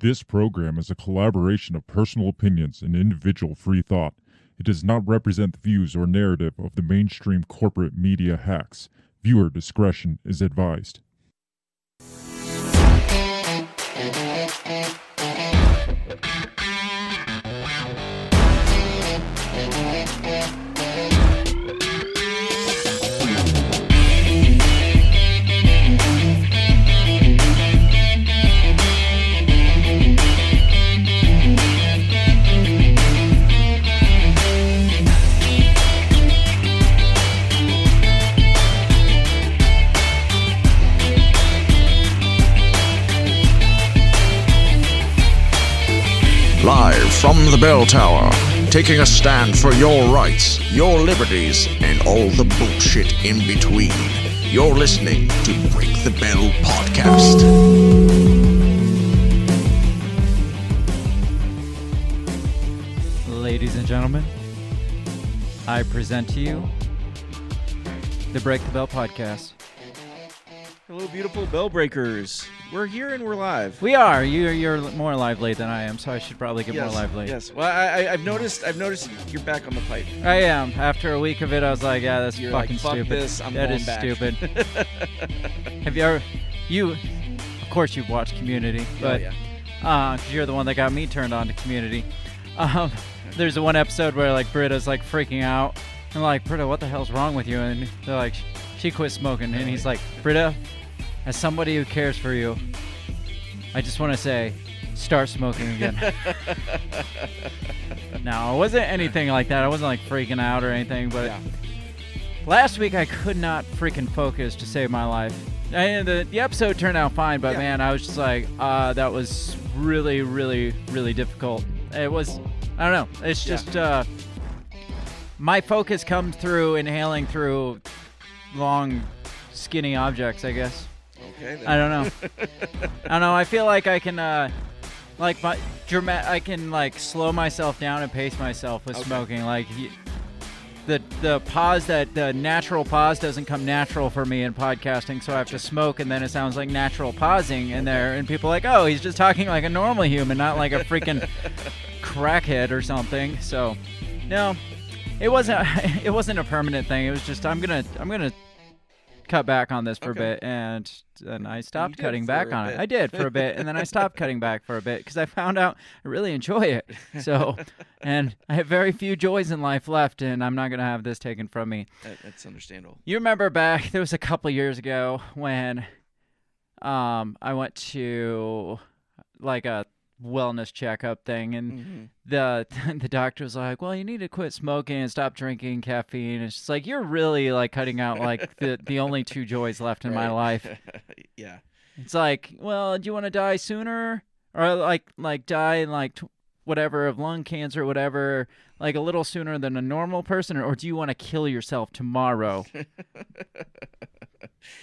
This program is a collaboration of personal opinions and individual free thought. It does not represent the views or narrative of the mainstream corporate media hacks. Viewer discretion is advised. From the bell tower, taking a stand for your rights, your liberties, and all the bullshit in between. You're listening to Break the Bell Podcast. Ladies and gentlemen, I present to you the Break the Bell podcast. Hello, beautiful bell breakers. We're here and we're live. We are. You're, you're more lively than I am, so I should probably get yes, more lively. Yes. Well, I, I, I've noticed. I've noticed you're back on the pipe. I am. After a week of it, I was like, yeah, that's You're fucking like, fuck stupid. this. I'm That is back. stupid. Have you ever, you, of course you've watched Community, oh but yeah. uh, cause you're the one that got me turned on to Community. Um, there's a one episode where like Britta's like freaking out. and like, Britta, what the hell's wrong with you? And they're like, she quit smoking. And he's like, Britta, as somebody who cares for you, I just want to say, start smoking again. no, it wasn't anything like that. I wasn't like freaking out or anything, but Yeah. last week I could not freaking focus to save my life. And the, the episode turned out fine, but Yeah. man, I was just like, uh, that was really, really, really difficult. It was, I don't know. It's Yeah. just, uh, my focus comes through inhaling through long, skinny objects, I guess. Okay. I don't know. I don't know. I feel like I can, uh, like my drama- I can like slow myself down and pace myself with Okay. smoking. Like y- the the pause that the natural pause doesn't come natural for me in podcasting, so I have to smoke, and then it sounds like natural pausing in there, and people are like, oh, he's just talking like a normal human, not like a freaking crackhead or something. So, no, it wasn't. It wasn't a permanent thing. It was just I'm gonna I'm gonna cut back on this for Okay. a bit, and then I stopped cutting back on it. I did for a bit, and then I stopped cutting back for a bit because I found out I really enjoy it. So, and I have very few joys in life left, and I'm not gonna have this taken from me. That, that's understandable. You remember back there was a couple years ago when um I went to like a wellness checkup thing and Mm-hmm. the the doctor was like, "Well, you need to quit smoking and stop drinking caffeine." It's just like you're really like cutting out like the the only two joys left in my life. yeah. It's like, well, do you want to die sooner, or like like die in like tw- whatever of lung cancer, or whatever, like a little sooner than a normal person, or, or do you want to kill yourself tomorrow?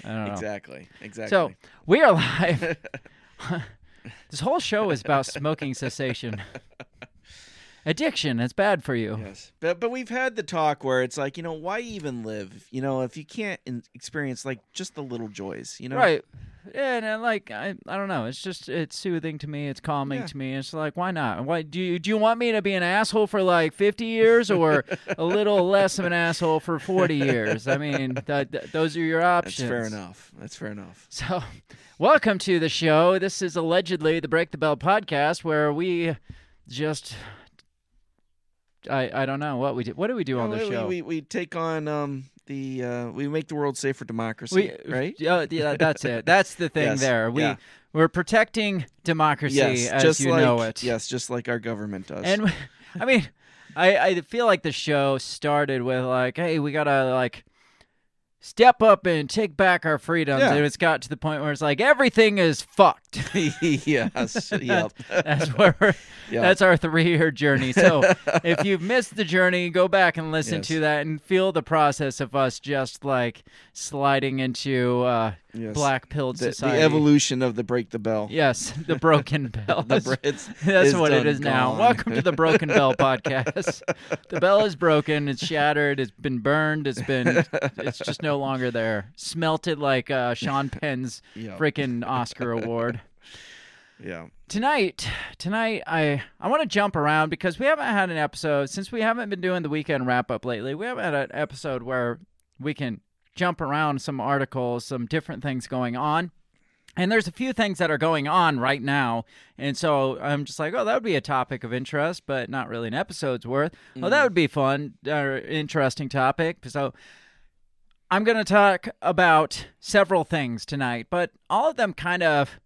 I don't know. Exactly. Exactly. So we are live. This whole show is about smoking cessation. Addiction, it's bad for you. Yes, but but we've had the talk where it's like you know why even live? You know if you can't in- experience like just the little joys, you know. Right. Yeah, and uh, like I, I don't know. It's just it's soothing to me. It's calming Yeah. to me. It's like why not? Why do you do you want me to be an asshole for like 50 years or a little less of an asshole for 40 years? I mean, th- th- those are your That's options. fair enough. That's fair enough. So, welcome to the show. This is allegedly the Break the Bell podcast where we just I I don't know what we do. What do we do on the show? We, we take on um the uh, we make the world safe for democracy, We- right? Yeah, yeah, that's it. That's the thing Yes, there. We yeah. we're protecting democracy Yes, as just you like know it. yes, just like our government does. And I mean, I I feel like the show started with like, hey, we gotta like step up and take back our freedoms, Yeah. and it's got to the point where it's like everything is fucked. yes, yep. That's where we're, that's our three-year journey. So if you've missed the journey, go back and listen Yes. to that and feel the process of us just like sliding into uh, Yes. black pilled the, the evolution of the break the bell. Yes, the broken bell. The That's- br- it's- That's it's what it is now. Welcome to the Broken Bell podcast. the bell is broken. It's shattered. It's been burned. It's been. It's just no longer there. Smelted like uh, Sean Penn's Yeah. freaking Oscar award. Yeah. tonight tonight i i want to jump around because we haven't had an episode since we haven't been doing the weekend wrap up lately we haven't had an episode where we can jump around some articles some different things going on. And there's a few things that are going on right now. And so i'm just like oh that would be a topic of interest but not really an episode's worth. Well that mm. would be fun or interesting topic. So i'm going to talk about several things tonight but all of them kind of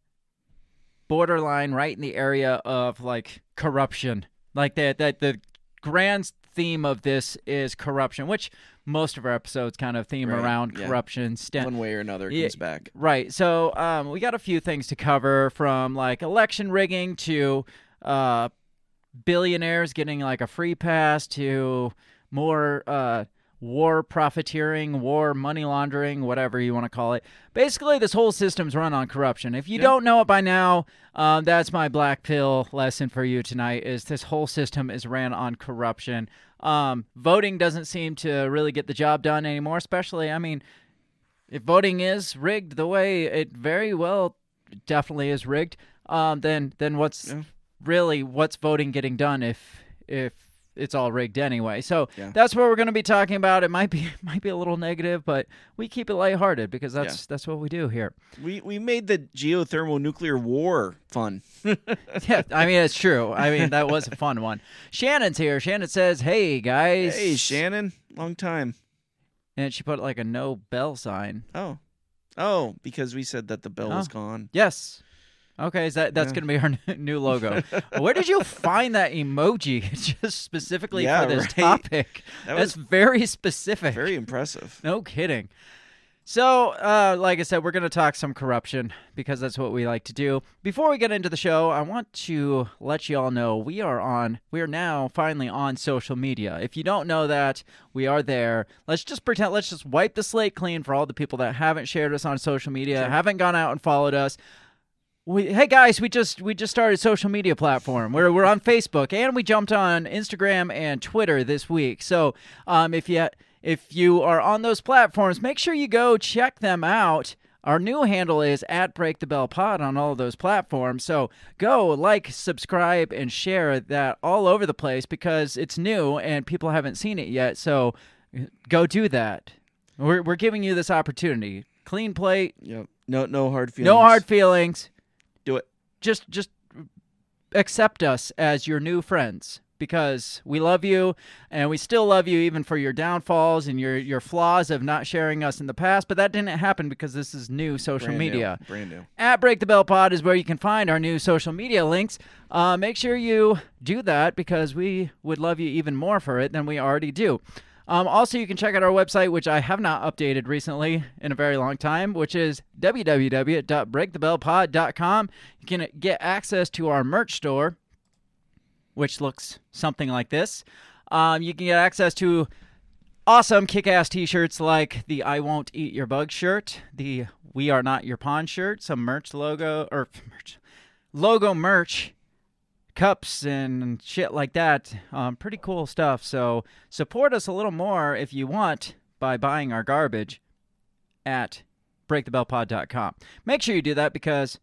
borderline right in the area of like corruption. Like that that the grand theme of this is corruption, which most of our episodes kind of theme Right, around yeah. corruption. One way or another Yeah. comes back. Right. So um, we got a few things to cover from like election rigging to uh, billionaires getting like a free pass to more uh, war profiteering, war money laundering, whatever you want to call it. Basically, this whole system's run on corruption. If you don't know it by now, um, that's my black pill lesson for you tonight. Is this whole system is ran on corruption. Um, voting doesn't seem to really get the job done anymore. Especially, I mean, if voting is rigged the way it very well definitely is rigged, um, then then what's Yeah. really what's voting getting done if if it's all rigged anyway? So Yeah. that's what we're going to be talking about. It might be might be a little negative, but we keep it lighthearted because that's that's what we do here. We we made the geothermal nuclear war fun. yeah, I mean it's true. I mean that was a fun one. Shannon's here. Shannon says, "Hey guys." Hey, Shannon, long time. And she put like a no bell sign. Oh, oh, because we said that the bell was Oh. gone. Yes. Okay, is that that's Yeah. going to be our new logo? Where did you find that emoji just specifically Yeah, for this right. topic? That that's very specific. very impressive. No kidding. So, uh, like I said, we're going to talk some corruption because that's what we like to do. Before we get into the show, I want to let you all know we are on, we are now finally on social media. If you don't know that, we are there. Let's just pretend, let's just wipe the slate clean for all the people that haven't shared us on social media, haven't gone out and followed us. We, hey guys, we just we just started a social media platform. We're we're on Facebook and we jumped on Instagram and Twitter this week. So um, if you if you are on those platforms, make sure you go check them out. Our new handle is at Break the Bell Pod on all of those platforms. So go like, subscribe, and share that all over the place because it's new and people haven't seen it yet. So go do that. We're we're giving you this opportunity. Clean plate, Yep. No, no hard feelings. no hard feelings. Just just accept us as your new friends because we love you and we still love you even for your downfalls and your your flaws of not sharing us in the past but that didn't happen because this is new social Brand new, media. Brand new. at break the bell pod is where you can find our new social media links. Uh, make sure you do that because we would love you even more for it than we already do um, also, you can check out our website, which I have not updated recently in a very long time, which is www.breakthebellpod.com. You can get access to our merch store, which looks something like this. Um, you can get access to awesome kick-ass t-shirts like the I won't eat your bug shirt, the we are not your pawn shirt, some merch logo or merch logo merch, cups and shit like that. Um, pretty cool stuff. So support us a little more if you want by buying our garbage at breakthebellpod.com. Make sure you do that because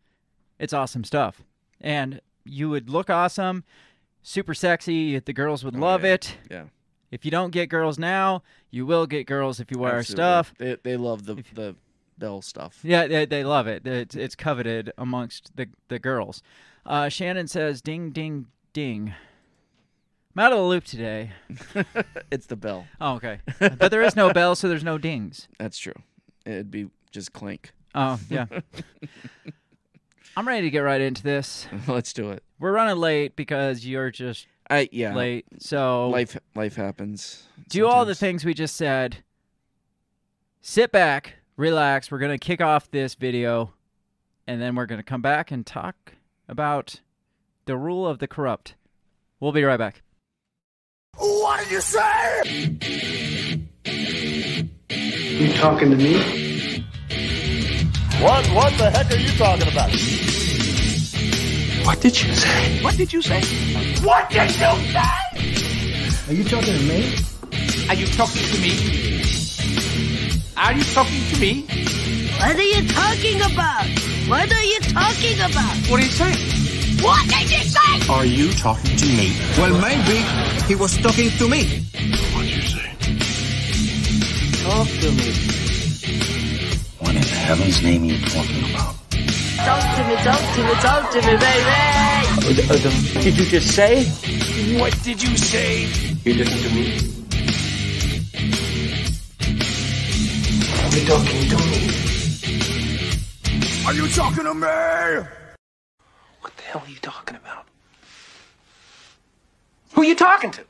it's awesome stuff. And you would look awesome, super sexy. The girls would Oh, love yeah. it. Yeah. If you don't get girls now, you will get girls if you wear Absolutely. our stuff. They they love the the bell stuff. Yeah, they, they love it. It's, it's coveted amongst the, the girls. Uh, Shannon says, ding, ding, ding. I'm out of the loop today. it's the bell. Oh, okay. but there is no bell, so there's no dings. That's true. It'd be just clink. Oh, yeah. I'm ready to get right into this. Let's do it. We're running late because you're just I yeah. late. So Life life happens. do all the things we just said. Sit back, relax. We're going to kick off this video, and then we're going to come back and talk about the rule of the corrupt. We'll be right back. What did you say? You talking to me? What? What the heck are you talking about? What did you say? What did you say? What did you say? Are you talking to me? Are you talking to me? Are you talking to me? What are you talking about? What are you talking about? What are you saying? What did you say? Are you talking to me? Well, maybe he was talking to me. What'd you say? Talk to me. What in heaven's name are you talking about? Talk to me, talk to me, talk to me, baby. Did you just say? What did you say? You listen to me. Are you talking to me? Are you talking to me? What the hell are you talking about? Who are you talking to?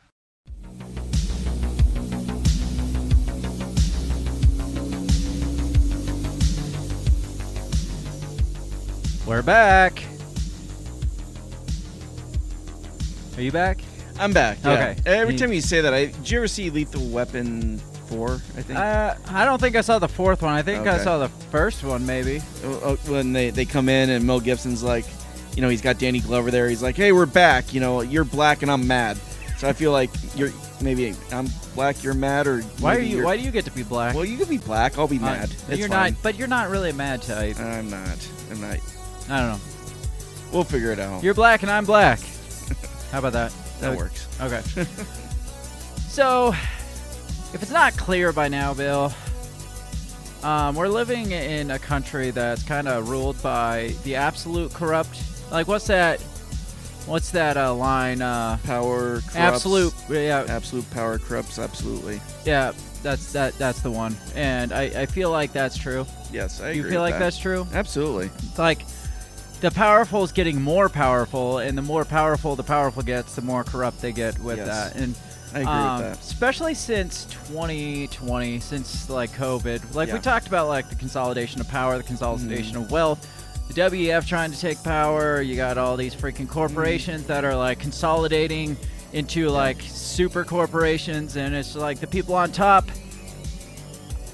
We're back. Are you back? I'm back. yeah. Okay. Every He- time you say that, I did you ever see Lethal Weapon four? I think. Uh, I don't think I saw the fourth one. I think I saw the first one, maybe. Oh, oh, when they they come in and Mel Gibson's like, you know, he's got Danny Glover there. He's like, hey, we're back. You know, you're black and I'm mad. So I feel like you're maybe I'm black, you're mad, or Why are you? Why do you get to be black? Well, you can be black. I'll be Uh, mad. It's you're fine. not, but you're not really a mad type. I'm not. I'm not. I don't know. We'll figure it out. You're black and I'm black. How about that? that works. Okay. so, if it's not clear by now, Bill, um, we're living in a country that's kind of ruled by the absolute corrupt. Like, what's that? What's that uh, line? Uh, Power. Corrupts. absolute. Yeah, Absolute power corrupts. Absolutely. yeah. That's that. That's the one. And I, I feel like that's true. Yes, I Do you feel like that. that's true? Absolutely. It's like the powerful is getting more powerful, and the more powerful the powerful gets, the more corrupt they get with Yes. that. And I agree um, with that. Especially since 2020, since like COVID, like we talked about, like the consolidation of power, the consolidation Mm-hmm. of wealth. The WEF trying to take power. You got all these freaking corporations Mm-hmm. that are like consolidating into like super corporations, and it's like the people on top.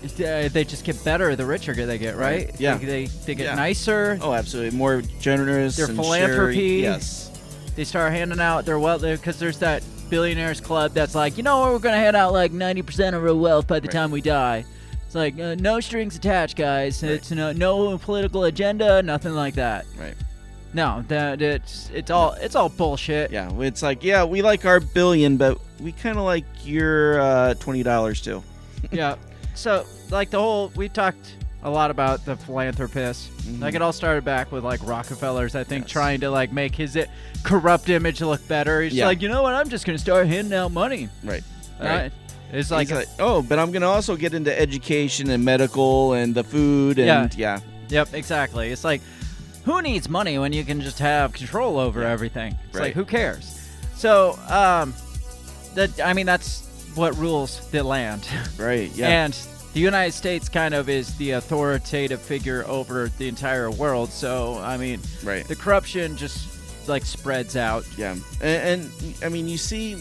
uh, They just get better the richer they get, right? Right. Yeah. They, they, they get Yeah. nicer. Oh, absolutely. More generous. Their philanthropy. Yes. they start handing out their wealth because there's that billionaires club that's like, you know, what, we're gonna hand out like 90% of our wealth by the Right. time we die. It's like uh, no strings attached, guys. It's no, no political agenda, nothing like that. Right. No, that it's it's all it's all bullshit. Yeah. It's like, yeah, we like our billion, but we kind of like your uh, twenty dollars too. yeah. So like the whole we talked a lot about the philanthropists. Like it all started back with like Rockefellers, I think, Yes. trying to like make his i- corrupt image look better. He's Yeah. like, you know what? I'm just gonna start handing out money. Right. Uh, Right. It's Like, like, oh, but I'm gonna also get into education and medical and the food and yeah, Yep, exactly. It's like, who needs money when you can just have control over Yeah. everything? It's like, Right. who cares? So, um, that I mean, that's what rules the land. right, yeah, And the United States kind of is the authoritative figure over the entire world. So, I mean, right, the corruption just like spreads out. yeah. And, and I mean, you see,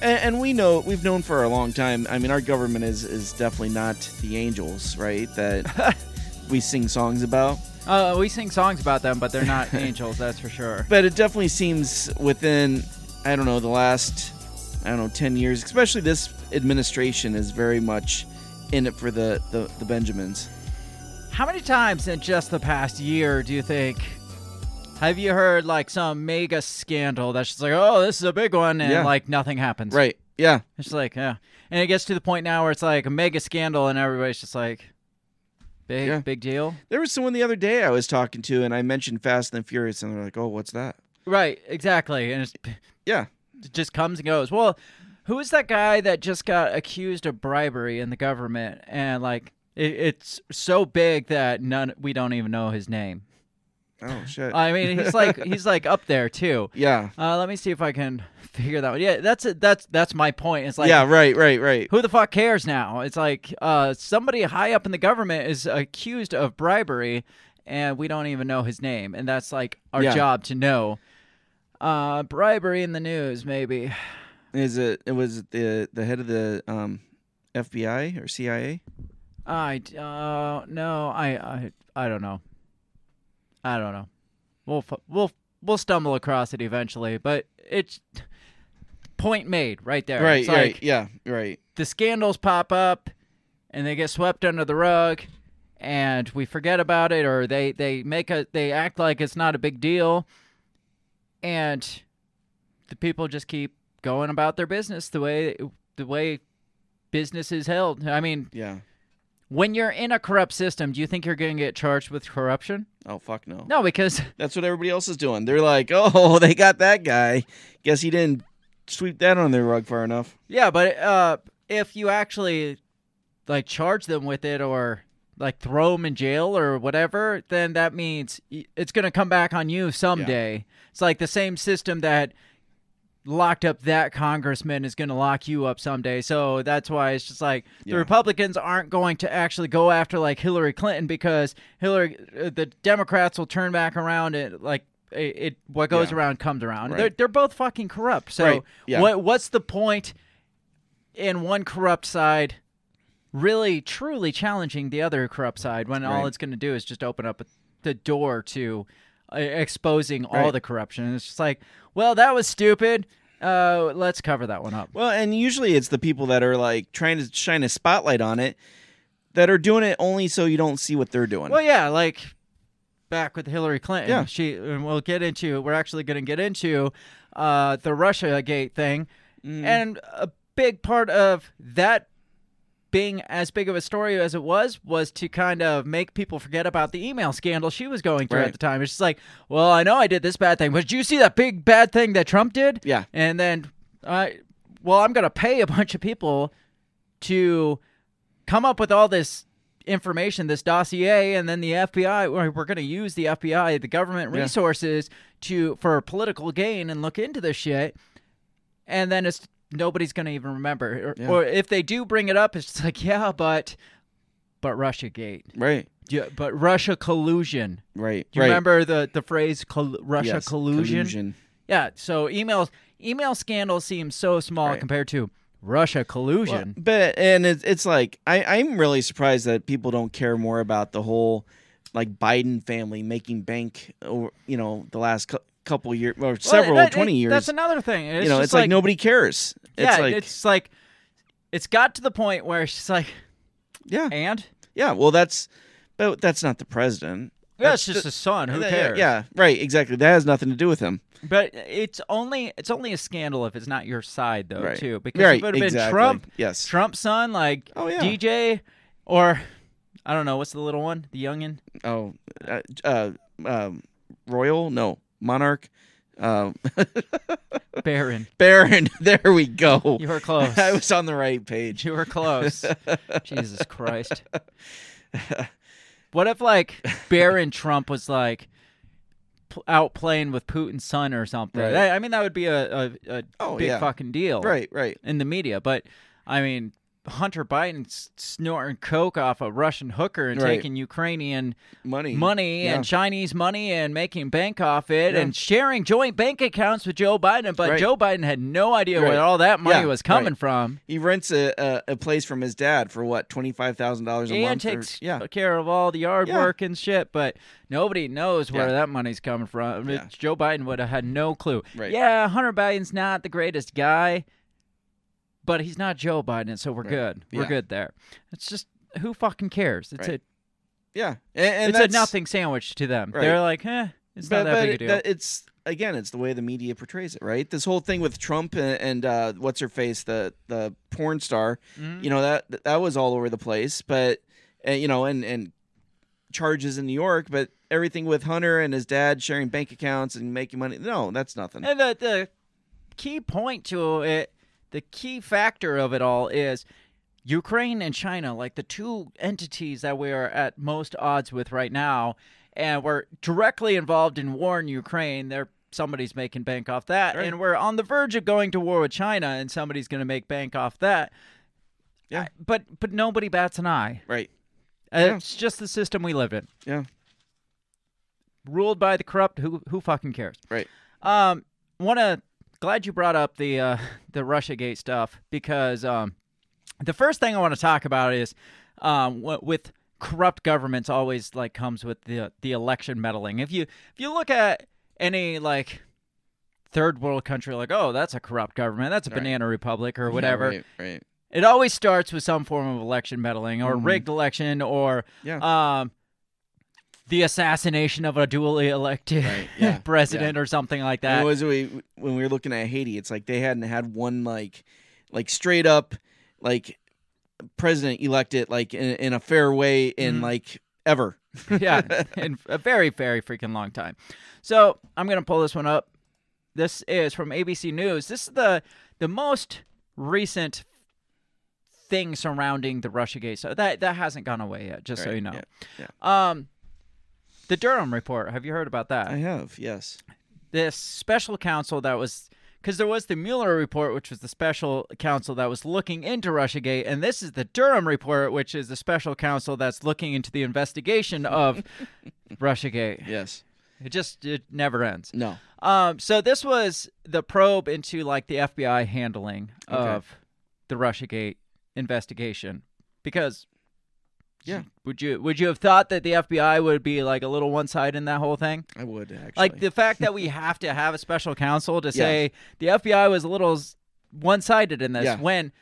and, and we know we've known for a long time. I mean, our government is is definitely not the angels, right? That we sing songs about. Uh, we sing songs about them, but they're not angels, that's for sure. But it definitely seems within, I don't know, the last, I don't know, 10 years, especially this administration is very much in it for the, the, the Benjamins. How many times in just the past year do you think have you heard like some mega scandal that's just like, oh, this is a big one, and Yeah. like nothing happens? Right. Yeah. It's like, yeah. And it gets to the point now where it's like a mega scandal, and everybody's just like, big, Yeah. big deal. There was someone the other day I was talking to, and I mentioned Fast and Furious, and they're like, oh, what's that? Right, exactly. And it's, Yeah. it just comes and goes. Well, who is that guy that just got accused of bribery in the government? And like, it, it's so big that none, we don't even know his name. Oh, shit. I mean, he's like, he's like up there too. yeah. Uh, let me see if I can figure that one. Yeah, that's it. That's that's my point. It's like, yeah, right, right, right. who the fuck cares now? It's like uh, somebody high up in the government is accused of bribery, and we don't even know his name, and that's like our Yeah. job to know. Uh, bribery in the news, maybe. Is it, it was the the head of the um, FBI or CIA? I uh no, I I I don't know. I don't know. We'll we'll we'll stumble across it eventually, but it's point made right there. Right, It's right. like, yeah, right. the scandals pop up and they get swept under the rug and we forget about it, or they they make a they act like it's not a big deal, and the people just keep going about their business the way the way business is held. I mean, Yeah. when you're in a corrupt system, do you think you're going to get charged with corruption? Oh fuck no. No, because That's what everybody else is doing. They're like, oh, they got that guy. Guess he didn't sweep that on their rug far enough. yeah, but uh, if you actually like charge them with it or like throw them in jail or whatever, then that means it's going to come back on you someday. It's like the same system that locked up that congressman is going to lock you up someday. So that's why it's just like the Yeah. Republicans aren't going to actually go after like Hillary Clinton because Hillary uh, the Democrats will turn back around and like it, it what goes Yeah. around comes around. Right. They're they're both fucking corrupt. So Right. Yeah. what what's the point in one corrupt side really truly challenging the other corrupt side when all it's going to do is just open up the door to uh, exposing all the corruption. And it's just like, well, that was stupid. Uh, let's cover that one up. Well, and usually it's the people that are like trying to shine a spotlight on it that are doing it only so you don't see what they're doing. Well, yeah, like back with Hillary Clinton. Yeah. She and we'll get into we're actually going to get into uh, the Russia Gate thing, Mm. and a big part of that being as big of a story as it was was to kind of make people forget about the email scandal she was going through Right. at the time. It's just like, well, I know I did this bad thing, but did you see that big bad thing that Trump did? Yeah. And then I, well, I'm going to pay a bunch of people to come up with all this information, this dossier, and then the FBI. We're, going to use the FBI, the government Yeah. resources, to for political gain and look into this shit. And then it's nobody's going to even remember, or, Yeah. or if they do bring it up, it's just like, yeah, but but Russia Gate, right. yeah, but Russia collusion. Right. Do you right. remember the the phrase col- Russia Yes, collusion? collusion. Yeah. So emails email scandal seems so small Right. compared to Russia collusion. But and it's it's like I I'm really surprised that people don't care more about the whole like Biden family making bank over you know the last couple years or Well, several that- twenty it- years. That's another thing. It's you know, it's like, nobody cares. It's yeah, like it's like it's got to the point where it's just like, yeah, and yeah. Well, that's but that's not the president. yeah, That's it's just the- a son. Who yeah, cares? Yeah, right. Exactly. That has nothing to do with him. But it's only it's only a scandal if it's not your side though Right. too. Because Right, if it would have been. Trump, Yes. Trump's son, like Oh, yeah. DJ, or I don't know what's the little one, the youngin, Oh, uh, uh, um, royal? No, monarch. Um, Barron. Barron. There we go. You were close. I was on the right page. You were close. Jesus Christ. What if like Barron Trump was like out playing with Putin's son or something? Right. That- I mean, that would be a, a, a Oh, big yeah. fucking deal, Right, right. In the media, but I mean, Hunter Biden snorting coke off a Russian hooker and Right. taking Ukrainian Money. money Yeah. and Chinese money and making bank off it Yeah. and sharing joint bank accounts with Joe Biden, but Right. Joe Biden had no idea Right. where all that money Yeah, was coming from. He rents a, a, a place from his dad for what twenty five thousand dollars a and month. And takes yeah, care of all the yard work and shit, but nobody knows where that money's coming from. Joe Biden would have had no clue. Right. Yeah, Hunter Biden's not the greatest guy, but he's not Joe Biden, so we're Right. good. We're Yeah. good there. It's just who fucking cares? It's Right. a yeah, and, and it's a nothing sandwich to them. Right. They're like, eh, it's but, not that but big a deal. it's again, it's the way the media portrays it, right? This whole thing with Trump and, and uh, what's her face, the the porn star, Mhm. you know that that was all over the place. But uh, you know, and and charges in New York, but everything with Hunter and his dad sharing bank accounts and making money, no, that's nothing. And the the key point to it, the key factor of it all is Ukraine and China, like the two entities that we are at most odds with right now, and we're directly involved in war in Ukraine. They're somebody's making bank off that, and we're on the verge of going to war with China, and somebody's going to make bank off that. Yeah. I- but but nobody bats an eye. Right. Yeah. It's just the system we live in. Yeah. Ruled by the corrupt. Who who fucking cares? Right. Um, wanna glad you brought up the uh, the RussiaGate stuff because um, the first thing I want to talk about is um, w- with corrupt governments always like comes with the the election meddling. If you if you look at any like third world country, like oh that's a corrupt government, that's a Right. banana republic or Yeah, whatever. right, right. It always starts with some form of election meddling or Mhm. rigged election or Yeah. um, the assassination of a duly elected Right, yeah, president or something like that. it was we when we were looking at Haiti, it's like they hadn't had one like like straight up like president elected like in, in a fair way in Mhm. like ever. yeah, in a very, very freaking long time. So I'm gonna pull this one up. This is from ABC News. This is the the most recent thing surrounding the RussiaGate. So that that hasn't gone away yet. Just so you know. yeah, Um, the Durham report. Have you heard about that? I have, yes. this special counsel that was because there was the Mueller report, which was the special counsel that was looking into Russiagate, and this is the Durham report, which is the special counsel that's looking into the investigation of Russiagate. Yes. It just it never ends. No. Um, so this was the probe into like the FBI handling Okay. of the Russiagate investigation because Yeah. would you would you have thought that the FBI would be like a little one sided in that whole thing? I would actually. Like the fact that we have to have a special counsel to Yes. say the FBI was a little one sided in this Yeah. when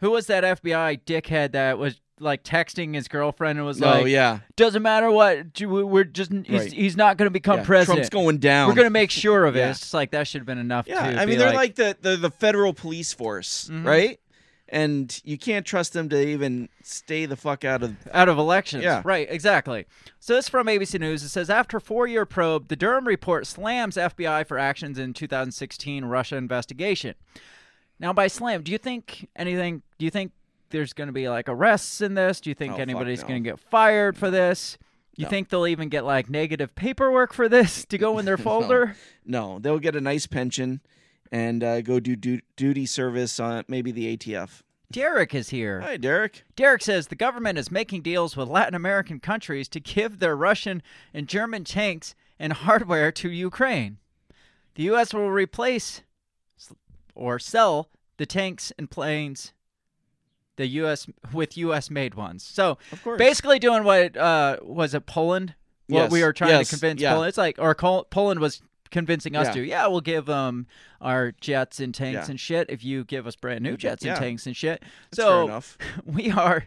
who was that FBI dickhead that was like texting his girlfriend and was Oh, like, yeah. doesn't matter what, we're just he's, Right. he's not going to become Yeah, president. Trump's going down. We're going to make sure of it. Yeah. It's like that should have been enough. Yeah, I mean they're like, the, the the federal police force, Mhm. right? And you can't trust them to even stay the fuck out of out of elections. Yeah. Right, exactly. So this is from ABC News. It says after four year probe, the Durham report slams FBI for actions in 2016 Russia investigation. Now, by slam, do you think anything? Do you think there's going to be like arrests in this? Do you think Oh, anybody's no. going to get fired for this? You No. think they'll even get like negative paperwork for this to go in their folder? No, they'll get a nice pension and uh, go do, du- duty service on maybe the ATF. Derek is here. Hi, Derek. Derek says the government is making deals with Latin American countries to give their Russian and German tanks and hardware to Ukraine. The U.S. will replace or sell the tanks and planes the U.S. with U.S. made ones. So Of course. basically doing what uh, was it Poland? What Yes, we were trying yes, to convince yeah. Poland. It's like or Col- Poland was convincing us Yeah. to. Yeah, we'll give um our jets and tanks Yeah. and shit if you give us brand new jets Yeah. and tanks and shit. That's so we are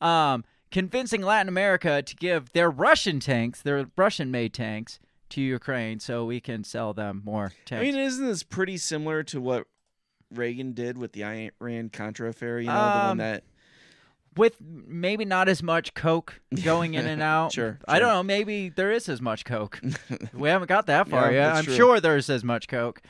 um, convincing Latin America to give their Russian tanks, their Russian made tanks, to Ukraine so we can sell them more tanks. I mean, isn't this pretty similar to what Reagan did with the Iran Contra affair? You know, the Um, one that With maybe not as much coke going in and out. Sure, I don't know. Maybe there is as much coke. we haven't got that far Yeah, yet. I'm true. sure there's as much coke.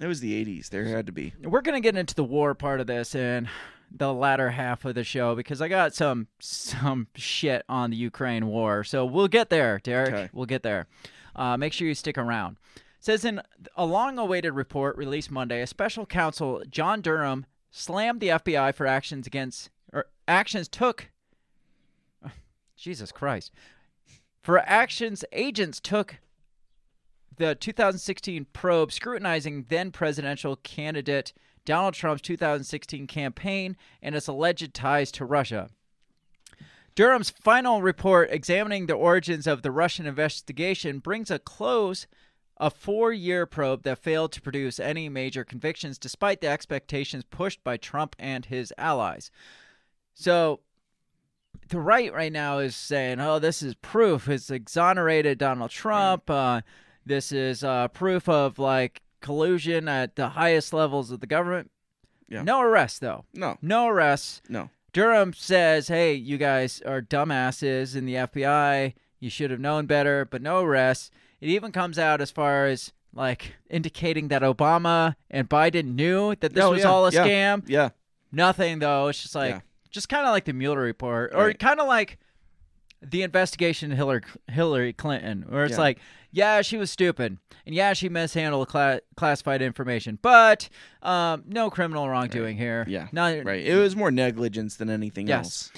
it was the '80s. There had to be. We're gonna get into the war part of this in the latter half of the show because I got some some shit on the Ukraine war. So we'll get there, Derek. Okay. We'll get there. Uh, make sure you stick around. says in a long-awaited report released Monday, a special counsel John Durham slammed the FBI for actions against actions took. Jesus Christ. For actions agents took the 2016 probe scrutinizing then presidential candidate Donald Trump's 2016 campaign and its alleged ties to Russia. Durham's final report examining the origins of the Russian investigation brings a close a four year probe that failed to produce any major convictions despite the expectations pushed by Trump and his allies. So, the right right now is saying, oh, this is proof. It's exonerated Donald Trump. Uh, this is uh, proof of like collusion at the highest levels of the government. Yeah. No arrests, though. No, No arrests. no. Durham says, hey, you guys are dumbasses in the FBI. You should have known better, but no arrests. It even comes out as far as like indicating that Obama and Biden knew that this Oh, was yeah, all a yeah, scam. Yeah, Nothing, though. It's just like. Just kind of like the Mueller report, or Right. kind of like the investigation Hillary, Hillary Clinton, where it's Yeah. like, yeah, she was stupid, and yeah, she mishandled cla- classified information, but um, no criminal wrongdoing here. yeah. Not, right. It was more negligence than anything Yes. else.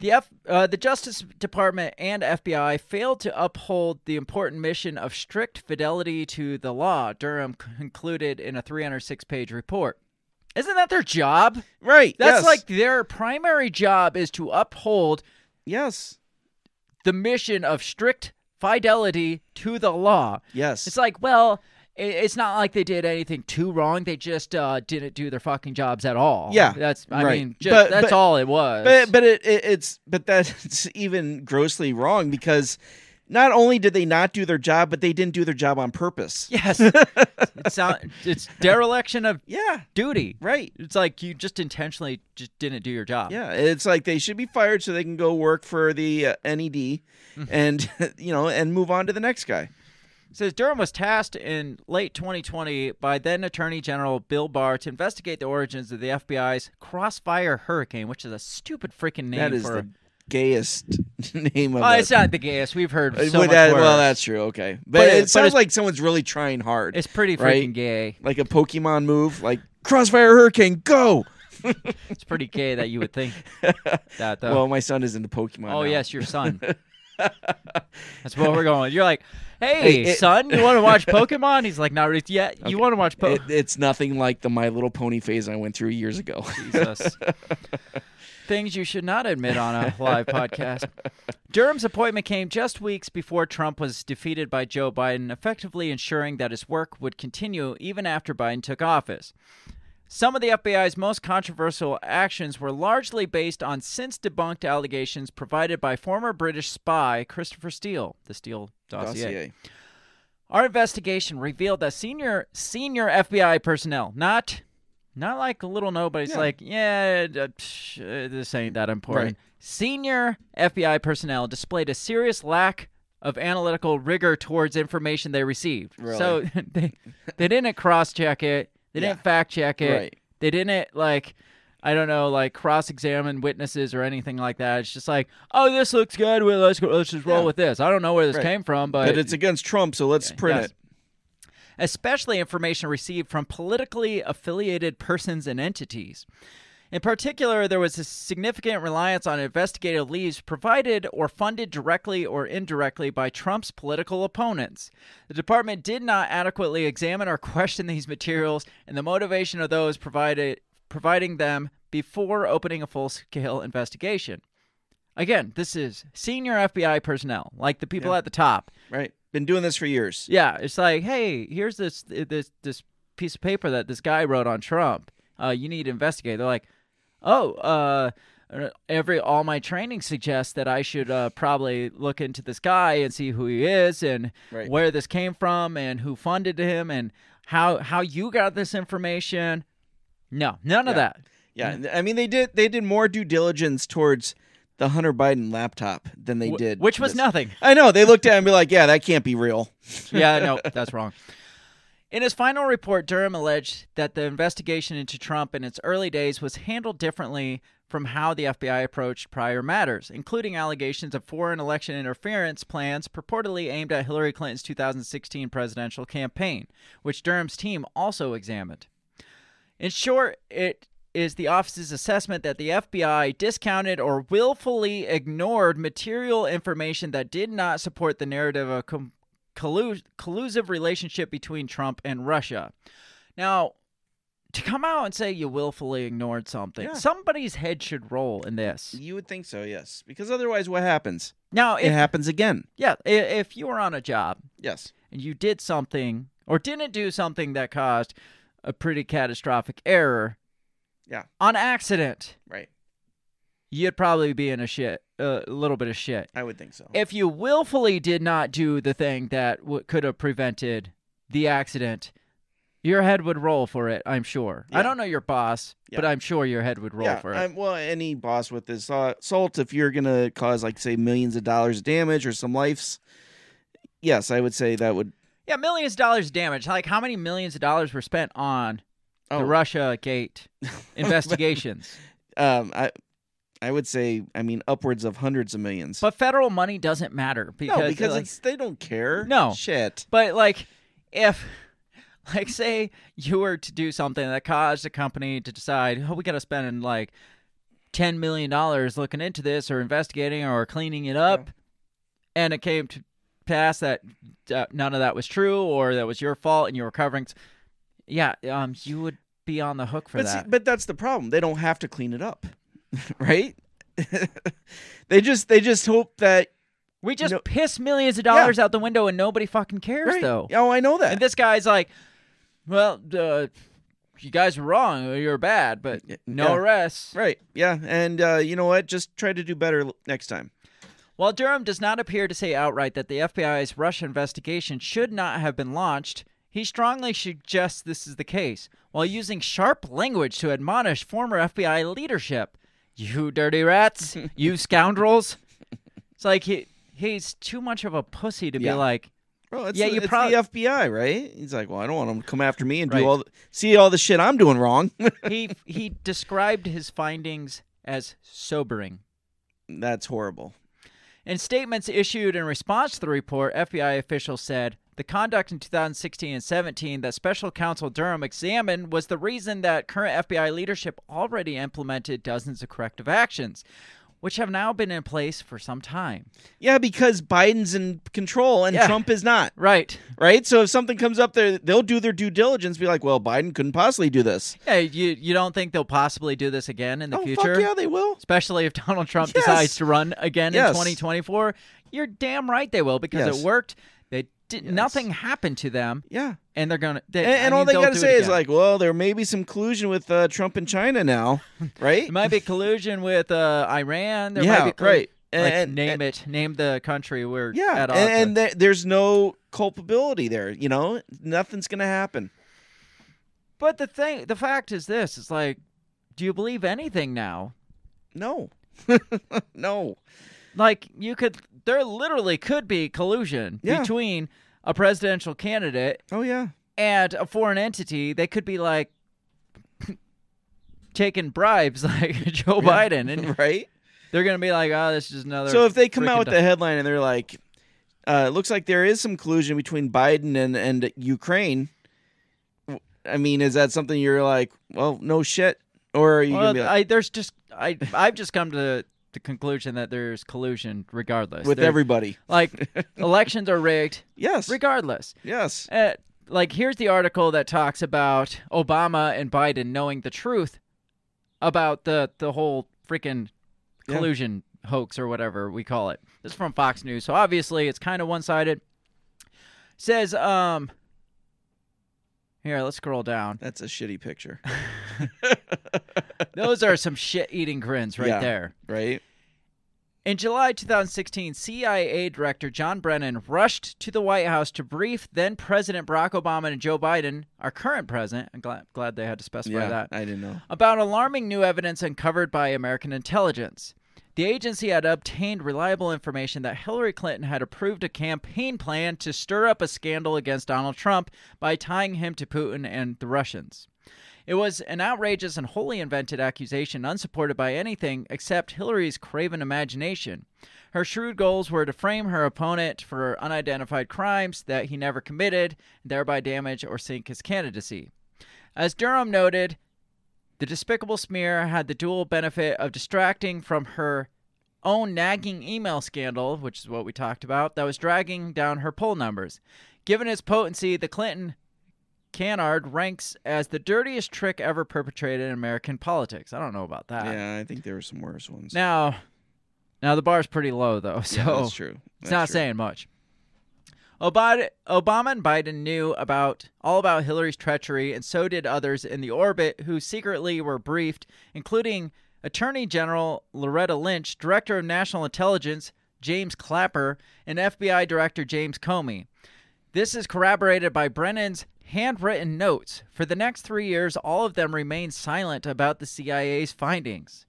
The F, uh, the Justice Department and FBI failed to uphold the important mission of strict fidelity to the law. Durham concluded in a 306-page report. Isn't that their job? Right. That's yes. like their primary job is to uphold yes, the mission of strict fidelity to the law. yes. It's like, well, it's not like they did anything too wrong. They just uh, didn't do their fucking jobs at all. Yeah, that's. I right. mean, just, But- that's but- all it was. But but it, it it's but that's even grossly wrong because not only did they not do their job, but they didn't do their job on purpose. yes, it's not, it's dereliction of Yeah, duty. right. It's like you just intentionally just didn't do your job. Yeah, it's like they should be fired so they can go work for the uh, NED and you know and move on to the next guy. It says Durham was tasked in late 2020 by then Attorney General Bill Barr to investigate the origins of the FBI's Crossfire Hurricane, which is a stupid freaking name that is for. the gayest name of oh, it. it's not the gayest. We've heard Uh, so well, much that- worse. well, that's true. Okay, but, But it- it, sounds it's- like someone's really trying hard. It's pretty freaking right? gay. like a Pokemon move, like Crossfire Hurricane, go. It's pretty gay that you would think that though. Well, my son is into Pokemon. oh now. yes, your son. That's what we're going. You're like, hey, Hey, it- son, you want to watch Pokemon? He's like, not really yet. You want to watch It, Pokemon? it's nothing like the My Little Pony phase I went through years ago. Jesus. Things you should not admit on a live podcast. Durham's appointment came just weeks before Trump was defeated by Joe Biden, effectively ensuring that his work would continue even after Biden took office. Some of the FBI's most controversial actions were largely based on since debunked allegations provided by former British spy Christopher Steele, the Steele dossier. Dossier. Our investigation revealed that senior senior FBI personnel, not not like a little nobody's Yeah. like, yeah, uh, psh, uh, this ain't that important. Right. Senior FBI personnel displayed a serious lack of analytical rigor towards information they received. So they they didn't cross check it. They Yeah. didn't fact check it. Right. They didn't like I don't know, like cross-examine witnesses or anything like that. It's just like, oh, this looks good. Well, let's go, let's just roll Yeah. with this. I don't know where this Right. came from, but, But it's against Trump, so let's print yes. it. Especially information received from politically affiliated persons and entities. In particular, there was a significant reliance on investigative leads provided or funded directly or indirectly by Trump's political opponents. The department did not adequately examine or question these materials and the motivation of those provided providing them before opening a full-scale investigation. Again, this is senior FBI personnel, like the people Yeah. at the top. Right. Been doing this for years. Yeah, it's like, hey, here's this this this piece of paper that this guy wrote on Trump. Uh, you need to investigate. They're like, oh, uh, every all my training suggests that I should uh, probably look into this guy and see who he is and Right. where this came from and who funded him and how how you got this information. No, none of that. Yeah, I mean they did they did more due diligence towards the Hunter Biden laptop than they Wh- did. which was this. nothing. I know they looked at it and be like, yeah, that can't be real. yeah, no, that's wrong. In his final report, Durham alleged that the investigation into Trump in its early days was handled differently from how the FBI approached prior matters, including allegations of foreign election interference plans purportedly aimed at Hillary Clinton's 2016 presidential campaign, which Durham's team also examined. In short, it is the office's assessment that the FBI discounted or willfully ignored material information that did not support the narrative of a com- collu- collusive relationship between Trump and Russia. Now, to come out and say you willfully ignored something, Yeah. somebody's head should roll in this. You would think so, yes, because otherwise, what happens? Now, It happens again. yeah, if you were on a job Yes. and you did something or didn't do something that caused a pretty catastrophic error Yeah. on accident, Right. you'd probably be in a shit, a little bit of shit. I would think so. If you willfully did not do the thing that w- could have prevented the accident, your head would roll for it. I'm sure. I don't know your boss, but I'm sure your head would roll yeah, for it. I'm, well, any boss with this uh, assault, if you're gonna cause like say millions of dollars of damage or some lives, yes, I would say that would. yeah, millions of dollars of damage. Like how many millions of dollars were spent on the Oh. Russia Gate investigations? Um, I, I would say, I mean, upwards of hundreds of millions. But federal money doesn't matter because no, because like, it's they don't care. No. shit. But like, if like say you were to do something that caused a company to decide, oh, we got to spend like ten million dollars looking into this or investigating or cleaning it up, and it came to pass that uh, none of that was true or that was your fault and you were covering. Yeah, um, you would be on the hook for But see, that. but that's the problem. They don't have to clean it up, right? they just they just hope that We just know- piss millions of dollars out the window and nobody fucking cares, Right. though. Oh, I know that. And this guy's like, well, uh, you guys were wrong. or You're bad, but no yeah. arrests. right. Yeah. And uh, you know what? Just try to do better next time. While Durham does not appear to say outright that the FBI's Russia investigation should not have been launched, he strongly suggests this is the case, while using sharp language to admonish former FBI leadership. You dirty rats, you scoundrels. It's like he he's too much of a pussy to Yeah. be like, Bro, it's, Yeah, the, you it's prob- the FBI, right? He's like, well, I don't want them to come after me and Right. do all the, see all the shit I'm doing wrong. he he described his findings as sobering. That's horrible. In statements issued in response to the report, FBI officials said the conduct in 2016 and 17 that Special Counsel Durham examined was the reason that current FBI leadership already implemented dozens of corrective actions, which have now been in place for some time. Yeah, because Biden's in control and Yeah. Trump is not. Right. Right? So if something comes up there, they'll do their due diligence, be like, well, Biden couldn't possibly do this. Yeah, you you don't think they'll possibly do this again in the oh, future? fuck yeah, they will. Especially if Donald Trump Yes. decides to run again Yes. in 2024. You're damn right they will because Yes. it worked. Did Yes. nothing happened to them, Yeah. and they're gonna. They, And, and all mean, they got to say is like, well, there may be some collusion with uh, Trump and China now, right? It might be collusion with uh, Iran. There Yeah, might be collu- right. Like, And- name and- it. Name the country we're yeah, and th- there's no culpability there. You know, nothing's gonna happen. but the thing, the fact is this: it's like, do you believe anything now? No, no. Like you could, there literally could be collusion Yeah. between a presidential candidate Oh yeah, and a foreign entity. They could be like taking bribes, like Joe Biden, and right. they're gonna be like, "Oh, this is another." So if they come out with the headline and they're like, uh, "It looks like there is some collusion between Biden and and Ukraine," I mean, is that something you're like, well, no shit, or are you Well, gonna be like, I, there's just I I've just come to the conclusion that there's collusion regardless. with There- everybody? like elections are rigged Yes, regardless. yes, Uh, like here's the article that talks about Obama and Biden knowing the truth about the the whole freaking Yeah. collusion hoax or whatever we call it. This is from Fox News, so obviously it's kind of one-sided. Says um here, let's scroll down. that's a shitty picture, Those are some shit-eating grins right Yeah. there. right? In July 2016, CIA Director John Brennan rushed to the White House to brief then President Barack Obama and Joe Biden, our current president. I'm glad, glad they had to specify Yeah, that. I didn't know. About alarming new evidence uncovered by American intelligence. The agency had obtained reliable information that Hillary Clinton had approved a campaign plan to stir up a scandal against Donald Trump by tying him to Putin and the Russians. It was an outrageous and wholly invented accusation, unsupported by anything except Hillary's craven imagination. Her shrewd goals were to frame her opponent for unidentified crimes that he never committed, thereby damage or sink his candidacy. As Durham noted, the despicable smear had the dual benefit of distracting from her own nagging email scandal, which is what we talked about, that was dragging down her poll numbers. Given its potency, the Clinton canard ranks as the dirtiest trick ever perpetrated in American politics. I don't know about that. Yeah, I think there were some worse ones. Now, now the bar's pretty low though, so yeah, that's true. it's not true. saying much. Obama, Obama and Biden knew about all about Hillary's treachery, and so did others in the orbit who secretly were briefed, including Attorney General Loretta Lynch, Director of National Intelligence James Clapper, and FBI Director James Comey. This is corroborated by Brennan's handwritten notes. For the next three years, all of them remained silent about the CIA's findings.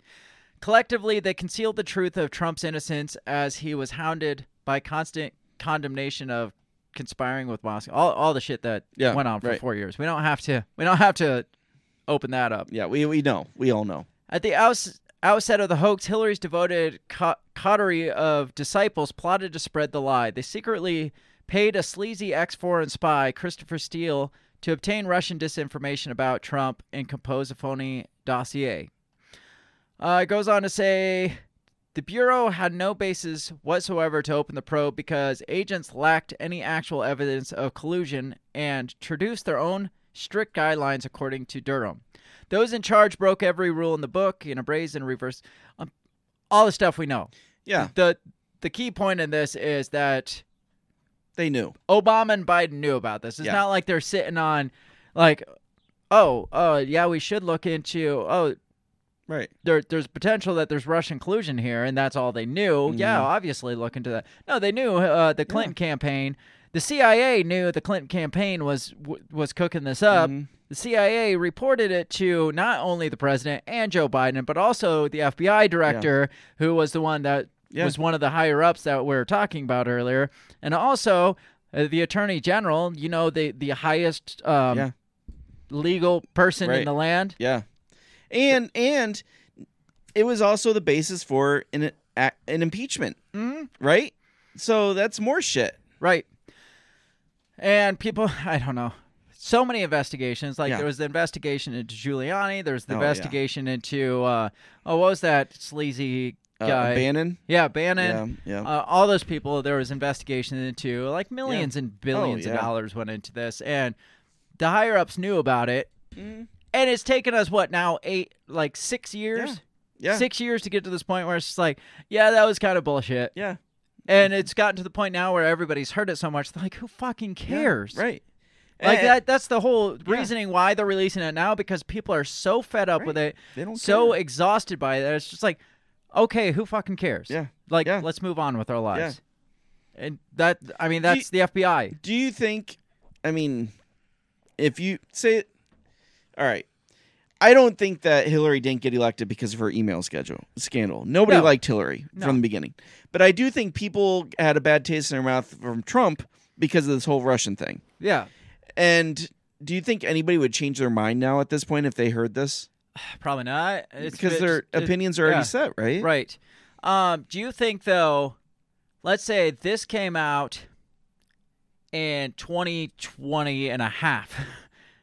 Collectively, they concealed the truth of Trump's innocence as he was hounded by constant condemnation of conspiring with Moscow. All, all the shit that Yeah, went on for right. four years. We don't have to. We don't have to open that up. Yeah, we we know. We all know. At the outs- outset of the hoax, Hillary's devoted co- coterie of disciples plotted to spread the lie. They secretly paid a sleazy ex foreign spy, Christopher Steele, to obtain Russian disinformation about Trump and compose a phony dossier. Uh, it goes on to say the Bureau had no basis whatsoever to open the probe because agents lacked any actual evidence of collusion and traduced their own strict guidelines according to Durham. Those in charge broke every rule in the book in a brazen reverse. Um, all the stuff we know. Yeah. The the key point in this is that They knew. Obama and Biden knew about this. It's Yeah. not like they're sitting on, like, oh, uh, yeah, we should look into. Oh, Right. there, there's potential that there's Russian collusion here, and that's all they knew. Yeah, Mhm. obviously look into that. No, they knew uh, the Clinton campaign. The CIA knew the Clinton campaign was w- was cooking this up. Mhm. The CIA reported it to not only the president and Joe Biden, but also the FBI director, who was the one that Yeah. was one of the higher ups that we were talking about earlier, and also uh, the attorney general. You know, the the highest um, Yeah. legal person in the land. Yeah. And and it was also the basis for an an impeachment, Mhm. right? So that's more shit. Right. And people, I don't know. So many investigations. Like Yeah. there was the investigation into Giuliani. There was the Oh, yeah. investigation into uh, oh, what was that sleazy Uh. Bannon. Yeah, Bannon. Yeah, yeah. Uh, all those people. There was investigation into like millions and billions Oh, of dollars went into this, and the higher ups knew about it. Mhm. And it's taken us what now eight, like six years. Yeah. Six years to get to this point where it's just like, yeah, that was kind of bullshit. Yeah. And it's gotten to the point now where everybody's heard it so much, they're like, who fucking cares? Right. Like And- that that's the whole reasoning why they're releasing it now because people are so fed up with it, They don't so care. exhausted by it. that It's just like, okay, who fucking cares? Yeah. Like Yeah. let's move on with our lives. And that I mean that's Do the FBI. Do you think? I mean, if you say, all right, I don't think that Hillary didn't get elected because of her email schedule scandal. Nobody No. liked Hillary No. from the beginning, but I do think people had a bad taste in their mouth from Trump because of this whole Russian thing. Yeah. And do you think anybody would change their mind now at this point if they heard this? Probably not. It's because it's- their opinions are already yeah. set, right? Right. Um, do you think though, let's say this came out in 2020 and a half,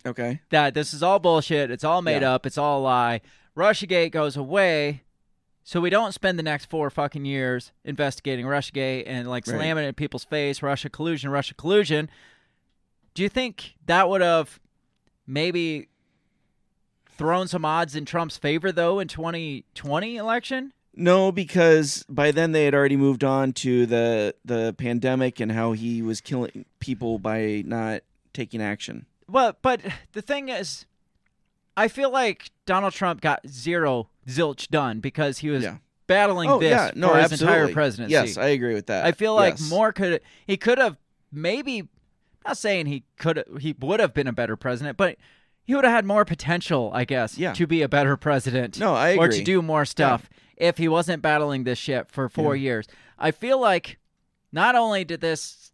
Okay. that this is all bullshit, it's all made Yeah. up, it's all a lie. Russiagate goes away, so we don't spend the next four fucking years investigating Russiagate and like Right. slamming it in people's face, Russia collusion, Russia collusion. Do you think that would have maybe thrown some odds in Trump's favor though in 2020 election? No, because by then they had already moved on to the the pandemic and how he was killing people by not taking action. Well, but the thing is, I feel like Donald Trump got zero zilch done because he was Yeah. battling oh this yeah, no, for his entire presidency. Yes, I agree with that. I feel like Yes. more could he could have maybe not saying he could he would have been a better president, but he would have had more potential, I guess, Yeah. to be a better president. No, I Or to do more stuff if he wasn't battling this shit for four Yeah. years. I feel like not only did this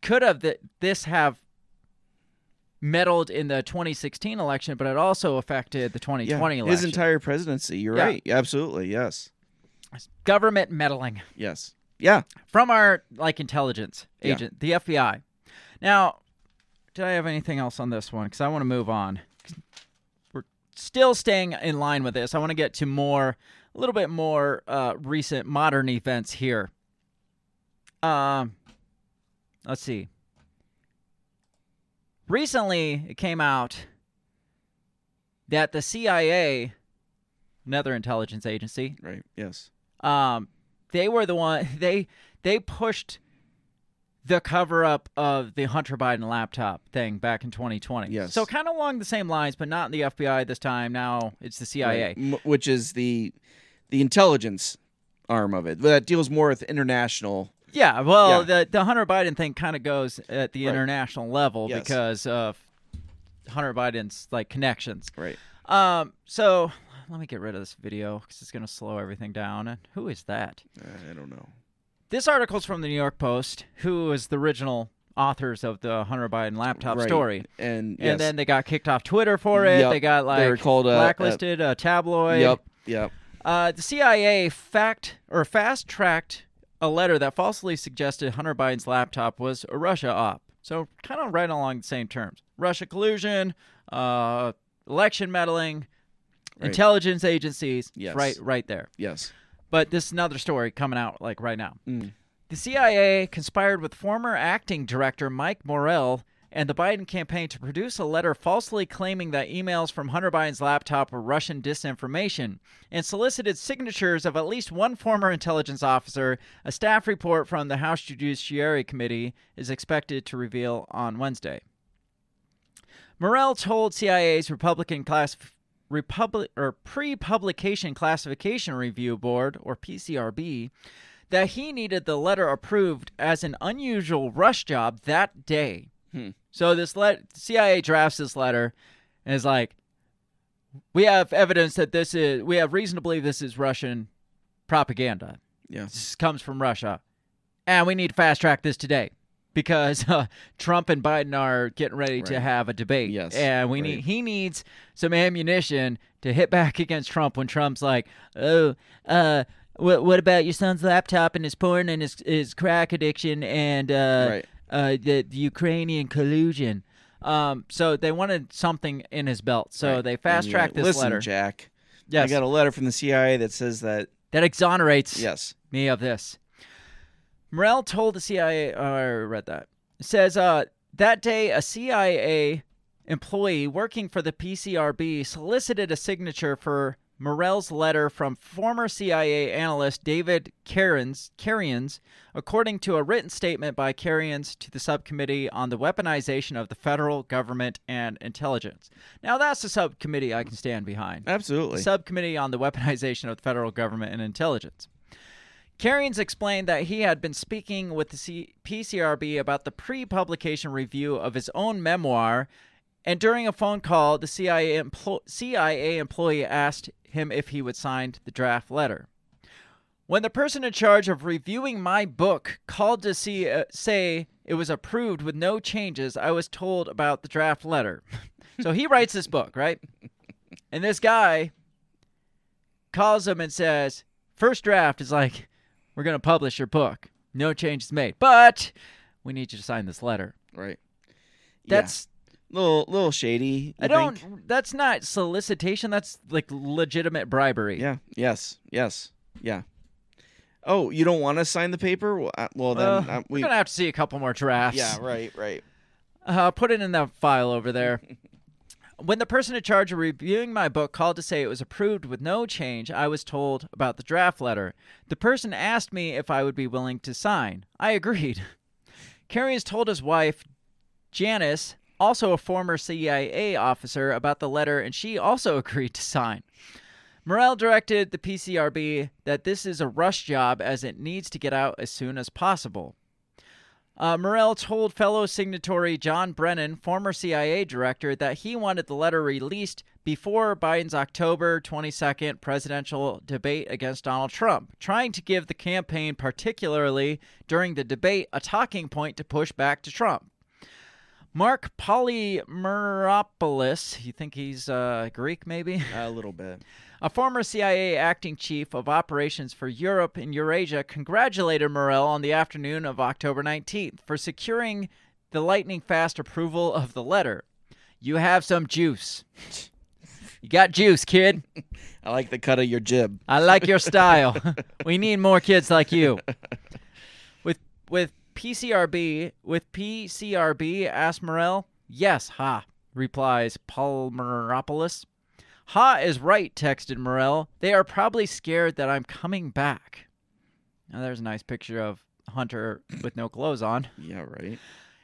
could have th- this have meddled in the 2016 election, but it also affected the 2020 yeah, election. his entire presidency. You're Yeah. right. Absolutely. Yes. government meddling. Yes. Yeah. from our like intelligence Yeah. agent, the FBI. Now, did I have anything else on this one? Because I want to move on. Still staying in line with this. I want to get to more, a little bit more uh, recent modern events here. Um, let's see. Recently, it came out that the CIA, another intelligence agency, Right. Yes. um, they were the one they they pushed the cover up of the Hunter Biden laptop thing back in 2020. Yes. So kind of along the same lines, but not in the FBI this time. Now it's the CIA. Right. Which is the the intelligence arm of it that deals more with international. Yeah. Well, Yeah. the the Hunter Biden thing kind of goes at the Right. international level Yes. because of Hunter Biden's like connections. Right. Um. So let me get rid of this video because it's gonna slow everything down. And who is that? Uh, I don't know. This article's from the New York Post, who was the original authors of the Hunter Biden laptop Right. story. And And yes. then they got kicked off Twitter for it. Yep. They got like They called, uh, uh, blacklisted, a tabloid. Yep. Yep. Uh, the CIA fact or fast tracked a letter that falsely suggested Hunter Biden's laptop was a Russia op. So kind of right along the same terms: Russia collusion, uh, election meddling, Right. intelligence agencies. Yes. Right, right there. Yes. But this is another story coming out like right now. Mm. The CIA conspired with former acting director Mike Morell and the Biden campaign to produce a letter falsely claiming that emails from Hunter Biden's laptop were Russian disinformation and solicited signatures of at least one former intelligence officer. A staff report from the House Judiciary Committee is expected to reveal on Wednesday. Morell told CIA's Republican class Republic or pre-publication classification review board or PCRB that he needed the letter approved as an unusual rush job that day. Hmm. So this let CIA drafts this letter and is like, we have evidence that this is we have reason to believe this is Russian propaganda. Yeah. This comes from Russia, and we need to fast track this today because uh, Trump and Biden are getting ready to have a debate. Yes, and we right. need he needs some ammunition to hit back against Trump when Trump's like, oh, uh. What, what about your son's laptop and his porn and his, his crack addiction and uh, Right. uh, the, the Ukrainian collusion? Um, so they wanted something in his belt. So Right. they fast tracked this Listen, letter. Jack. Yes. I got a letter from the CIA that says that. that exonerates Yes. me of this. Morell told the CIA, oh, I read that. Says, uh, that day, a CIA employee working for the PCRB solicited a signature for Morell's letter from former CIA analyst David Cariens, Cariens, according to a written statement by Cariens to the subcommittee on the weaponization of the federal government and intelligence. Now, that's a subcommittee I can stand behind. Absolutely. Subcommittee on the Weaponization of the Federal Government and Intelligence. Cariens explained that he had been speaking with the C- PCRB about the pre publication review of his own memoir, and during a phone call, the CIA, emplo- CIA employee asked him if he would sign the draft letter. When the person in charge of reviewing my book called to see, uh, say it was approved with no changes, I was told about the draft letter. so he writes this book, right? And this guy calls him and says, First draft is like, we're going to publish your book. No changes made. But we need you to sign this letter. right. Yeah. That's, little little shady. I don't, think? that's not solicitation. That's like legitimate bribery. Yeah. Yes. Yes. Yeah. Oh, you don't want to sign the paper? Well, uh, well then Uh, uh, we're going to have to see a couple more drafts. Yeah. Right. Right. Uh, put it in that file over there. when the person in charge of reviewing my book called to say it was approved with no change, I was told about the draft letter. The person asked me if I would be willing to sign. I agreed. Cariens told his wife, Janice, also a former CIA officer, about the letter, and she also agreed to sign. Morell directed the PCRB that this is a rush job as it needs to get out as soon as possible. Uh, Morell told fellow signatory John Brennan, former CIA director, that he wanted the letter released before Biden's October 22nd presidential debate against Donald Trump, trying to give the campaign, particularly during the debate, a talking point to push back to Trump. Marc Polymeropoulos, you think he's uh, Greek maybe? A little bit. A former CIA acting chief of operations for Europe and Eurasia congratulated Morell on the afternoon of October 19th for securing the lightning fast approval of the letter. You have some juice. You got juice, kid. I like the cut of your jib. I like your style. we need more kids like you. With with PCRB, with PCRB, asked Morell. Yes, ha, replies Polymeropoulos. Ha is right, texted Morell. They are probably scared that I'm coming back. Now there's a nice picture of Hunter with no clothes on. Yeah. Right.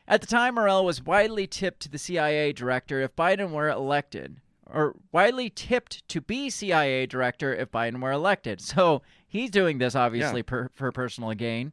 At the time, Morell was widely tipped to the CIA director if Biden were elected, or widely tipped to be CIA director if Biden were elected. So he's doing this obviously Yeah. per, for personal gain.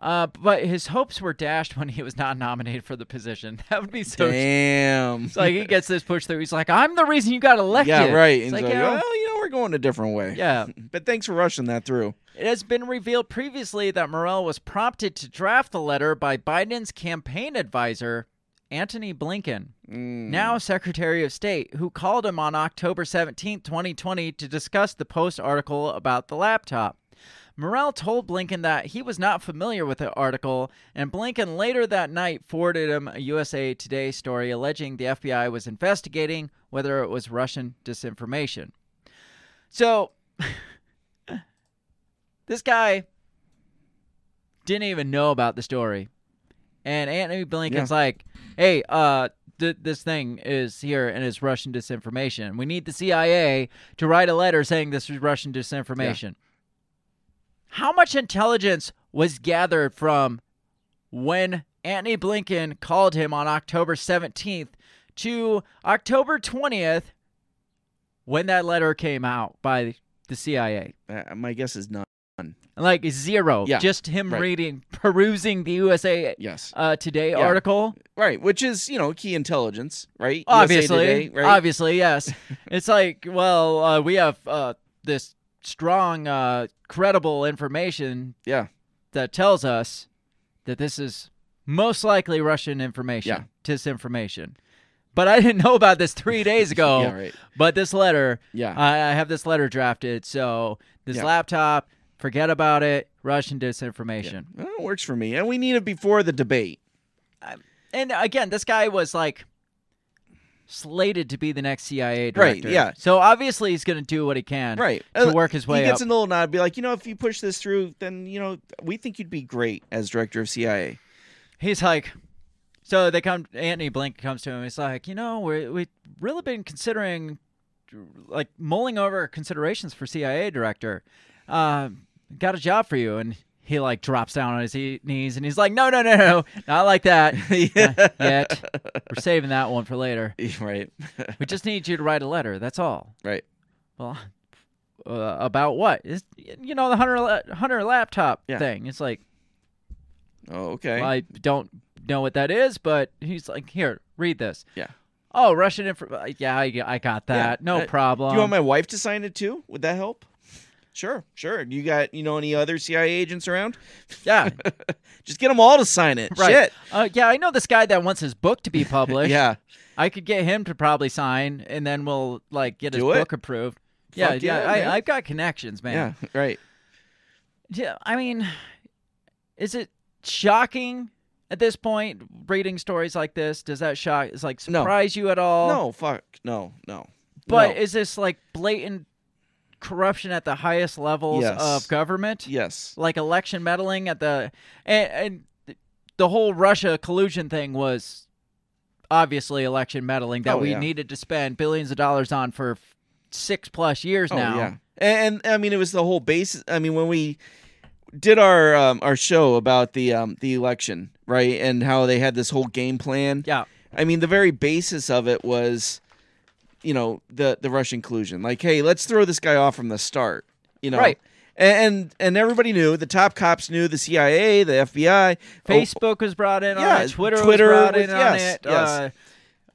Uh, but his hopes were dashed when he was not nominated for the position. That would be so. Damn. It's like he gets this push through. He's like, "I'm the reason you got elected." yeah. Right. It's like, know, oh, you know, we're going a different way. yeah. But thanks for rushing that through. It has been revealed previously that Morell was prompted to draft the letter by Biden's campaign advisor, Antony Blinken, Mm. now Secretary of State, who called him on October 17, 2020, to discuss the Post article about the laptop. Morell told Blinken that he was not familiar with the article, and Blinken later that night forwarded him a USA Today story alleging the FBI was investigating whether it was Russian disinformation. So, this guy didn't even know about the story. and Antony Blinken's like, "Hey, uh, th- this thing is here and it's Russian disinformation. We need the CIA to write a letter saying this is Russian disinformation." How much intelligence was gathered from when Antony Blinken called him on October 17th to October 20th when that letter came out by the CIA? Uh, my guess is none. Like zero. Yeah, Just him right. reading, perusing the USA Yes. uh, Today Yeah. article. Right, which is you know key intelligence, right? Obviously, Today, right? obviously, yes. it's like, well, uh, we have uh, this strong, uh, credible information Yeah, that tells us that this is most likely Russian information, Yeah. disinformation. But I didn't know about this three days ago. Yeah, right. But this letter, Yeah. I, I have this letter drafted. So this Yeah. laptop, forget about it. Russian disinformation. Well, it works for me, and we need it before the debate. And again, this guy was like slated to be the next CIA director. Right, yeah. So obviously he's going to do what he can. Right, To Uh, work his way up. He gets up. a little nod, be like, you know, if you push this through, then you know, we think you'd be great as director of CIA. he's like, so they come. Antony Blink comes to him. He's like, you know, we we really been considering, like, mulling over considerations for CIA director. Um, got a job for you, and he like drops down on his e- knees, and he's like, no, no, no, no, not like that. Yet. We're saving that one for later. right, We just need you to write a letter. That's all. right. Well, uh, about what? Is you know the hunter hunter laptop Yeah. thing? It's like Oh, okay. I don't know what that is, but he's like, here, read this. Yeah. Oh, Russian info. Yeah, I, I got that. Yeah. No Uh, problem. Do you want my wife to sign it too? Would that help? Sure, sure. You got you know any other CIA agents around? yeah, Just get them all to sign it. right. Shit. Uh, yeah, I know this guy that wants his book to be published. Yeah. I could get him to probably sign, and then we'll like get his it. book approved. Yeah, Fuck yeah. yeah, man. I, I've got connections, man. Yeah. Right. Yeah, I mean, is it shocking at this point reading stories like this? Does that shock? Is like No. surprise you at all? No. Fuck. No. No. But No. is this like blatant corruption at the highest levels Yes. of government? yes. Like election meddling at the and, and the whole Russia collusion thing was obviously election meddling that Oh, we yeah. needed to spend billions of dollars on for six plus years Oh now. yeah. And, and I mean, it was the whole base. I mean, when we did our um, our show about the um, the election, right, and how they had this whole game plan. Yeah. I mean, the very basis of it was, you know, the the Russian collusion. Like, hey, let's throw this guy off from the start. You know, Right. And and everybody knew. The top cops knew. The CIA, the FBI, oh, Facebook was brought in Yeah, on it. Twitter, Twitter was brought was- in on yes, it. yes. Uh,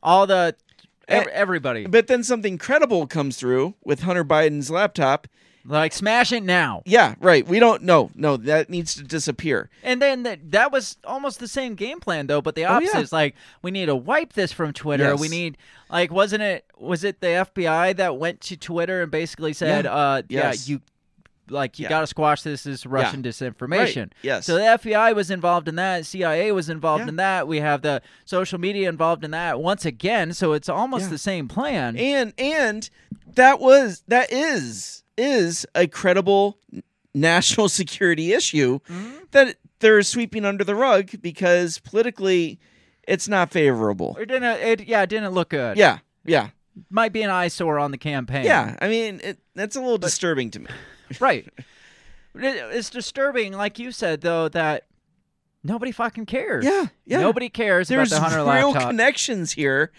all the ev- everybody But then something credible comes through with Hunter Biden's laptop. Like smash it now. Yeah, right. We don't. No, no, that needs to disappear. And then that that was almost the same game plan though, but the Oh, opposite yeah. is like we need to wipe this from Twitter. Yes. We need like wasn't it was it the FBI that went to Twitter and basically said, Yeah. uh Yes. yeah, you like you Yeah. got to squash this as Russian disinformation. Yes. So the FBI was involved in that, CIA was involved Yeah. in that. We have the social media involved in that once again, so it's almost Yeah. the same plan. and and that was that is is a credible national security issue Mm-hmm. that they're sweeping under the rug because politically it's not favorable. it didn't it yeah, it didn't look good. Yeah, yeah, Might be an eyesore on the campaign. yeah. I mean, it, that's a little disturbing to me. Right. It- It's disturbing, like you said, though, that nobody fucking cares. Yeah, yeah. Nobody cares There's about the Hunter real laptop. connections here,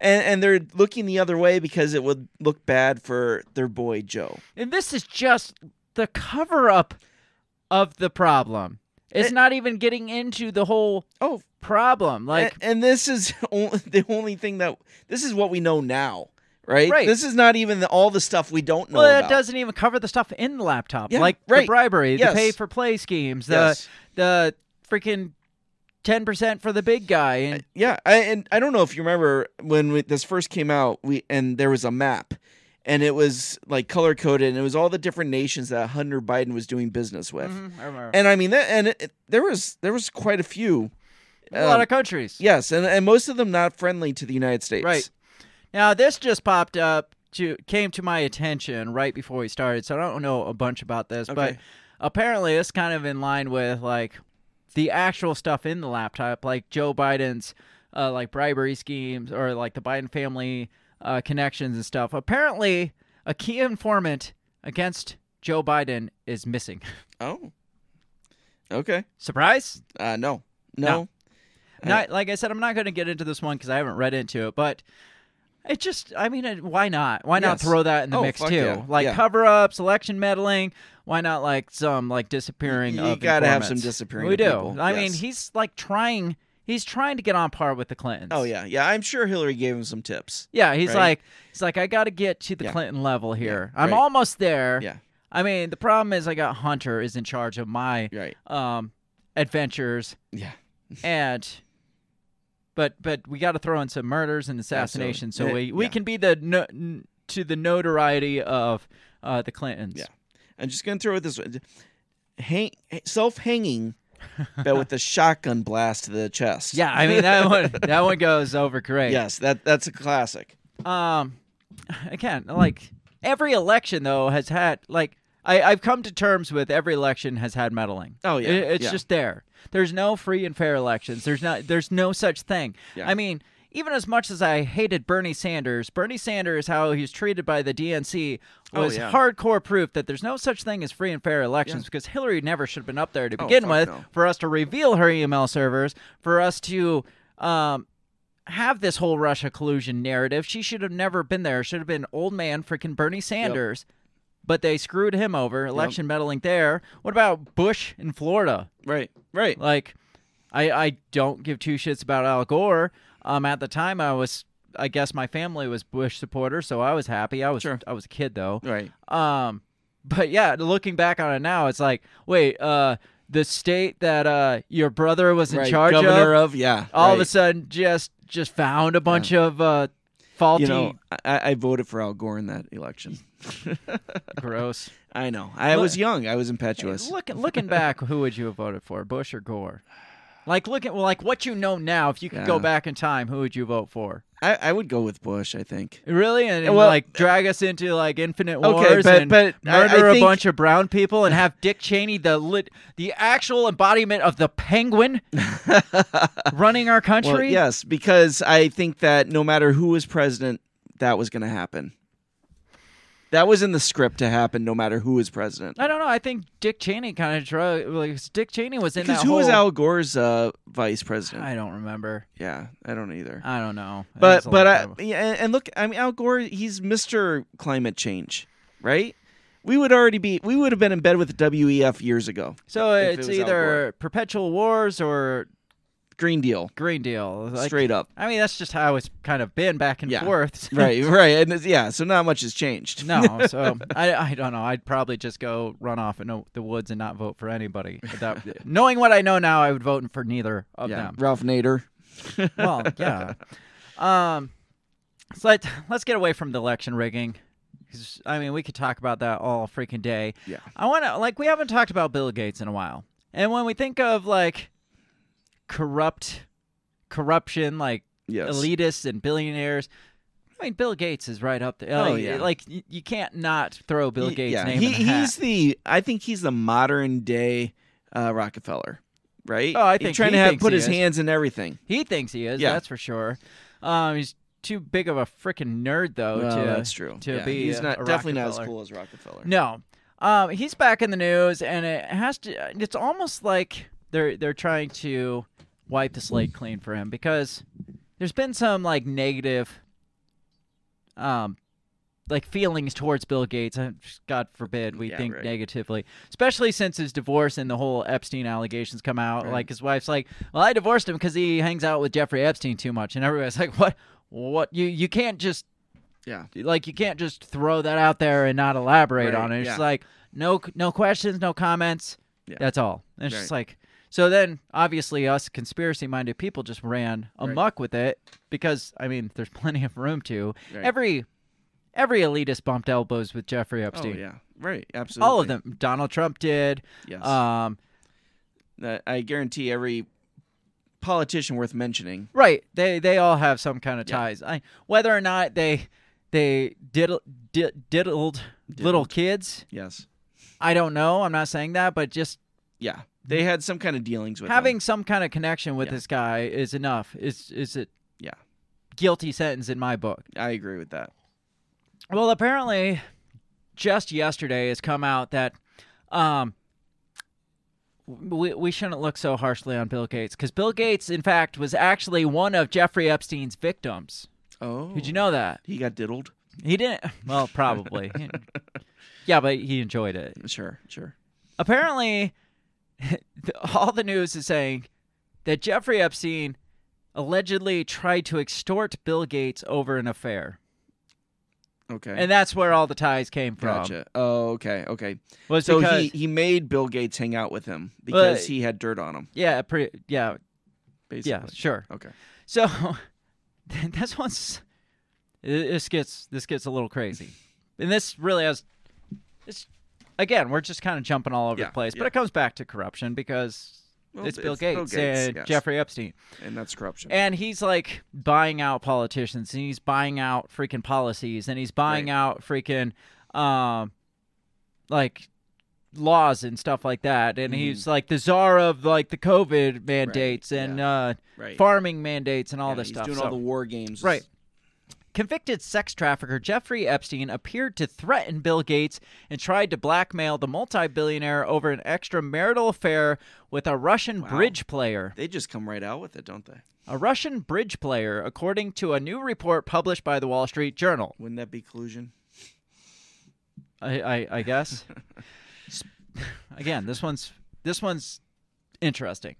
and and they're looking the other way because it would look bad for their boy Joe. and this is just the cover up of the problem. It's It- not even getting into the whole Oh, problem. Like, and, and this is only, the only thing that this is what we know now, right? Right. This is not even the, all the stuff we don't know well, about. doesn't even cover the stuff in the laptop, Yeah, like right. the bribery, Yes. the pay for play schemes, the Yes. the freaking ten percent for the big guy, and Yeah, I, and I don't know if you remember when we, this first came out, we and there was a map, and it was like color coded, and it was all the different nations that Hunter Biden was doing business with. I remember. And I mean, that, and it, it- there was there was quite a few. a lot um, of countries. Yes, and and most of them not friendly to the United States. Right. Now this just popped up to came to my attention right before we started, so I don't know a bunch about this, but apparently it's kind of in line with like the actual stuff in the laptop, like Joe Biden's uh, like bribery schemes or like the Biden family uh, connections and stuff. Apparently, a key informant against Joe Biden is missing. Oh. Okay. Surprise? Uh, no. No. No. Not like I said, I'm not going to get into this one because I haven't read into it, but it just, I mean, it, why not? Why not Yes. throw that in the Oh, mix fuck too? yeah. Like Yeah. cover-ups, election meddling. Why not like some like disappearing? You of gotta have some informants? disappearing We of do. people, I mean, yes. he's like trying. He's trying to get on par with the Clintons. Oh yeah, yeah. I'm sure Hillary gave him some tips. Yeah, he's Right? like, he's like, I got to get to the Yeah. Clinton level here. I'm right. almost there. Yeah. I mean, the problem is I got Hunter is in charge of my Right. um adventures Yeah. and but but we got to throw in some murders and assassinations so Absolutely. we, we Yeah. can be the no, n- to the notoriety of uh, the Clintons. Yeah. I'm just gonna throw it this way: hang, self hanging, but with a shotgun blast to the chest. Yeah, I mean that one that one goes over great. Yes, that that's a classic. Um, again, like every election though has had like I I've come to terms with every election has had meddling. Oh, yeah, It- it's yeah. just there. There's no free and fair elections. There's not. There's no such thing. Yeah. I mean. Even as much as I hated Bernie Sanders, Bernie Sanders, how he was treated by the DNC, Oh, was yeah. hardcore proof that there's no such thing as free and fair elections Yeah. because Hillary never should have been up there to Oh, begin fuck with. no. For us to reveal her email servers, for us to um, have this whole Russia collusion narrative. She should have never been there. Should have been old man freaking Bernie Sanders. But they screwed him over, election meddling there. What about Bush in Florida? Right. Right. Like, I I don't give two shits about Al Gore. Um, at the time, I was, I guess my family was Bush supporter, so I was happy. I was, Sure. I was a kid though. Right. Um, but yeah, looking back on it now, it's like, wait, uh, the state that uh your brother was in right. charge Governor of, of, yeah. all of a sudden just just found a bunch of uh faulty, you know, I, I voted for Al Gore in that election. gross. I know. I Look- was young. I was impetuous. Looking looking back, who would you have voted for, Bush or Gore? Like looking, well, like what you know now. If you could go back in time, who would you vote for? I, I would go with Bush. I think. Really, and, and, Well- like drag us into like infinite wars Okay, but- and but I- I murder a bunch of brown people and have Dick Cheney, the lit, the actual embodiment of the penguin, running our country. Well, yes, because I think that no matter who was president, that was going to happen. That was in the script to happen, no matter who was president. I don't know. I think Dick Cheney kind of drug. Like Dick Cheney was in Because that who whole. was Al Gore's uh, vice president? I don't remember. yeah, I don't either. I don't know. That but but I, yeah, and look, I mean, Al Gore, he's Mister Climate Change, right? We would already be, we would have been in bed with the WEF years ago. so if it it's either perpetual wars or Green Deal, Green Deal. Like, straight up. I mean, that's just how it's kind of been back and Yeah. forth. right, right, and it's, yeah, so not much has changed. No, so I, I don't know. I'd probably just go run off in the woods and not vote for anybody. That, knowing what I know now, I would vote for neither of yeah, them. Ralph Nader. Well, yeah. Um, so let, let's get away from the election rigging. I mean, we could talk about that all freaking day. Yeah. I want to like we haven't talked about Bill Gates in a while, and when we think of like corrupt corruption, like Yes. elitists and billionaires. I mean, Bill Gates is right up there. Oh, Like, yeah. Like you can't not throw Bill Gates' yeah, name he, in the he's the. I think he's the modern day uh, Rockefeller, right? Oh, I He's think trying he to have, put his is. hands in everything. He thinks he is. Yeah. That's for sure. Um, he's too big of a freaking nerd though Well, to that's true. to Yeah, be he's not definitely not as cool as Rockefeller. No. Um, he's back in the news, and it has to. It's almost like they're they're trying to wipe the slate clean for him because there's been some like negative, um, like feelings towards Bill Gates. God forbid we Yeah, think right. negatively, especially since his divorce and the whole Epstein allegations come out. Right. Like his wife's like, "Well, I divorced him because he hangs out with Jeffrey Epstein too much," and everybody's like, "What? What? You you can't just Yeah. like you can't just throw that out there and not elaborate Right, on it. It's yeah. like no no questions, no comments. Yeah. That's all. And it's just like so then obviously us conspiracy minded people just ran Right. amok with it because I mean there's plenty of room to. Right. Every every elitist bumped elbows with Jeffrey Epstein. Oh Epstein. yeah. Right. Absolutely. All of them. Donald Trump did. Yes. Um I guarantee every politician worth mentioning. Right. They they all have some kind of Yeah. ties. I, whether or not they they diddle, did, diddled little kids, Yes. I don't know. I'm not saying that, but just Yeah. They had some kind of dealings with having him. some kind of connection with Yeah. this guy is enough. Is is it Yeah, guilty sentence in my book? I agree with that. Well, apparently, just yesterday has come out that um, we, we shouldn't look so harshly on Bill Gates because Bill Gates, in fact, was actually one of Jeffrey Epstein's victims. Oh, Did you know that? he got diddled? He didn't. Well, probably. yeah, but he enjoyed it. Sure, sure. Apparently, all the news is saying that Jeffrey Epstein allegedly tried to extort Bill Gates over an affair. Okay. And that's where all the ties came from. Gotcha. Oh, okay, okay. Was so because he, he made Bill Gates hang out with him because Uh, he had dirt on him. yeah, pretty yeah, Basically. yeah, sure. Okay. So this one's this gets this gets a little crazy, and this really has this again. We're just kind of jumping all over Yeah, the place, but it comes back to corruption because Well, it's Bill it's Bill Gates, Gates, and yes. Jeffrey Epstein, And that's corruption. and he's like buying out politicians, and he's buying out freaking policies, and he's buying Right. out freaking um like laws and stuff like that and he's Mm-hmm. like the czar of like the covid mandates and uh Right. farming mandates and all Yeah, this he's stuff doing So- all the war games. Right. Convicted sex trafficker Jeffrey Epstein appeared to threaten Bill Gates and tried to blackmail the multi-billionaire over an extramarital affair with a Russian bridge player. They just come right out with it, don't they? A Russian bridge player, according to a new report published by the Wall Street Journal. Wouldn't that be collusion? I, I, I guess. Again, this one's this one's interesting.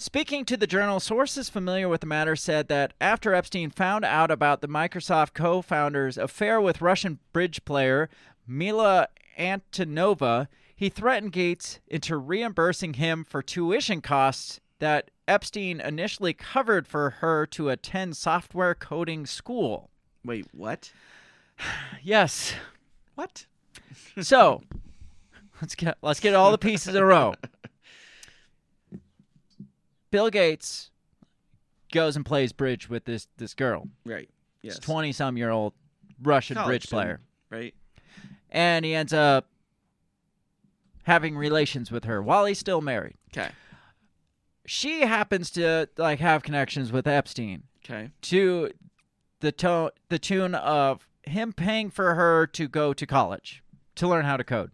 Speaking to the journal, sources familiar with the matter said that after Epstein found out about the Microsoft co-founder's affair with Russian bridge player Mila Antonova, he threatened Gates into reimbursing him for tuition costs that Epstein initially covered for her to attend software coding school. Wait, what? Yes. What? So, let's get let's get all the pieces in a row. Bill Gates goes and plays bridge with this this girl. Right. Yes. Twenty some year old Russian College bridge student, player, Right. and he ends up having relations with her while he's still married. Okay. She happens to like have connections with Epstein Okay. to the to- the tune of him paying for her to go to college to learn how to code.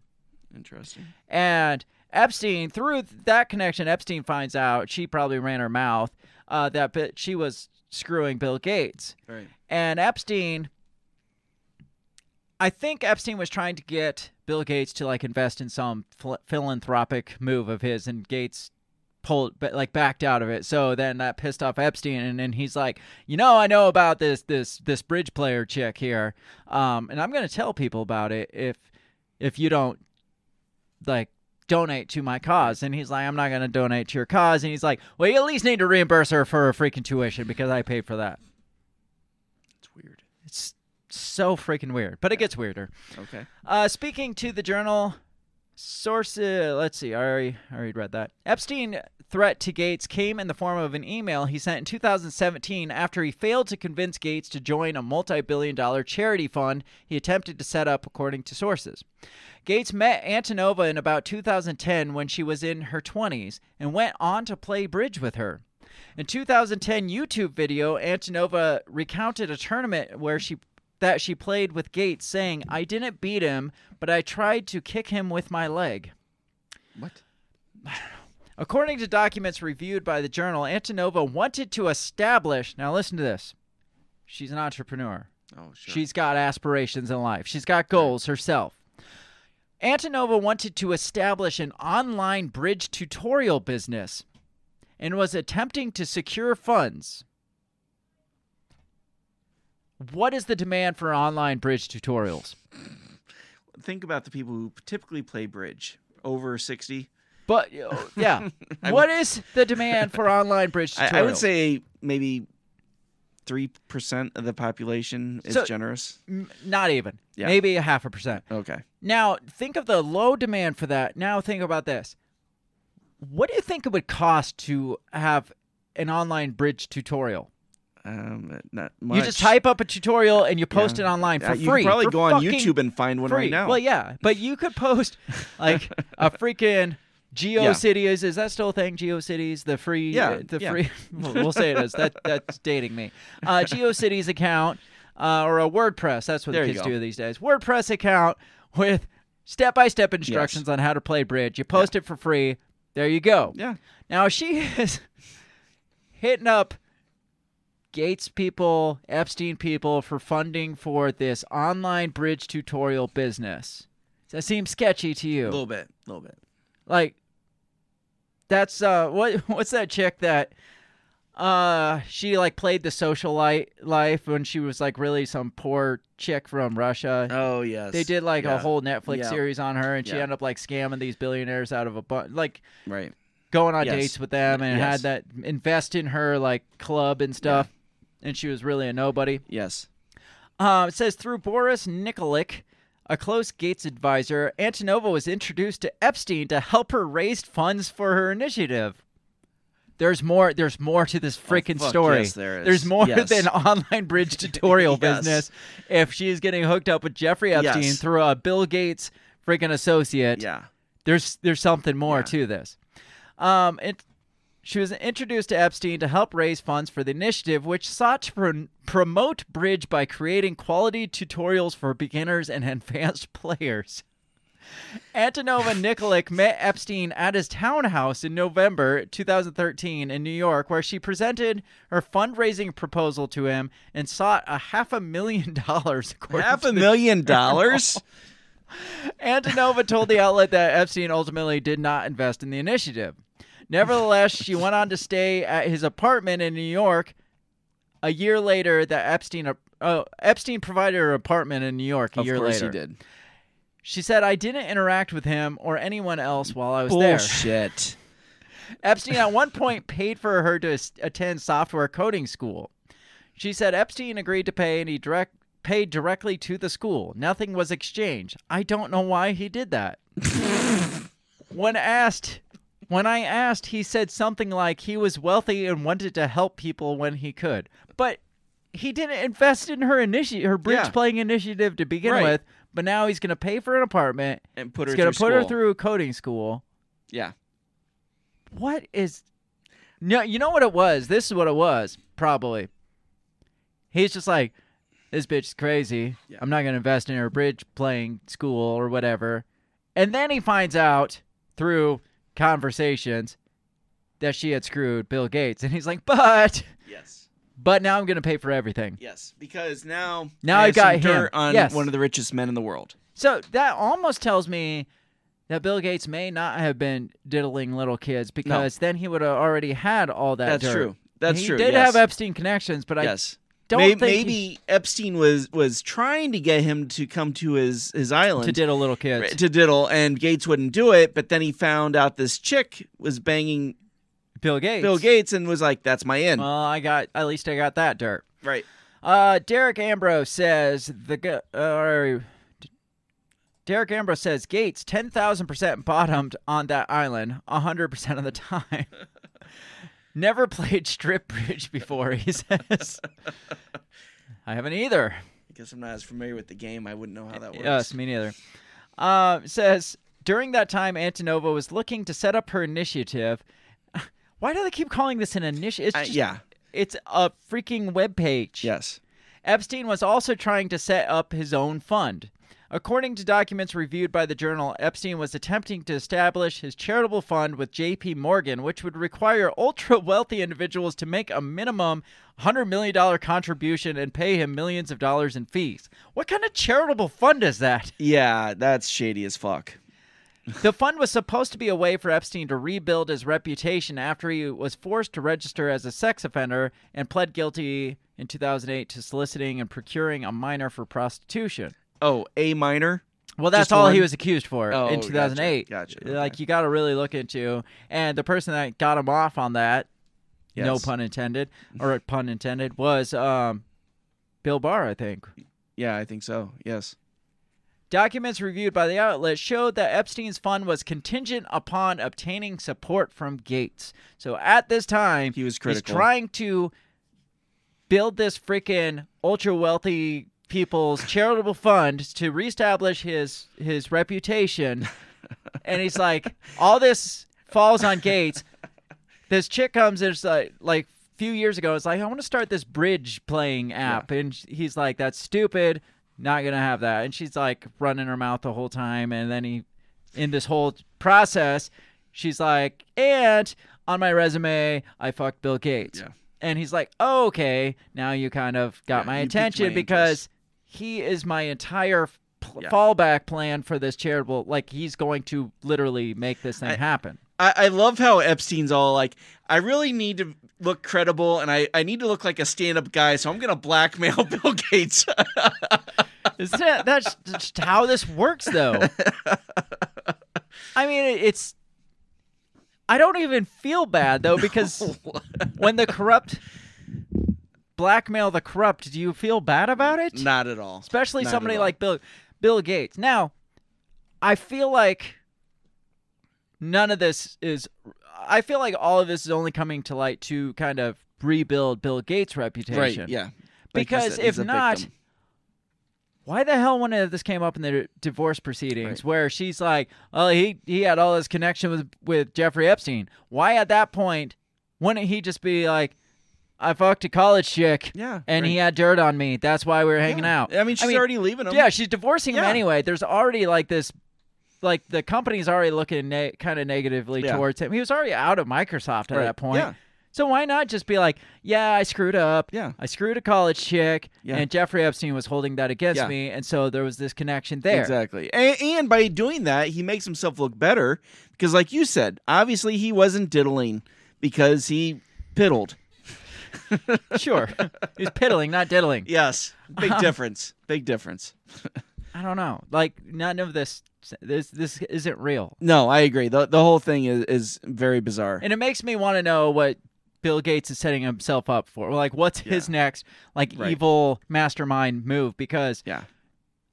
Interesting. And Epstein, through that connection, Epstein finds out she probably ran her mouth uh, that she was screwing Bill Gates. Right. And Epstein, I think Epstein was trying to get Bill Gates to like invest in some phil- philanthropic move of his, and Gates pulled but like backed out of it. So then that pissed off Epstein, and then he's like, you know, I know about this this this bridge player chick here, um, and I'm gonna tell people about it if if you don't like donate to my cause. And he's like i'm not going to donate to your cause. And he's like well you at least need to reimburse her for her freaking tuition because i paid for that. It's weird. it's so freaking weird but it gets weirder. Okay. uh, speaking to the journal source uh, let's see I already, I already read that epstein threat to gates came in the form of an email he sent in 2017 after he failed to convince gates to join a multi-billion dollar charity fund he attempted to set up according to sources Gates met Antonova in about 2010 when she was in her 20s and went on to play bridge with her. In 2010 YouTube video, Antonova recounted a tournament where she that she played with Gates saying, "I didn't beat him, but I tried to kick him with my leg." What? According to documents reviewed by the journal, Antonova wanted to establish. Now listen to this. She's an entrepreneur. Oh, sure. She's got aspirations in life. She's got goals herself. Antonova wanted to establish an online bridge tutorial business and was attempting to secure funds. What is the demand for online bridge tutorials? Think about the people who typically play bridge over sixty. But uh, yeah, what is the demand for online bridge tutorials? I, I would say maybe three percent of the population is So- generous. M- not even. Yeah. Maybe a half a percent. Okay. Now, think of the low demand for that. Now, think about this. What do you think it would cost to have an online bridge tutorial? Um, not You just type up a tutorial and you post Yeah. it online Yeah, for you free. could probably for go on YouTube and find one free. right now. Well, yeah, but you could post like a freaking GeoCities is that still a thing? GeoCities, the free, Yeah, uh, the yeah. free. we'll we'll say it is. that. That's dating me. Uh, GeoCities account uh, or a WordPress. That's what There the kids do these days. WordPress account with step-by-step instructions on how to play bridge. You post it for free. There you go. Yeah. Now she is hitting up Gates people, Epstein people for funding for this online bridge tutorial business. Does that seem sketchy to you? A little bit. A little bit. Like that's uh what what's that chick that uh she like played the social light life when she was like really some poor chick from Russia. Oh yes. They did like a whole Netflix Yeah. series on her, and she ended up like scamming these billionaires out of a bunch, like Right. going on Yes. dates with them, and Yes. had that invest in her like club and stuff. And she was really a nobody. Yes. Uh, it says through Boris Nikolic, a close Gates advisor, Antonova was introduced to Epstein to help her raise funds for her initiative. There's more. There's more to this freaking Oh, story. yes, there is. There's more Yes. than online bridge tutorial Yes. business. If she's getting hooked up with Jeffrey Epstein through a Bill Gates freaking associate, Yeah. there's there's something more Yeah. to this. Um, it she was introduced to Epstein to help raise funds for the initiative, which sought to pro- promote bridge by creating quality tutorials for beginners and advanced players. Antonova Nikolic met Epstein at his townhouse in November 2013 in New York, where she presented her fundraising proposal to him and sought a half a million dollars. Half a million dollars. Antonova told the outlet that Epstein ultimately did not invest in the initiative. Nevertheless, she went on to stay at his apartment in New York. A year later, that Epstein uh, Epstein provided her apartment in New York. A of year course later, he did. She said, "I didn't interact with him or anyone else while I was there." Bullshit. Epstein at one point paid for her to attend software coding school. She said Epstein agreed to pay and he direct paid directly to the school. Nothing was exchanged. I don't know why he did that. when asked when I asked, he said something like he was wealthy and wanted to help people when he could. But he didn't invest in her initiative, her bridge Yeah. playing initiative to begin Right. with. But now he's going to pay for an apartment And put He's her going through to put her school. through coding school. Yeah. What is? No, you know what it was. This is what it was. Probably. He's just like, this bitch is crazy. Yeah. I'm not gonna invest in her bridge playing school or whatever. And then he finds out through conversations that she had screwed Bill Gates, and he's like, but, Yes. but now I'm gonna pay for everything. Yes. Because now Now I I got him. dirt on Yes. one of the richest men in the world. So that almost tells me that Bill Gates may not have been diddling little kids because then he would have already had all that. That's dirt. true. That's he true, He did yes. have Epstein connections, but yes. Don't May- think he- maybe Epstein was was trying to get him to come to his his island to diddle little kids. to diddle, and Gates wouldn't do it. But then he found out this chick was banging Bill Gates. Bill Gates and was like, "That's my end." Well, I got at least I got that dirt. right. Uh, Derek Ambrose says the uh, Derek Ambrose says Gates ten thousand percent bottomed on that island hundred percent of the time. Never played strip bridge before. He says. I haven't either. I guess I'm not as familiar with the game. I wouldn't know how that works. Yes, me neither. Uh, says during that time, Antonova was looking to set up her initiative. Why do they keep calling this an initiative? Uh, yeah. it's a freaking web page. Yes. Epstein was also trying to set up his own fund. According to documents reviewed by the journal, Epstein was attempting to establish his charitable fund with JP Morgan, which would require ultra wealthy individuals to make a minimum $100 million contribution and pay him millions of dollars in fees. What kind of charitable fund is that? Yeah, that's shady as fuck. The fund was supposed to be a way for Epstein to rebuild his reputation after he was forced to register as a sex offender and pled guilty in 2008 to soliciting and procuring a minor for prostitution. Oh, A minor. Well, that's Just all he was accused for Oh, in gotcha, 2008. gotcha, Like okay. you got to really look into, and the person that got him off on that, no Yes. pun intended, or pun intended, was um, Bill Barr, I think. Yeah, I think so. Yes. Documents reviewed by the outlet showed that Epstein's fund was contingent upon obtaining support from Gates. So at this time, He was he's trying to build this freaking ultra wealthy people's charitable fund to reestablish his his reputation. and he's like, all this falls on Gates. This chick comes and it's like, like a few years ago, it's like, I want to start this bridge playing app. And he's like, that's stupid. Not going to have that. And she's like running her mouth the whole time. And then he, in this whole process, she's like, and on my resume, I fucked Bill Gates. Yeah. And he's like, oh, okay, now you kind of got Yeah, my attention my because. He is my entire pl- Yeah. fallback plan for this charitable. Like he's going to literally make this thing I- happen. I, I love how Epstein's all like, I really need to look credible and I, I need to look like a stand up guy, so I'm going to blackmail Bill Gates. Isn't that, that's just how this works, though. I mean, it's. I don't even feel bad though because when the corrupt blackmail the corrupt, do you feel bad about it? Not at all. especially Not somebody all. like Bill Bill Gates. Now, I feel like none of this is I feel like all of this is only coming to light to kind of rebuild Bill Gates' reputation. Right, yeah. Because if not victim. why the hell when this came up in the divorce proceedings Right. where she's like, "Oh, he he had all this connection with with Jeffrey Epstein." Why at that point wouldn't he just be like, "I fucked a college chick, Yeah, and he had dirt on me. That's why we were hanging Yeah. out." I mean, she's already leaving him. Yeah, she's divorcing him Yeah. anyway. There's already like this, like the company's already looking ne- kind of negatively Yeah. towards him. He was already out of Microsoft at Right. that point. Yeah. So why not just be like, yeah, I screwed up. Yeah. I screwed a college chick, Yeah. and Jeffrey Epstein was holding that against Yeah. me, and so there was this connection there. Exactly. And, and by doing that, he makes himself look better because, like you said, obviously he wasn't diddling because he piddled. Sure, he's piddling, not diddling. Yes. Big Uh-huh. difference. Big difference. I don't know. Like none of this, this, this isn't real. No, I agree. The, the whole thing is, is very bizarre. And it makes me want to know what Bill Gates is setting himself up for. Like, what's his next, like, Right. evil mastermind move? Because yeah.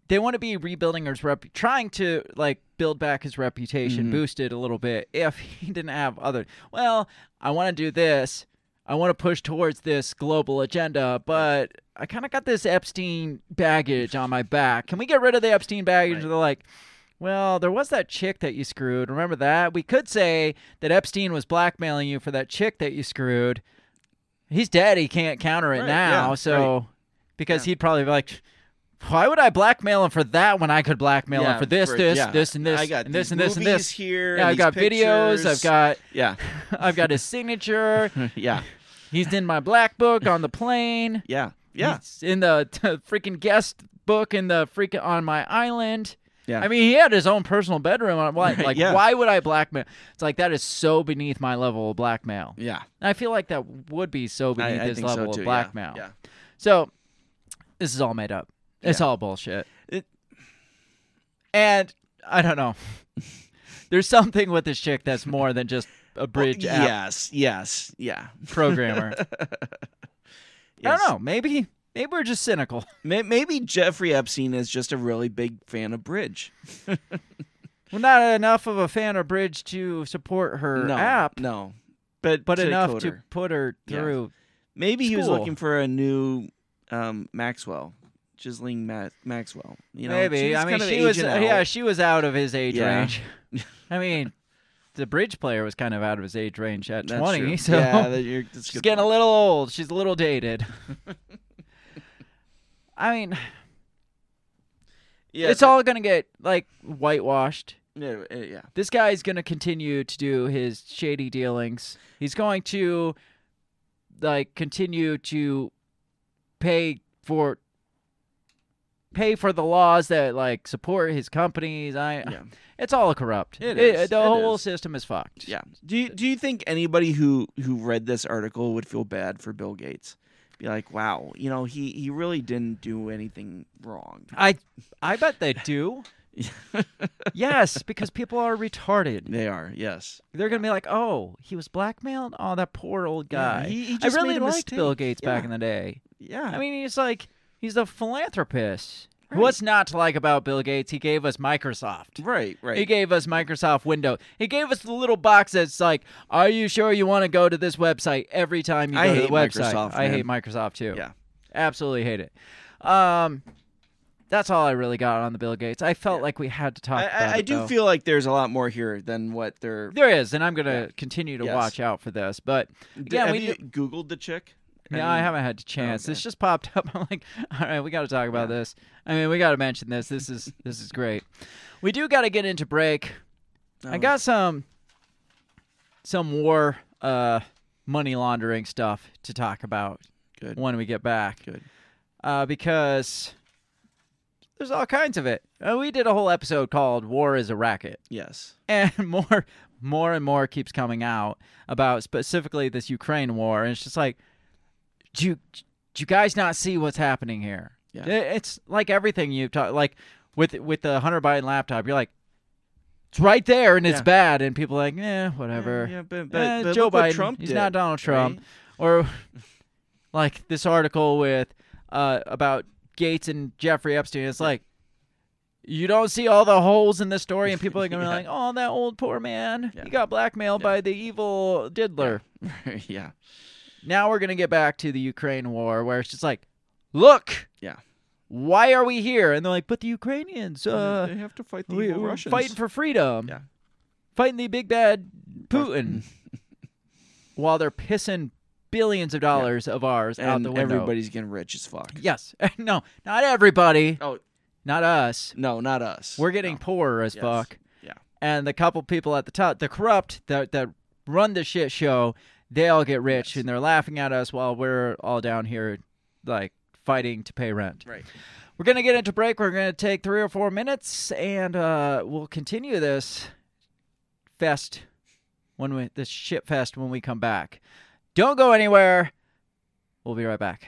they want to be rebuilding his rep, trying to like build back his reputation, Mhm. boost it a little bit. If he didn't have other, well, I want to do this. I want to push towards this global agenda, but I kind of got this Epstein baggage on my back. Can we get rid of the Epstein baggage? They're like, well, there was that chick that you screwed. Remember that? We could say that Epstein was blackmailing you for that chick that you screwed. He's dead. He can't counter it Right, now. yeah, so, right. because he'd probably be like, why would I blackmail him for that when I could blackmail Yeah, him for this, for- this, yeah. this, and this, I got and this, and this, and this here Yeah, I've got these videos. I've got Yeah. I've got his signature. yeah. He's in my black book on the plane. Yeah. Yeah. He's in the freaking guest book in the freaking on my island. Yeah. I mean, he had his own personal bedroom. On why, like, Yeah. why would I blackmail? It's like that is so beneath my level of blackmail. Yeah. And I feel like that would be so beneath I his think so level too, of blackmail. yeah. So this is all made up. It's Yeah. all bullshit. It- and I don't know. There's something with this chick that's more than just a bridge app Yes. Yes. Yeah. programmer. I don't know. Maybe maybe we're just cynical. Maybe Jeffrey Epstein is just a really big fan of bridge. We're not enough of a fan of Bridge to support her no, app, No. But but to enough to put her Yeah. through. Maybe he was looking for a new um, Maxwell, Ghislaine Ma- Maxwell. You know, Maybe. I mean, she was out. yeah, she was out of his age Yeah. range. I mean, the bridge player was kind of out of his age range at That's 20, true. so yeah, that- she's getting a little old. She's a little dated. I mean, Yeah, it's but- all going to get like whitewashed. Yeah, uh, yeah. This guy's going to continue to do his shady dealings. He's going to like continue to pay for pay for the laws that like support his companies. I Yeah. it's all corrupt. It is. the It whole is. system is fucked. Yeah. Do you, do you think anybody who who read this article would feel bad for Bill Gates? Be like, wow, you know, he he really didn't do anything wrong. I I bet they do. yes, because people are retarded. They are, yes. They're gonna be like, "Oh, he was blackmailed. Oh, that poor old Yeah, guy." he- he I really liked Bill mistake. Gates back in the day. Yeah. I mean, he's like he's a philanthropist. Right. What's not to like about Bill Gates? He gave us Microsoft. right, right. He gave us Microsoft Windows. He gave us the little box that's like, "Are you sure you want to go to this website every time you go I to the website?" Microsoft, I man. hate Microsoft too. Yeah. absolutely hate it. Um, that's all I really got on the Bill Gates. I felt like we had to talk. I, about I, I do though. feel like there's a lot more here than what they're. there is, and I'm gonna Yeah. continue to Yes. watch out for this. But yeah, have we you do- googled the chick? Yeah, I haven't had a chance. okay. This just popped up. I'm like, all right, we got to talk about this. I mean, we got to mention this. This is this is great. We do got to get into break. I Oh. got some some war uh, money laundering stuff to talk about Good. when we get back. Good. Uh, because there's all kinds of it. Uh, we did a whole episode called "War is a Racket." Yes. and more more and more keeps coming out about specifically this Ukraine war and it's just like do you do you guys not see what's happening here Yeah. It's like everything you've talked like with with the Hunter Biden laptop you're like it's right there and it's bad and people are like eh whatever Yeah, but, but, Eh, but Joe Biden Trump he's did, not Donald Trump right? or like this article with uh about Gates and Jeffrey Epstein it's like you don't see all the holes in the story, and people are gonna Yeah. be like, "Oh, that old poor man, Yeah. he got blackmailed by the evil diddler." yeah. Now we're gonna get back to the Ukraine war, where it's just like, "Look, Yeah. why are we here?" And they're like, "But the Ukrainians, uh, they have to fight the we, evil we're Russians. fighting for freedom, Yeah. fighting the big bad Putin," while they're pissing billions of dollars of ours out and the window. everybody's getting rich as fuck. yes, no, not everybody, Oh not us. no, not us. We're getting No. poorer as Yes. fuck. Yeah. and the couple people at the top, the corrupt that that run the shit show, they all get rich Yes. and they're laughing at us while we're all down here like fighting to pay rent. Right. We're gonna get into break. We're gonna take three or four minutes, and uh, we'll continue this fest when we this shit fest when we come back. Don't go anywhere. We'll be right back.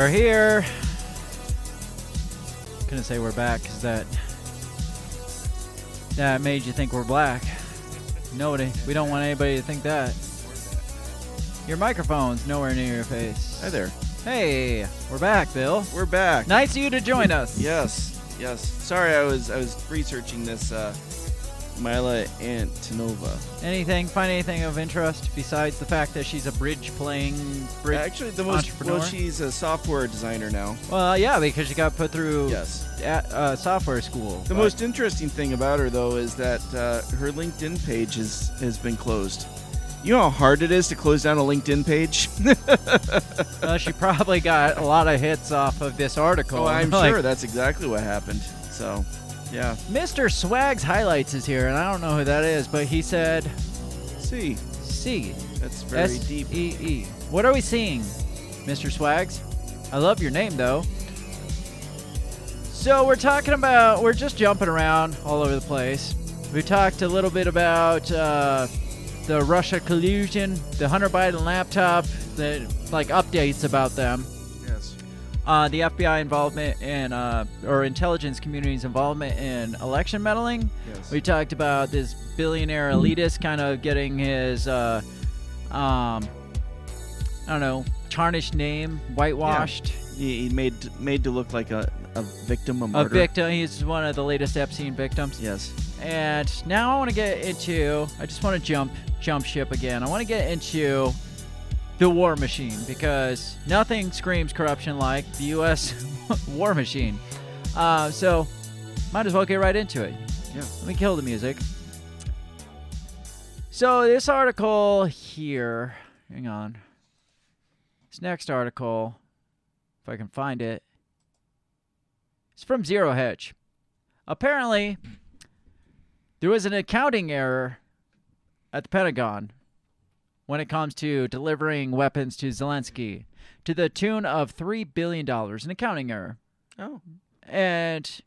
We're here. Couldn't say we're back because that that made you think we're black. Nobody. We don't want anybody to think that. Your microphone's nowhere near your face. Hi there. Hey, we're back, Bill. We're back. Nice of you to join us. Yes. Yes. Sorry, I was I was researching this uh, Mila Antonova. Anything? Find anything of interest besides the fact that she's a bridge playing bridge Actually, the most entrepreneur? well, she's a software designer now. Well, yeah, because she got put through Yes. at, uh, software school. The but- most interesting thing about her, though, is that uh, her LinkedIn page has has been closed. You know how hard it is to close down a LinkedIn page? uh, she probably got a lot of hits off of this article. oh, I'm Like, sure that's exactly what happened. So, yeah. Mr. Swags Highlights is here, and I don't know who that is, but he said C. C. That's very deep. S-E-E. What are we seeing, Mr. Swags? I love your name, though. So we're talking about we're just jumping around all over the place. We talked a little bit about uh, the Russia collusion, the Hunter Biden laptop, the like updates about them. Yes. Uh, the FBI involvement in uh, or intelligence community's involvement in election meddling. Yes. We talked about this billionaire elitist kind of getting his uh, um, I don't know tarnished name whitewashed. He, he made made to look like a, a victim, a A victim. He's one of the latest Epstein victims. Yes. And now I want to get into. I just want to jump jump ship again. I want to get into the war machine because nothing screams corruption like the U.S. war machine. Uh, so might as well get right into it. Yeah. Let me kill the music. So this article here. Hang on. This next article, if I can find it, it's from Zero Hedge. Apparently, there was an accounting error at the Pentagon when it comes to delivering weapons to Zelensky to the tune of $3 billion. An accounting error. Oh. And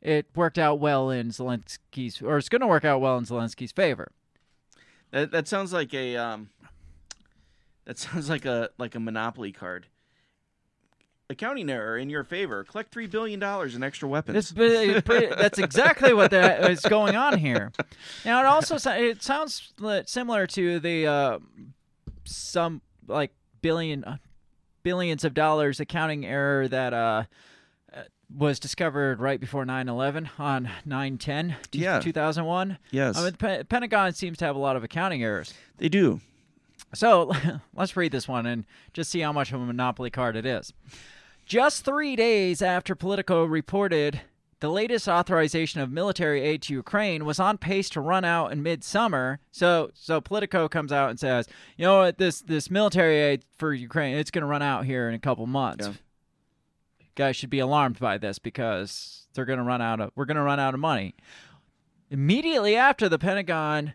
it worked out well in Zelensky's, or it's going to work out well in Zelensky's favor. That that sounds like a um. That sounds like a like a monopoly card. Accounting error in your favor. Collect three billion dollars in extra weapons. It's pretty, pretty, that's exactly what that is going on here. Now it also it sounds similar to the uh, some like billion uh, billions of dollars accounting error that uh, uh, was discovered right before 9/11 on 9/10 Yeah. 2001. Yes. I mean, the Pe- Pentagon seems to have a lot of accounting errors. They do. So let's read this one and just see how much of a monopoly card it is. Just three days after Politico reported the latest authorization of military aid to Ukraine was on pace to run out in midsummer. So, so Politico comes out and says, "You know what? This this military aid for Ukraine, it's going to run out here in a couple months. Yeah. Guys should be alarmed by this because they're going to run out of we're going to run out of money." Immediately after the Pentagon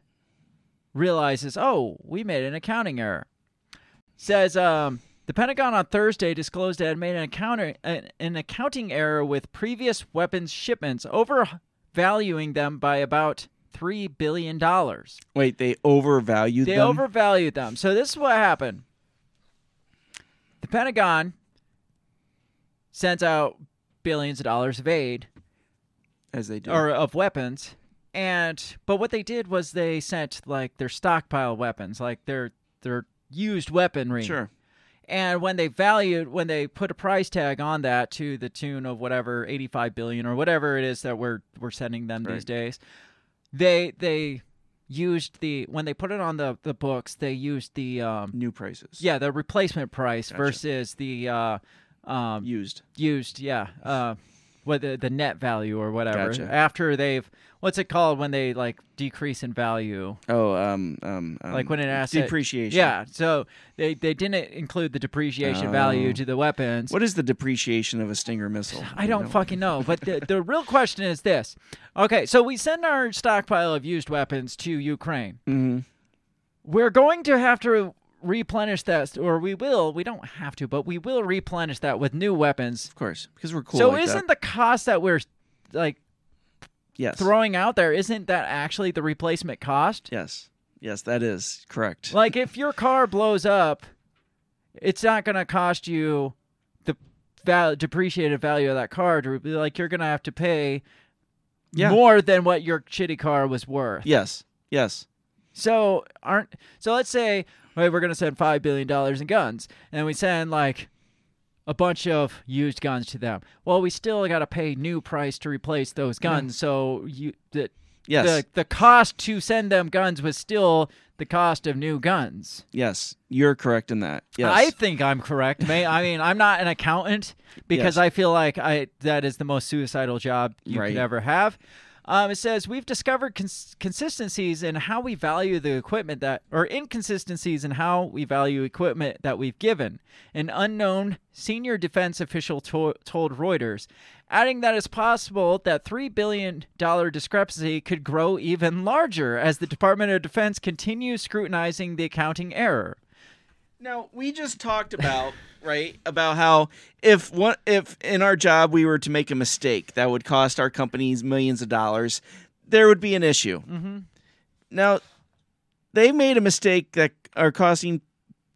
realizes, "Oh, we made an accounting error." Says um, the Pentagon on Thursday disclosed it had made an, accounting an, accounting error with previous weapons shipments, overvaluing them by about three billion dollars. Wait, they overvalued They them. overvalued them. So this is what happened. The Pentagon sends out billions of dollars of aid as they do. or of weapons and but what they did was they sent like their stockpile weapons like their their used weaponry Sure. And when they valued when they put a price tag on that to the tune of whatever 85 billion or whatever it is that we're we're sending them these days they they used the when they put it on the the books they used the um New prices. yeah the replacement price Gotcha. versus the uh um Used. used yeah uh what the, the net value or whatever Gotcha. after they've what's it called when they like decrease in value Oh, um, um, um like when an asset depreciation. yeah so they they didn't include the depreciation value Oh. to the weapons What is the depreciation of a Stinger missile? I don't fucking know. But the, the real question is this. Okay, so we send our stockpile of used weapons to Ukraine. Mhm. We're going to have to replenish that, or we will. We don't have to, but we will replenish that with new weapons. Of course, because we're cool. so like isn't that. the cost that we're like yes, throwing out there, isn't that actually the replacement cost? yes, yes, that is correct. Like if your car blows up, it's not going to cost you the val- depreciated value of that car. To be like you're going to have to pay Yeah. more than what your shitty car was worth. yes, yes, So aren't so let's say hey, we're going to send 5 billion dollars in guns and we send like a bunch of used guns to them. Well, we still got to pay new price to replace those guns. So you the Yes. the the cost to send them guns was still the cost of new guns. yes. You're correct in that. Yes. I think I'm correct. May I mean I'm not an accountant because Yes. I feel like I that is the most suicidal job you Right. could ever have. Um, it says we've discovered cons- consistencies in how we value the equipment that, or inconsistencies in how we value equipment that we've given. An unknown senior defense official to- told Reuters, adding that it's possible that three billion dollar discrepancy could grow even larger as the Department of Defense continues scrutinizing the accounting error. Now we just talked about right about how if one if in our job we were to make a mistake that would cost our companies millions of dollars, there would be an issue. Mm-hmm. Now they made a mistake that are costing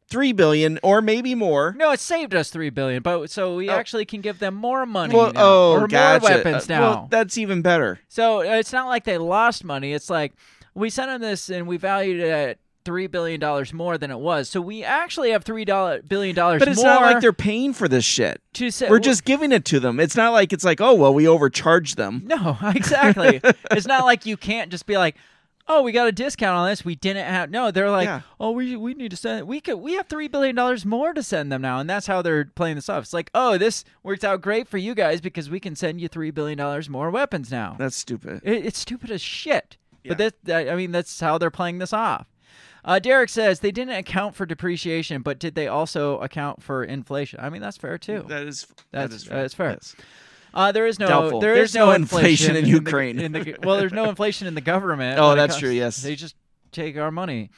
three billion or maybe more. No, it saved us three billion, but so we Oh. actually can give them more money Well, now, oh, or gotcha. more weapons Uh, now. well, that's even better. So uh, it's not like they lost money. It's like we sent them this and we valued it at three billion dollars more than it was. So we actually have three billion dollars. But it's more not like they're paying for this shit. say, We're just giving it to them. It's not like it's like, oh well, we overcharged them. no, exactly. it's not like you can't just be like. Oh, we got a discount on this. We didn't have no. They're like, Yeah. oh, we we need to send. We could. We have three billion dollars more to send them now, and that's how they're playing this off. It's like, oh, this worked out great for you guys because we can send you three billion dollars more weapons now. That's stupid. It, it's stupid as shit. But Yeah. that, that, I mean, that's how they're playing this off. Uh, Derek says they didn't account for depreciation, but did they also account for inflation? I mean, that's fair too. That is That's- that is that's fair. Yes. Uh, there is no Doubtful. there There's no, inflation in the- Ukraine. in the, well, there's no inflation in the government. Oh, that's comes- true, yes. they just take our money.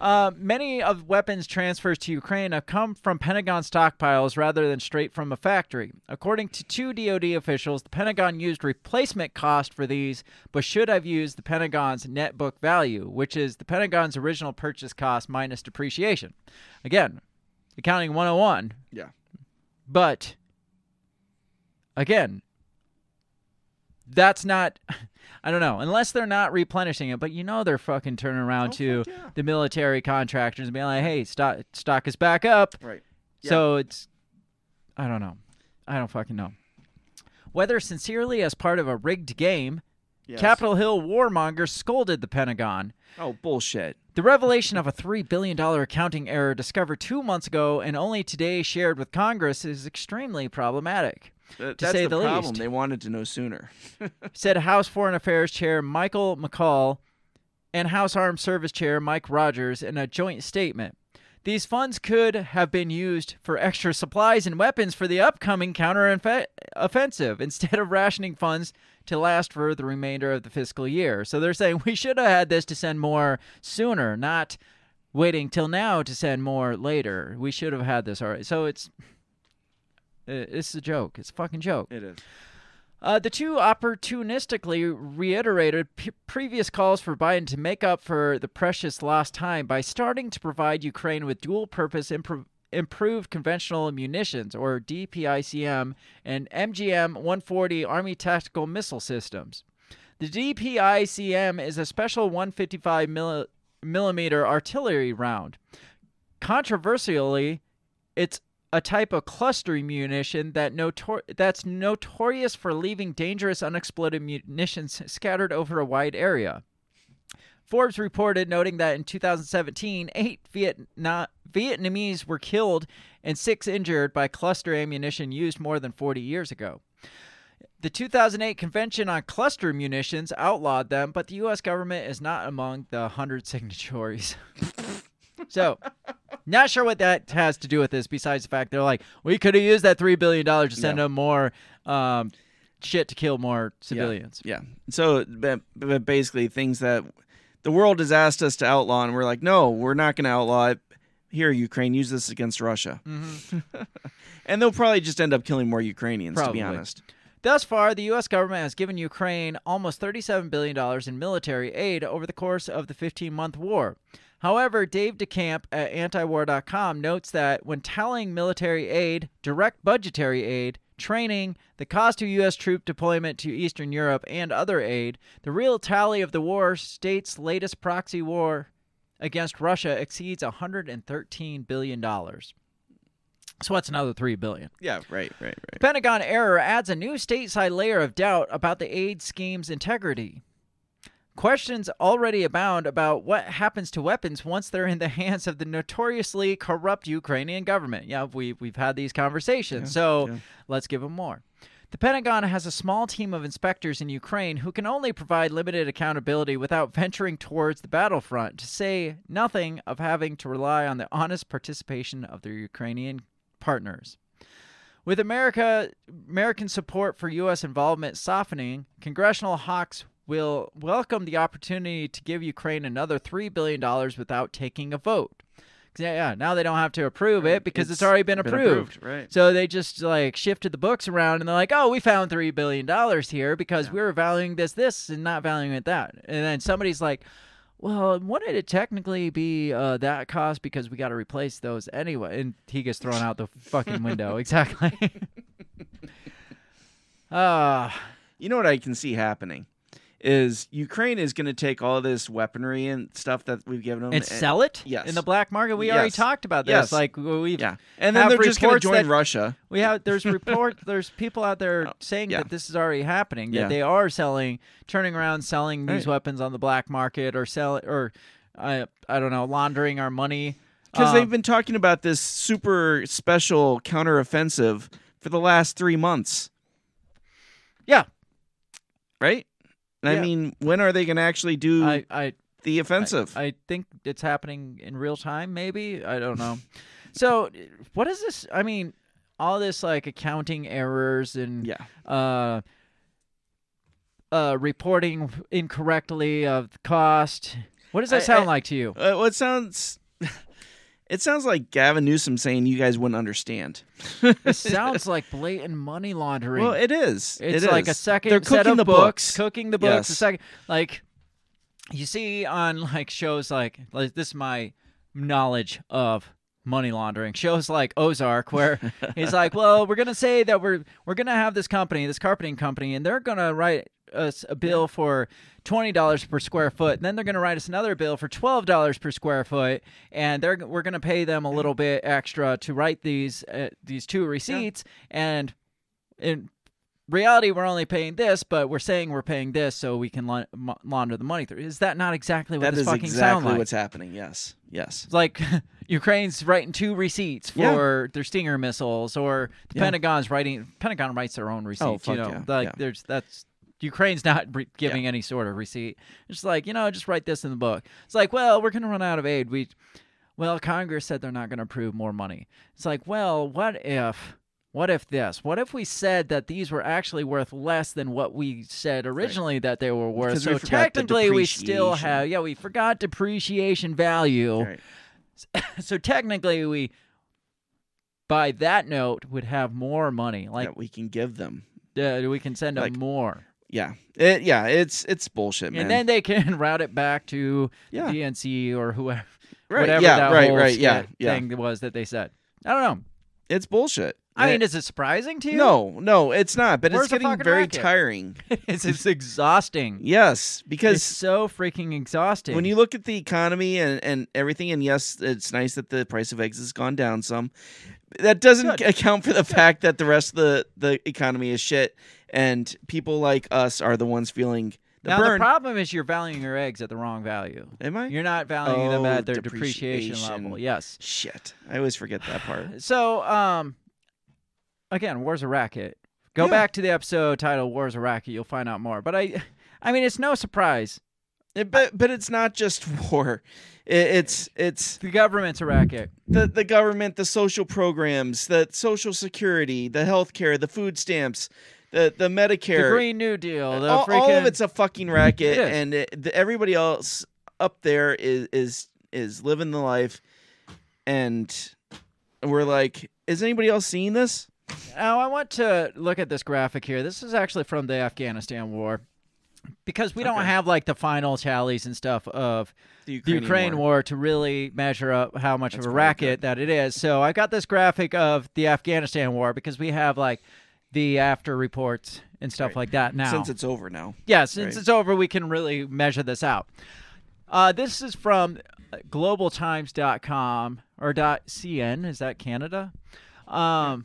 Uh, many of weapons transfers to Ukraine have come from Pentagon stockpiles rather than straight from a factory. According to two DoD officials, the Pentagon used replacement cost for these, but should have used the Pentagon's net book value, which is the Pentagon's original purchase cost minus depreciation. Again, accounting 101. Yeah. But again, that's not I don't know, unless they're not replenishing it, but you know they're fucking turning around oh, to the military contractors and being like, "Hey, stock stock is back up." Right. So it's I don't know. I don't fucking know. Whether sincerely as part of a rigged game, Yes. Capitol Hill warmongers scolded the Pentagon. Oh bullshit. The revelation of a $3 billion accounting error discovered two months ago and only today shared with Congress is extremely problematic. That- to say the, the problem. least. They wanted to know sooner. said House Foreign Affairs Chair Michael McCaul and House Armed Service Chair Mike Rogers in a joint statement. These funds could have been used for extra supplies and weapons for the upcoming counteroffensive instead of rationing funds to last for the remainder of the fiscal year. So they're saying we should have had this to send more sooner, not waiting till now to send more later. We should have had this already. So it's it's a joke. It's a fucking joke. It is. Uh, the two opportunistically reiterated p- previous calls for Biden to make up for the precious lost time by starting to provide Ukraine with dual purpose impro- improved conventional munitions, or DPICM, and MGM 140 Army tactical missile systems. The DPICM is a special 155 milli- millimeter artillery round. Controversially, it's a type of cluster munition that notor- that's notorious for leaving dangerous unexploded munitions scattered over a wide area. Forbes reported noting that in 2017, eight Vietna- Vietnamese were killed and six injured by cluster ammunition used more than 40 years ago. The 2008 Convention on Cluster Munitions outlawed them, but the U.S. government is not among the 100 signatories. so, not sure what that has to do with this, besides the fact they're like, we could have used that $3 billion to send No. them more um, shit to kill more civilians. Yeah. So, but, but basically, things that the world has asked us to outlaw, and we're like, no, we're not going to outlaw it. Here, Ukraine, use this against Russia. and they'll probably just end up killing more Ukrainians, to be honest. Thus far, the U.S. government has given Ukraine almost $37 billion in military aid over the course of the 15 month war. However, Dave DeCamp at antiwar.com notes that when tallying military aid, direct budgetary aid, training, the cost of U.S. troop deployment to Eastern Europe, and other aid, the real tally of the war state's latest proxy war against Russia exceeds $113 billion. So that's another 3 billion? Yeah, right, right, right. Pentagon error adds a new stateside layer of doubt about the aid scheme's integrity. Questions already abound about what happens to weapons once they're in the hands of the notoriously corrupt Ukrainian government. Yeah, we, we've had these conversations, so yeah. let's give them more. The Pentagon has a small team of inspectors in Ukraine who can only provide limited accountability without venturing towards the battlefront, to say nothing of having to rely on the honest participation of their Ukrainian partners. With America American support for U.S. involvement softening, congressional hawks will welcome the opportunity to give Ukraine another $3 billion without taking a vote. Yeah, yeah. Now they don't have to approve it because it's, It's already been been approved. approved, right. So they just like shifted the books around and they're like, "Oh, we found three billion dollars here because we were valuing this this and not valuing it that." And then somebody's like, "Well, wouldn't it technically be uh, that cost because we got to replace those anyway?" And he gets thrown out the fucking window. exactly. Ah. You know what I can see happening is Ukraine is going to take all this weaponry and stuff that we've given them and sell it Yes. in the black market. We already talked about this. Yes. Like we Yeah. And then they're just going to join that- Russia. We have there's report there's people out there saying yeah. that this is already happening. That Yeah. they are selling, turning around, selling these Right. weapons on the black market or sell or I I don't know, laundering our money. Because Um, they've been talking about this super special counteroffensive for the last three months. Yeah. Right? Yeah. I mean, when are they going to actually do I, I the offensive? I, I think it's happening in real time. Maybe I don't know. so, what is this? I mean, all this like accounting errors and yeah, uh, uh, reporting incorrectly of the cost. What does that I- sound I- like to you? Uh, well, it sounds. It sounds like Gavin Newsom saying you guys wouldn't understand. it sounds like blatant money laundering. Well, it is. It's It like a second They're set cooking of the books, books. cooking the books. A second, like you see on like shows like, like this is my knowledge of money laundering shows like Ozark, where he's like, well, we're gonna say that we're we're gonna have this company, this carpeting company, and they're gonna write us a bill for twenty dollars per square foot, and then they're gonna write us another bill for twelve dollars per square foot, and they're we're gonna pay them a little bit extra to write these uh, these two receipts, and in reality we're only paying this, but we're saying we're paying this so we can la- launder the money through. Is that not exactly what That this is fucking exactly sound like? what's happening. Yes. Yes. Like Ukraine's writing two receipts Yeah. for their Stinger missiles, or the Yeah. Pentagon's writing. Pentagon writes their own receipts. you fuck know, yeah, like yeah. there's that's Ukraine's not re- giving any sort of receipt. It's like you know, just write this in the book. It's like, well, we're gonna run out of aid. We, well, Congress said they're not gonna approve more money. It's like, well, what if? What if this? What if we said that these were actually worth less than what we said originally that they were worth? Because So we technically, we still have yeah, we forgot depreciation value. Right. So technically, we by that note would have more money. Like that we can give them. uh, we can send them more, Yeah. It, yeah. It's it's bullshit, man. and then they can route it back to Yeah. DNC or whoever, Right, whatever yeah, that right, whole right, yeah, skit yeah. thing was that they said. I don't know. it's bullshit. I mean, is it surprising to you? no, no, it's not. But Where's it's getting very racket? tiring. it's, it's exhausting. Yes, It's because so freaking exhausting. when you look at the economy and, and everything, and yes, it's nice that the price of eggs has gone down some. That doesn't Good. account for the fact that the rest of the, the economy is shit, and people like us are the ones feeling the now burn. the problem is you're valuing your eggs at the wrong value. Am I? You're not valuing them Oh, at their depreciation depreciation. level. Yes. Shit, I always forget that part. So, um, again, War's a Racket. Go Yeah. back to the episode titled "War's a Racket." You'll find out more. But I, I mean, it's no surprise It- but but it's not just war. It, it's it's the government's a racket. the the government, the social programs, the social security, the health care, the food stamps, the the Medicare, The Green New Deal. All, freaking, all of it's a fucking racket, It and it, the, everybody else up there is is is living the life, and we're like, is anybody else seeing this? Now, I want to look at this graphic here. This is actually from the Afghanistan war. Because we don't have like the final tallies and stuff of The the Ukraine war. war. to really measure up how much That's of a racket that it is. So I got this graphic of the Afghanistan war because we have like the after reports and stuff Right. like that now. Since it's over now, Yeah, since Right. it's over, we can really measure this out. Uh, this is from globaltimes.com or .cn. Is that Canada? Um,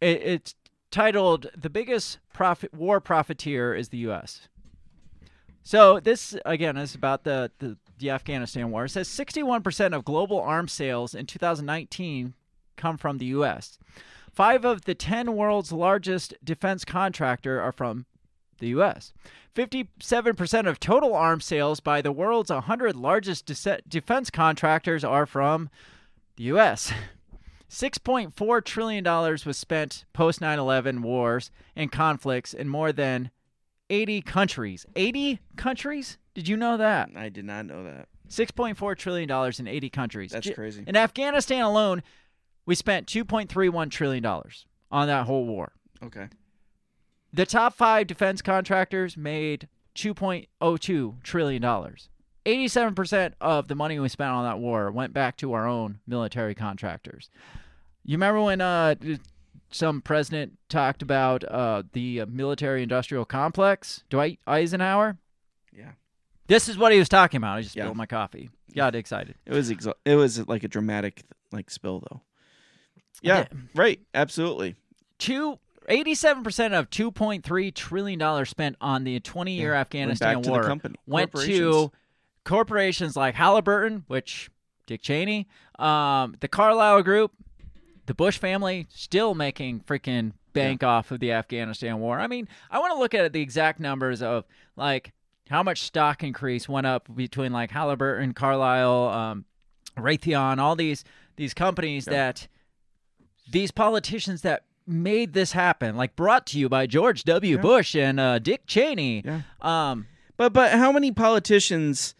it, it's titled "The Biggest Profit War Profiteer is the U.S." So this again is about the, the the Afghanistan war. It says 61% of global arms sales in 2019 come from the U.S. Five of the 10 world's largest defense contractor are from the U.S. 57% of total arms sales by the world's 100 largest de- defense contractors are from the U.S. $6.4 trillion was spent post 9 11 wars and conflicts in more than 80 countries. 80 countries? Did you know that? I did not know that. Six point four trillion dollars in eighty countries. That's crazy. In Afghanistan alone, we spent two point three one trillion dollars on that whole war. Okay. The top five defense contractors made two point oh two trillion dollars. Eighty-seven percent of the money we spent on that war went back to our own military contractors. You remember when uh, some president talked about uh, the uh, military-industrial complex, Dwight Eisenhower? Yeah. This is what he was talking about. I just Yeah. spilled my coffee. Got excited. It was it was like a dramatic like spill though. Yeah, right. Absolutely. Two. 87% of 2.3 trillion dollars spent on the 20-year Yeah. Afghanistan Went back to war company- went to corporations. like Halliburton, which Dick Cheney, um, the Carlyle Group, the Bush family, still making freaking bank off of the Afghanistan war. I mean, I want to look at the exact numbers of like how much stock increase went up between like Halliburton, Carlyle, um, Raytheon, all these these companies that these politicians that made this happen, like brought to you by George W. Bush and uh, Dick Cheney. Yeah. Um, But but how many politicians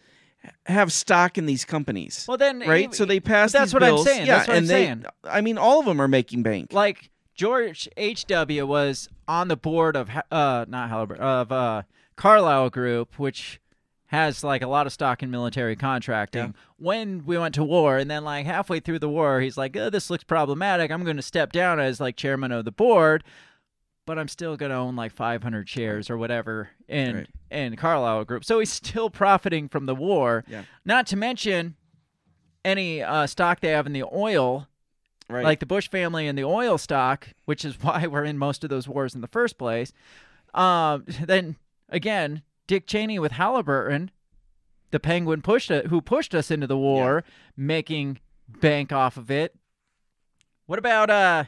have stock in these companies? Well, then, right. you- so they pass. that's what I'm saying. Yeah, That's what and I'm they, saying. I mean, all of them are making bank. like George H. W. was on the board of uh not Halliburton of uh Carlyle Group, which has like a lot of stock in military contracting. When we went to war, and then like halfway through the war, he's like, oh, "This looks problematic. I'm going to step down as like chairman of the board." But I'm still gonna own like 500 shares or whatever in Right. in Carlyle Group, so he's still profiting from the war. Yeah. Not to mention any uh, stock they have in the oil Right. like the Bush family and the oil stock, which is why we're in most of those wars in the first place. Um, then again, Dick Cheney with Halliburton, the Penguin pushed it, who pushed us into the war, making bank off of it. What about uh?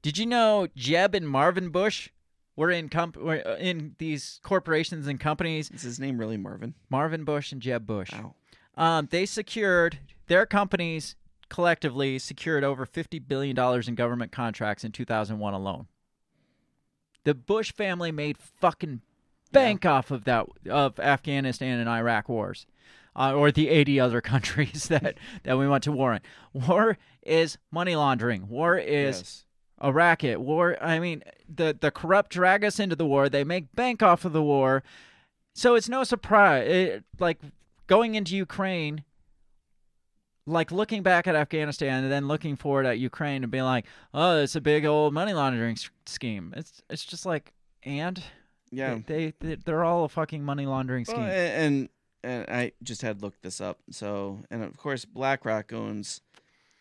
Did you know Jeb and Marvin Bush were in comp- were uh, in these corporations and companies? Is his name really Marvin? Marvin Bush and Jeb Bush. Wow. Um, they secured their companies collectively secured over fifty billion dollars in government contracts in 2001 alone. The Bush family made fucking bank off of that of Afghanistan and Iraq wars, uh, or the 80 other countries that that we went to war in. War is money laundering. War is Yes. a racket. War. I mean, the the corrupt drag us into the war. They make bank off of the war. So it's no surprise. It, like going into Ukraine, like looking back at Afghanistan and then looking forward at Ukraine and being like, "Oh, it's a big old money laundering scheme." It's it's just like, and Yeah. they, they they're all a fucking money laundering scheme. a- and and I just had looked this up. So and of course BlackRock owns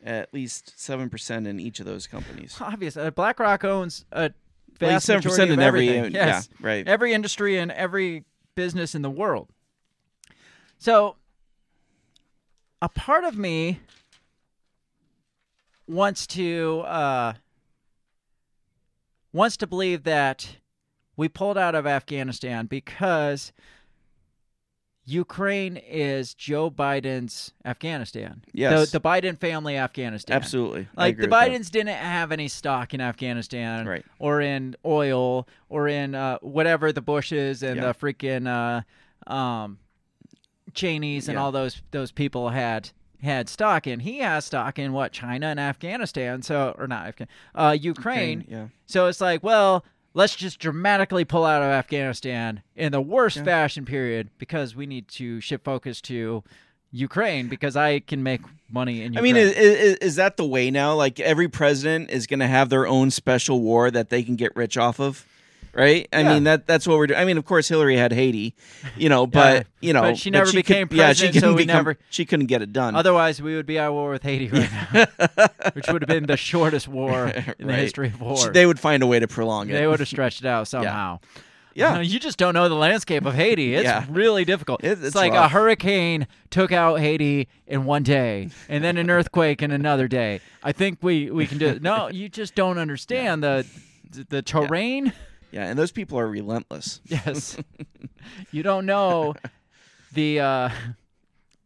at least seven percent in each of those companies. Obviously, uh, BlackRock owns a Well, vast 7% majority of in every- everything. yeah, right. Every industry and every business in the world. So, a part of me wants to uh, wants to believe that we pulled out of Afghanistan because Ukraine is Joe Biden's Afghanistan. Yes. the, the Biden family Afghanistan. Absolutely. Like the. Bidens didn't have any stock in Afghanistan, Right. or in oil, or in uh, whatever the Bushes and Yeah. the freaking uh, um, Cheneys and Yeah. all those those people had had stock in. He has stock in what China and Afghanistan, so or not Afghan, uh, Ukraine. Ukraine, yeah. So it's like, well, let's just dramatically pull out of Afghanistan in the worst fashion period because we need to shift focus to Ukraine because I can make money in Ukraine. I mean, is, is, is that the way now? Like every president is going to have their own special war that they can get rich off of, right? I Yeah. mean that that's what we're doing. I mean, of course, Hillary had Haiti, you know, but Yeah, you know, but she never could- became yeah, she president, so couldn't we become- never- she couldn't get it done. Otherwise, we would be at war with Haiti right now, which would have been the shortest war in the history of war. They would find a way to prolong it. They would have stretched it out somehow. Yeah. You just don't know the landscape of Haiti. It's Yeah. really difficult. It- it's, it's like a hurricane took out Haiti in one day, and then an earthquake in another day. I think we, we can do it. No, you just don't understand the the terrain. Yeah, and those people are relentless. Yes. you don't know the uh,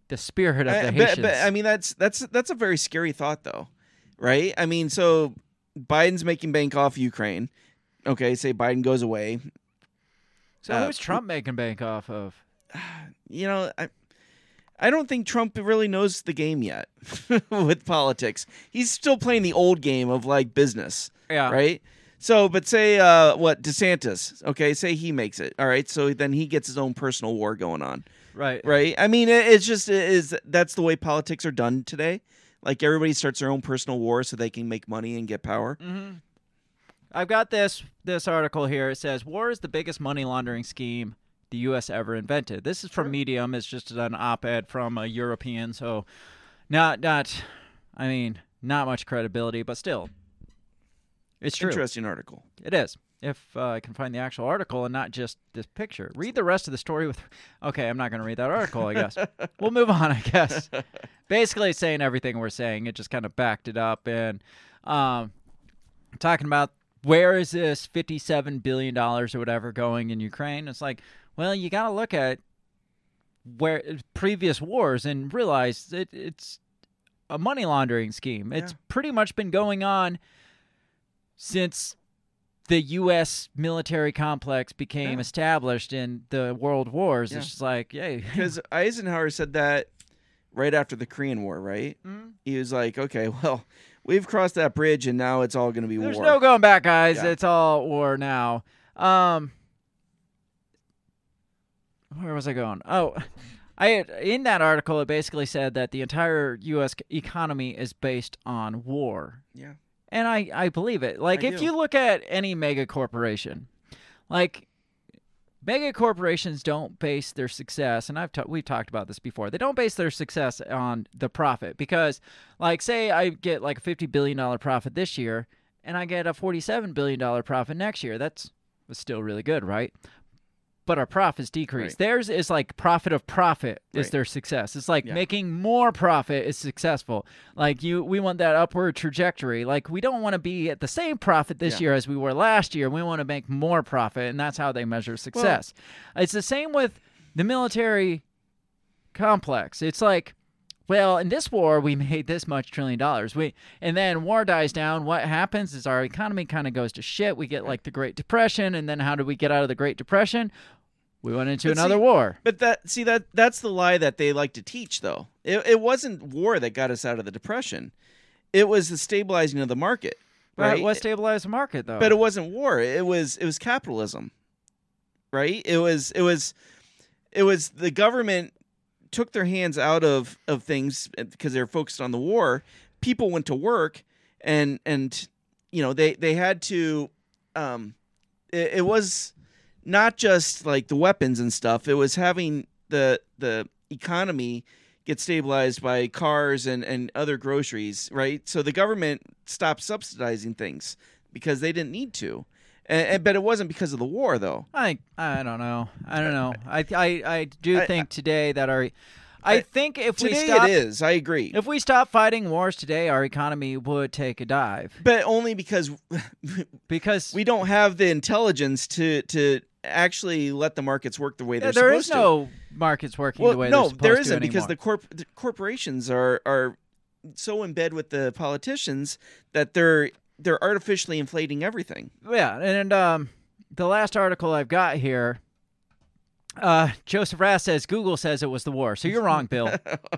the spirit of the I, Haitians. but, but I mean, that's that's that's a very scary thought, though, right? I mean, so Biden's making bank off Ukraine. Okay, say Biden goes away. so uh, who's Trump making bank off of? You know, I I don't think Trump really knows the game yet with politics. He's still playing the old game of like business. Yeah. Right. So, but say uh, what DeSantis? Okay, say he makes it. All right. So then he gets his own personal war going on. Right. Right. I mean, it, it's just it is that's the way politics are done today. Like everybody starts their own personal war so they can make money and get power. Mm-hmm. I've got this this article here. It says war is the biggest money laundering scheme the U.S. ever invented. This is from Medium. It's just an op-ed from a European, so not not. I mean, not much credibility, but still, it's true. Interesting article. It is. If uh, I can find the actual article and not just this picture, read the rest of the story with. Okay, I'm not going to read that article. I guess we'll move on. I guess basically saying everything we're saying. It just kind of backed it up and um, talking about where is this 57 billion dollars or whatever going in Ukraine. It's like, well, you got to look at where previous wars and realize it, it's a money laundering scheme. It's pretty much been going on since the U.S. military complex became Yeah. established in the world wars. Yeah. It's just like, yay. Because Eisenhower said that right after the Korean War, right? Mhm. He was like, "Okay, well, we've crossed that bridge, and now it's all going to be There's war." no going back, guys. Yeah. It's all war now. Um, where was I going? Oh, I had, in that article it basically said that the entire U.S. economy is based on war, yeah. And I I believe it. Like I if do. you look at any mega corporation, like mega corporations don't base their success and I've ta- we've talked about this before. They don't base their success on the profit because like say I get like a 50 billion dollar profit this year and I get a 47 billion dollar profit next year. That's was still really good, right? But our profits decrease. Right. Theirs is like profit of profit is Right. their success. It's like Yeah. making more profit is successful. Like you we want that upward trajectory. Like we don't want to be at the same profit this Yeah. year as we were last year. We want to make more profit and that's how they measure success. it's the same with the military complex. It's like well, in this war we made this much trillion dollars. We and then war dies down. What happens is our economy kind of goes to shit. We get like the Great Depression, and then how do we get out of the Great Depression? We went into But another see- war. But that see that that's the lie that they like to teach, though. It, it wasn't war that got us out of the depression. It was the stabilizing of the market, Right? right? was stabilized the market though? But it wasn't war. It was it was capitalism, right? It was it was it was the government took their hands out of of things because they were focused on the war. People went to work, and and you know they they had to. Um, it, it was not just like the weapons and stuff. It was having the the economy get stabilized by cars and and other groceries, right? So the government stopped subsidizing things because they didn't need to. And, and but it wasn't because of the war though. I I don't know. I don't know. Uh, I I, I do I- think today that our I think if we Today stop it is. I agree. if we stop fighting wars today, our economy would take a dive but only because because we don't have the intelligence to to actually let the markets work the way yeah, they're there supposed is no markets working to. the way Well, no, there to isn't because the corp the corporations are are so in bed with the politicians that they're they're artificially inflating everything. Yeah, and um, the last article I've got here, uh, Joseph Rath says Google says it was the war. So you're wrong, Bill.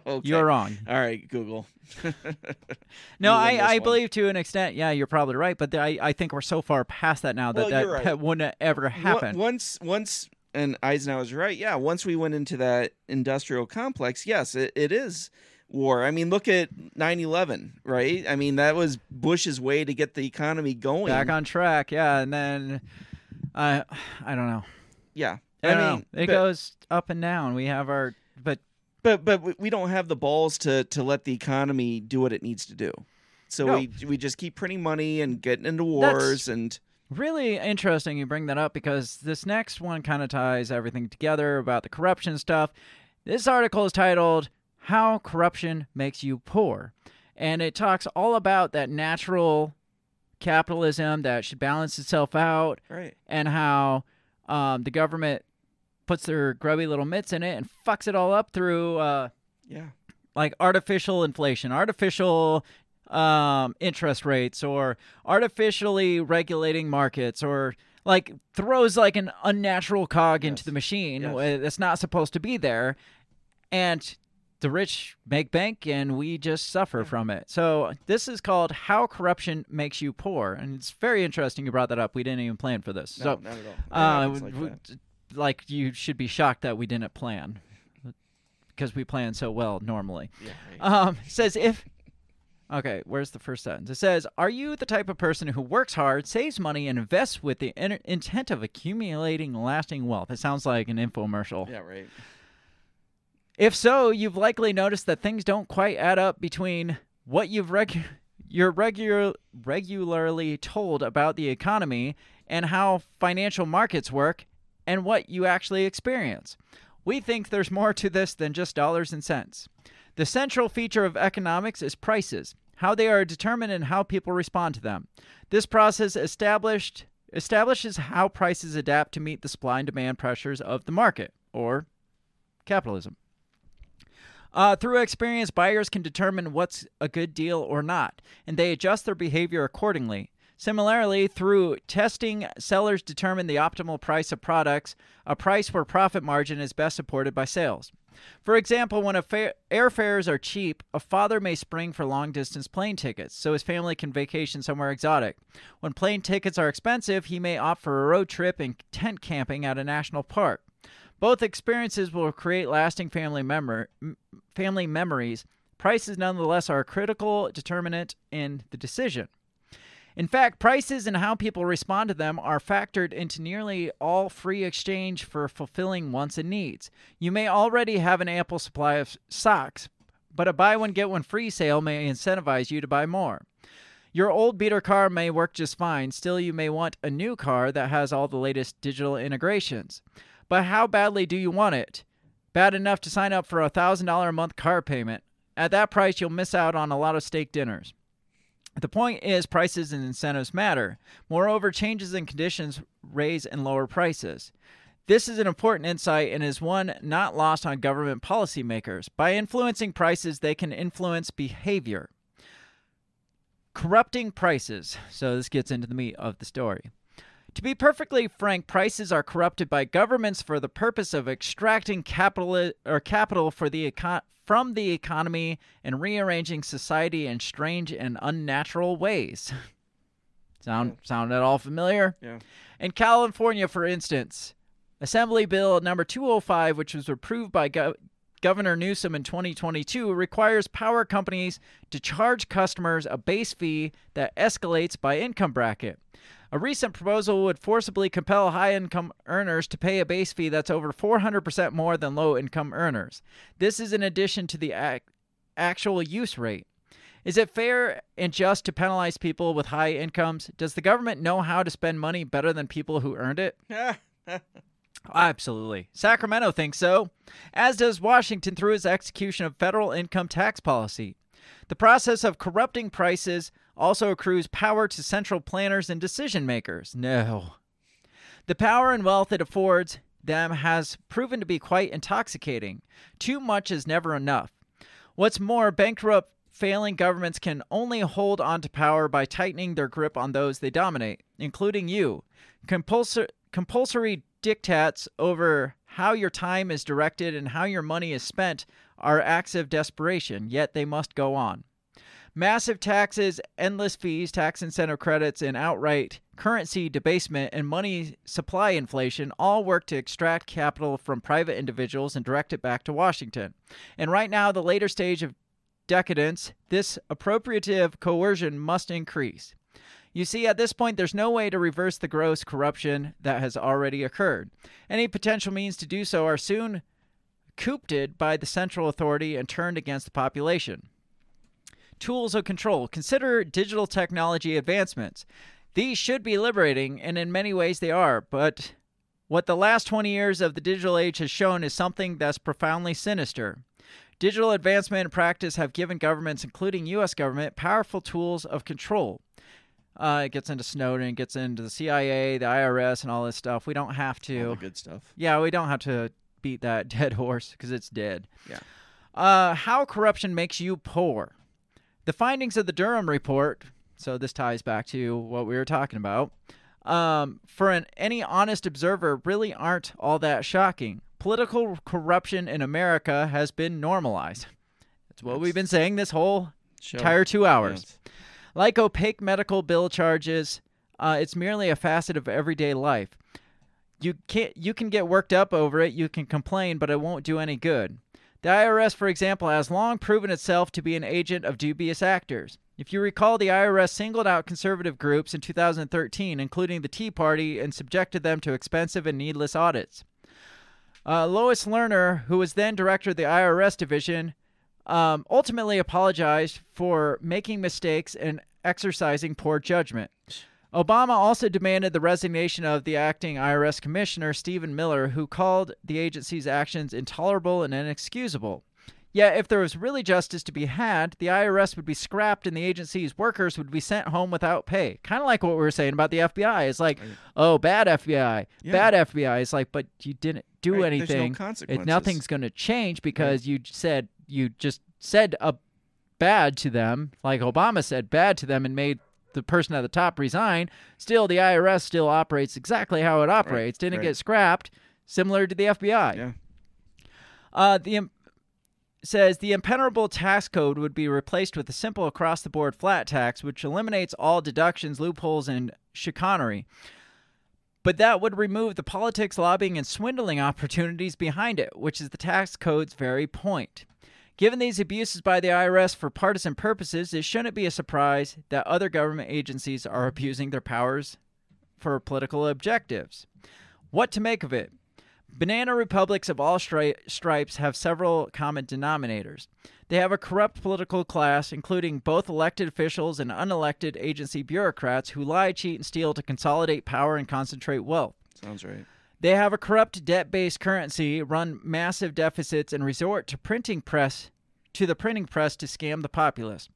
Okay. You're wrong. All right, Google. No, I, I one. believe to an extent, yeah, you're probably right. But I, I think we're so far past that now that Well, that, right. that wouldn't ever happen. Once once and Eisenhower's right. Yeah, once we went into that industrial complex, yes, it, it is war. I mean, look at 9/11, right? I mean, that was Bush's way to get the economy going. Back on track, yeah, and then I, I don't know. yeah. I, I, mean, know. it but, goes up and down. We have our, but but but we- don't have the balls to to let the economy do what it needs to do. So No. we we just keep printing money and getting into wars and Really interesting you bring that up because this next one kind of ties everything together about the corruption stuff. This article is titled How Corruption Makes You Poor. And it talks all about that natural capitalism that should balance itself out right. and how um, the government puts their grubby little mitts in it and fucks it all up through uh, Yeah. like artificial inflation, artificial um, interest rates, or artificially regulating markets, or like throws like an unnatural cog into the machine Yes. that's not supposed to be there, and the rich make bank and we just suffer from it. So this is called How Corruption Makes You Poor. And it's very interesting you brought that up. We didn't even plan for this. No, so, not at all. Uh, like w- that. like you should be shocked that we didn't plan because we plan so well normally. Yeah, right. Um, it says if. Okay, where's the first sentence? It says, "Are you the type of person who works hard, saves money, and invests with the in- intent of accumulating lasting wealth?" It sounds like an infomercial. Yeah, right. If so, you've likely noticed that things don't quite add up between what you've reg- you're regular regularly told about the economy and how financial markets work and what you actually experience. We think there's more to this than just dollars and cents. The central feature of economics is prices, how they are determined and how people respond to them. This process established establishes how prices adapt to meet the supply and demand pressures of the market or capitalism. Uh, through experience, buyers can determine what's a good deal or not, and they adjust their behavior accordingly. Similarly, through testing, sellers determine the optimal price of products, a price where profit margin is best supported by sales. For example, when fa- airfares are cheap, a father may spring for long distance plane tickets so his family can vacation somewhere exotic. When plane tickets are expensive, he may opt for a road trip and tent camping at a national park. Both experiences will create lasting family memor- family memories. Prices, nonetheless, are a critical determinant in the decision. In fact, prices and how people respond to them are factored into nearly all free exchange for fulfilling wants and needs. You may already have an ample supply of socks, but a buy one get one free sale may incentivize you to buy more. Your old beater car may work just fine, still, you may want a new car that has all the latest digital integrations. But how badly do you want it? Bad enough to sign up for a $1,000 a month car payment. At that price, you'll miss out on a lot of steak dinners. The point is, prices and incentives matter. Moreover, changes in conditions raise and lower prices. This is an important insight and is one not lost on government policymakers. By influencing prices, they can influence behavior. Corrupting prices. So, this gets into the meat of the story. To be perfectly frank, prices are corrupted by governments for the purpose of extracting capital or capital for the econ- from the economy and rearranging society in strange and unnatural ways. Sound sound at all familiar? Yeah. In California, for instance, Assembly Bill number 205, which was approved by Gov- Governor Newsom in 2022, requires power companies to charge customers a base fee that escalates by income bracket. A recent proposal would forcibly compel high income earners to pay a base fee that's over 400% more than low income earners. This is in addition to the ac- actual use rate. Is it fair and just to penalize people with high incomes? Does the government know how to spend money better than people who earned it? Absolutely. Sacramento thinks so, as does Washington through its execution of federal income tax policy. The process of corrupting prices also accrues power to central planners and decision makers. No. The power and wealth it affords them has proven to be quite intoxicating. Too much is never enough. What's more, bankrupt, failing governments can only hold on to power by tightening their grip on those they dominate, including you. Compulsor- compulsory diktats over how your time is directed and how your money is spent are acts of desperation, yet they must go on. Massive taxes, endless fees, tax incentive credits, and outright currency debasement and money supply inflation all work to extract capital from private individuals and direct it back to Washington. And right now, the later stage of decadence, this appropriative coercion must increase. You see, at this point, there's no way to reverse the gross corruption that has already occurred. Any potential means to do so are soon coopted by the central authority and turned against the population. Tools of control. Consider digital technology advancements. These should be liberating, and in many ways they are, but what the last 20 years of the digital age has shown is something that's profoundly sinister. Digital advancement and practice have given governments, including U.S. government, powerful tools of control. Uh, it gets into Snowden, it gets into the CIA, the IRS, and all this stuff. We don't have to. All the good stuff. Yeah, we don't have to beat that dead horse because it's dead. Yeah. Uh, how corruption makes you poor. The findings of the Durham report, so this ties back to what we were talking about, um, for an, any honest observer really aren't all that shocking. political corruption in America has been normalized. That's what we've been saying this whole Show. entire two hours. Yes. Like opaque medical bill charges, uh, it's merely a facet of everyday life. You can't you can get worked up over it, you can complain, but it won't do any good. The IRS, for example, has long proven itself to be an agent of dubious actors. If you recall, the IRS singled out conservative groups in 2013, including the Tea Party, and subjected them to expensive and needless audits. Uh, Lois Lerner, who was then director of the IRS division, um, ultimately apologized for making mistakes and exercising poor judgment. Obama also demanded the resignation of the acting IRS commissioner, Steven Miller, who called the agency's actions intolerable and inexcusable. Yet, if there was really justice to be had, the IRS would be scrapped and the agency's workers would be sent home without pay. Kind of like what we were saying about the FBI. It's like, oh, bad FBI, Yeah. bad FBI. It's like, but you didn't do Right, there's no anything. It- consequences. nothing's going to change because you said you just said a bad to them, like Obama said bad to them, and made the person at the top resign. Still, the IRS still operates exactly how it operates. Didn't right. get scrapped, similar to the FBI. Yeah. Uh, the im- says the impenetrable tax code would be replaced with a simple across the board flat tax, which eliminates all deductions, loopholes, and chicanery. But that would remove the politics, lobbying, and swindling opportunities behind it, which is the tax code's very point. Given these abuses by the IRS for partisan purposes, it shouldn't be a surprise that other government agencies are abusing their powers for political objectives. What to make of it? Banana republics of all stri- stripes have several common denominators. They have a corrupt political class, including both elected officials and unelected agency bureaucrats who lie, cheat, and steal to consolidate power and concentrate wealth. Sounds right. They have a corrupt debt based currency, run massive deficits, and resort to printing press to the printing press to scam the populace.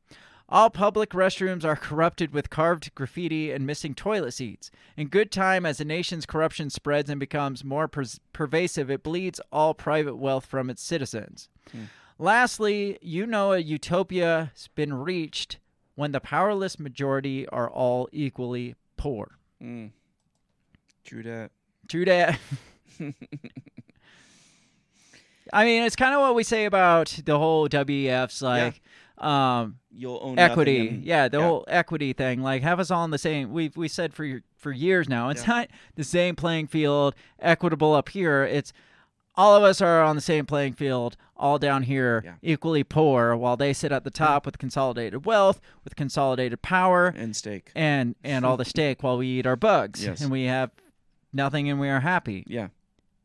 All public restrooms are corrupted with carved graffiti and missing toilet seats. In good time, as the nation's corruption spreads and becomes more pers- pervasive, it bleeds all private wealth from its citizens. Lastly, you know a utopia has been reached when the powerless majority are all equally poor. Mm. True that. True that. I mean, it's kind of what we say about the whole WEFs, like um, You'll own equity. and- yeah, the yeah. whole equity thing. Like, have us all on the same. We've we said for for years now. It's Yeah. not the same playing field, equitable up here. It's all of us are on the same playing field, all down here, Yeah. equally poor, while they sit at the top with consolidated wealth, with consolidated power, and stake, and and all the stake, while we eat our bugs, Yes. and we have nothing, and we are happy. Yeah.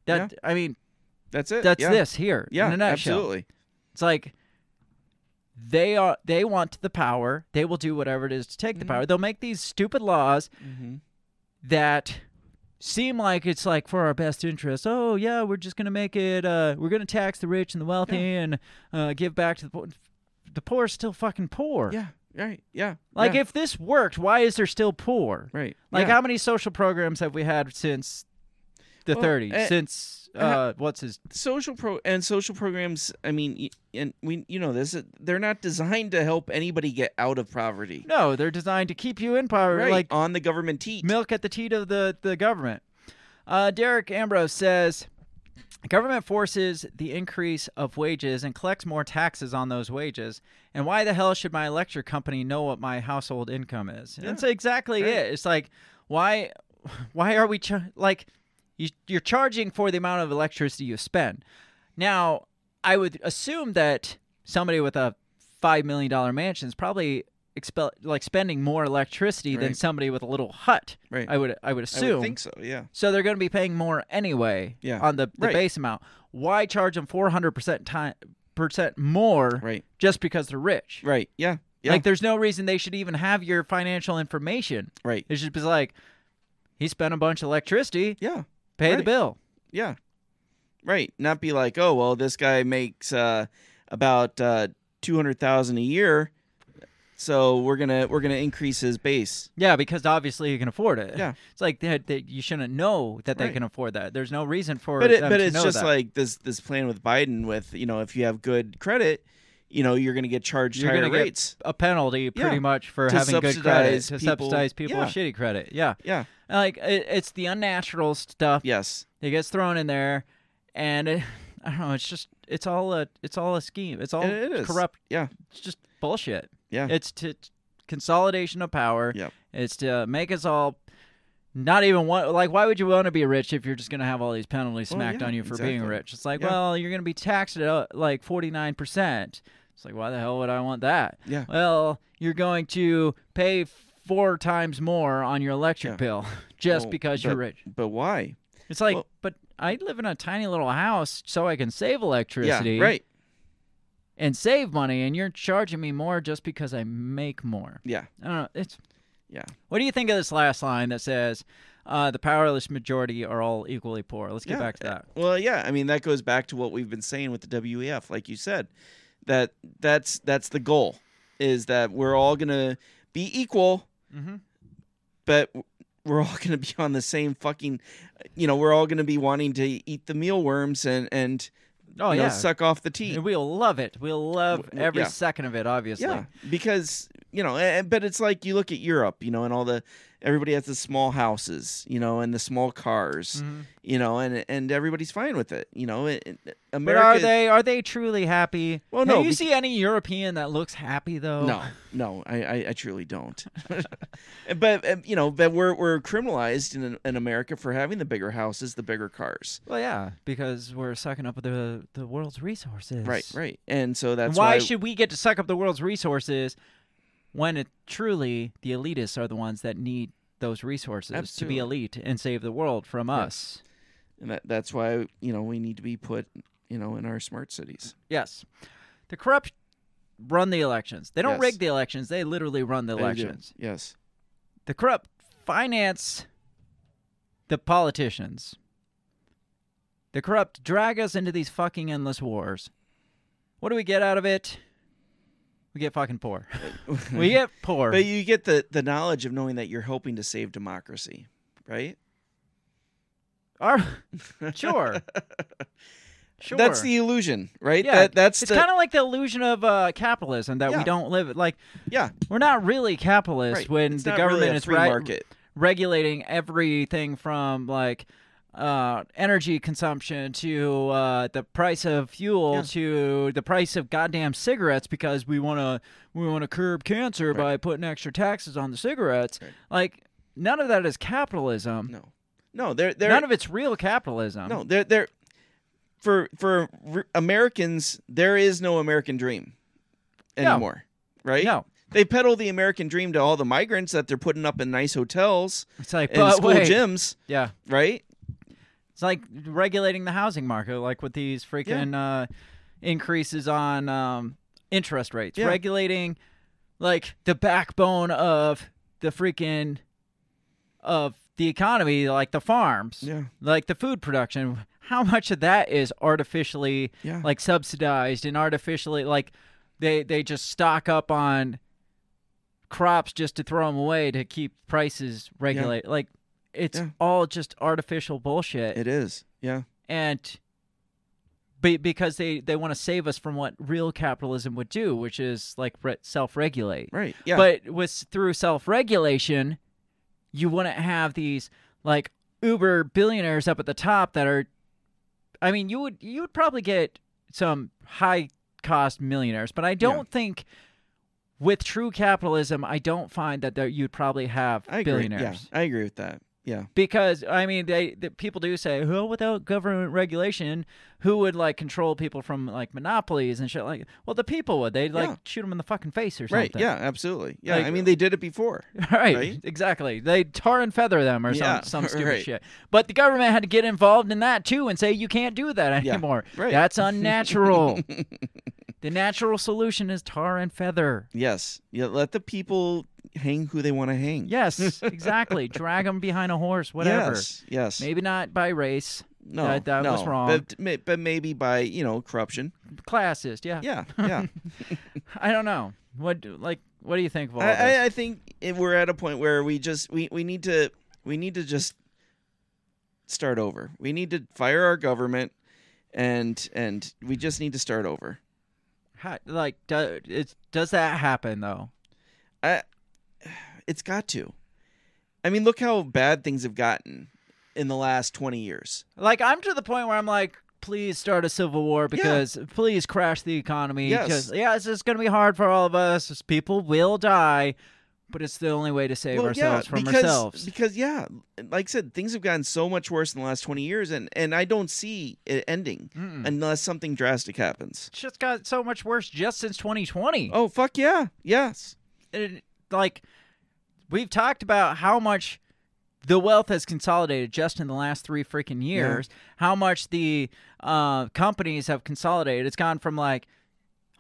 That I mean, That's it. that's yeah. this here Yeah, in a nutshell. absolutely. It's like they are they want the power. They will do whatever it is to take the Mm-hmm. power. They'll make these stupid laws Mhm. that seem like it's like for our best interest. Oh yeah, we're just gonna make it. Uh, we're gonna tax the rich and the wealthy and uh, give back to the poor. The poor is still fucking poor. Yeah. Right. Yeah. Like yeah. if this worked, why is there still poor? Right. Like yeah. how many social programs have we had since the Well, 30s? eh, since uh, uh, what's his social pro and social programs i mean and we you know this they're not designed to help anybody get out of poverty No, they're designed to keep you in power, right like on the government teat milk at the teat of the, the government. Uh, Derek Ambrose says government forces the increase of wages and collects more taxes on those wages. And why the hell should my electric company know what my household income is? That's exactly right. it. It's like why why are we char- like you, you're charging for the amount of electricity you spend. Now, I would assume that somebody with a five million dollar mansion is probably expel like spending more electricity than somebody with a little hut. Right. I would I would i assume. would think so yeah So they're going to be paying more anyway. Yeah. On the, the Right. base amount. Why charge them four hundred percent time percent more? Right. Just because they're rich. right yeah yeah Like there's no reason they should even have your financial information. right It should be like, he spent a bunch of electricity. yeah Pay the bill. yeah right not be like oh well this guy makes uh about uh 200000 a year so we're gonna we're gonna increase his base Yeah, because obviously he can afford it. Yeah. It's like that that you shouldn't know that they Right. can afford that. There's no reason for but it, them but to it's know just that. like this this plan with Biden with you know if you have good credit you know you're gonna get charged you're higher gonna get rates a penalty pretty Yeah. much for To having good credit subsidize to people- subsidize people with shitty credit. Yeah. yeah Like it, it's the unnatural stuff yes that gets thrown in there, and it, I don't know. It's just it's all a it's all a scheme. It's all It- it is. corrupt. Yeah. It's just bullshit. Yeah. It's to consolidation of power. Yep. It's to make us all not even want like why would you want to be rich if you're just going to have all these penalties Well, smacked yeah, on you for being rich? It's like, Yeah. well, you're going to be taxed at uh, like 49%. It's like, why the hell would I want that? Yeah. Well, you're going to pay four times more on your electric Yeah. bill just Well, because you're rich. But why? It's like, well- but I live in a tiny little house so I can save electricity Yeah. Right. And save money, and you're charging me more just because I make more. Yeah. I don't know. It's Yeah. what do you think of this last line that says, uh, "The powerless majority are all equally poor"? Let's get Yeah. back to that. Well, yeah, I mean that goes back to what we've been saying with the WEF, like you said, that that's that's the goal, is that we're all gonna be equal, Mhm. but we're all gonna be on the same fucking, you know, we're all gonna be wanting to eat the mealworms and and Oh you know, yeah, suck off the tea. We'll love it. We'll love every yeah. second of it. Obviously. Yeah, because you know, but it's like you look at Europe, you know, and all the everybody has the small houses, you know, and the small cars, Mhm. you know, and and everybody's fine with it, you know. It, it- But are they are they truly happy? Well, no. Do you bec- see any European that looks happy though? No, no, I, I, I truly don't. but uh, you know, but we're we're criminalized in in America for having the bigger houses, the bigger cars. Well, yeah, because we're sucking up the the world's resources. Right, right, and so that's why, why should we get to suck up the world's resources when it truly the elitists are the ones that need those resources to be elite and save the world from us? and that that's why you know we need to be put you know in our smart cities. Yes. The corrupt run the elections. They don't Yes. rig the elections. They literally run the They do. elections. Yes. The corrupt finance the politicians. The corrupt drag us into these fucking endless wars. What do we get out of it? We get fucking poor. we get poor. But you get the the knowledge of knowing that you're helping to save democracy, right? Our, sure. Sure. That's the illusion, right? yeah. That, that's it's the, kind of like the illusion of uh, capitalism that we don't live like. yeah. We're not really capitalist Right. when It's the really government a is market. regulating everything from like uh, energy consumption to uh, the price of fuel Yeah. to the price of goddamn cigarettes because we want to we want to curb cancer Right. by putting extra taxes on the cigarettes. Right. Like none of that is capitalism. No, no, they're they're None of it's real capitalism. no, they're they're for for r- Americans. There is no American dream No. anymore, right? No. They peddle the American dream to all the migrants that they're putting up in nice hotels It's like and school wait. gyms, Yeah. right? It's like regulating the housing market, like with these freaking uh, increases on um, interest rates. Yeah. Regulating like the backbone of the freaking of the economy, like the farms, Yeah. like the food production. How much of that is artificially Yeah. like subsidized and artificially like they they just stock up on crops just to throw them away to keep prices regulated. Like it's Yeah. all just artificial bullshit. It is, yeah, and be, because they they want to save us from what real capitalism would do, which is like re- self-regulate. right, yeah, But with through self-regulation, you wouldn't have these like uber billionaires up at the top that are I mean, you would you would probably get some high cost millionaires, but I don't think with true capitalism, I don't find that there, you'd probably have I agree. billionaires Yeah, I agree with that. Yeah, because I mean they the people do say well without government regulation who would like control people from like monopolies and shit like well the people would they'd like Yeah. shoot them in the fucking face or right. something Yeah, absolutely. Yeah, Like- I mean they did it before. right, Right? exactly they tar and feather them or Yeah, some some stupid right. shit but the government had to get involved in that too and say you can't do that Yeah, anymore right. that's unnatural the natural solution is tar and feather Yes, yeah. Let the people hang who they want to hang. yes exactly drag them behind a horse whatever Yes, yes. maybe not by race no, that, that no. was wrong But, but maybe by you know corruption. classist yeah Yeah, yeah. I don't know. What like what do you think of all I, this? I, I think we're at a point where we just we, we need to we need to just start over. We need to fire our government, and and we just need to start over. How, like do, it's, does that happen though? I, it's got to. I mean, look how bad things have gotten in the last twenty years. Like I'm to the point where I'm like please start a civil war because please crash the economy. Yes. Just- yeah, it's just going to be hard for all of us. People will die, but it's the only way to save Well, ourselves yeah, from because, ourselves. Because yeah, like I said, things have gotten so much worse in the last twenty years, and and I don't see it ending unless something drastic happens. It's just got so much worse just since 2020. Oh fuck yeah, yes, it, like we've talked about how much the wealth has consolidated just in the last three freaking years. How much the uh, companies have consolidated. It's gone from like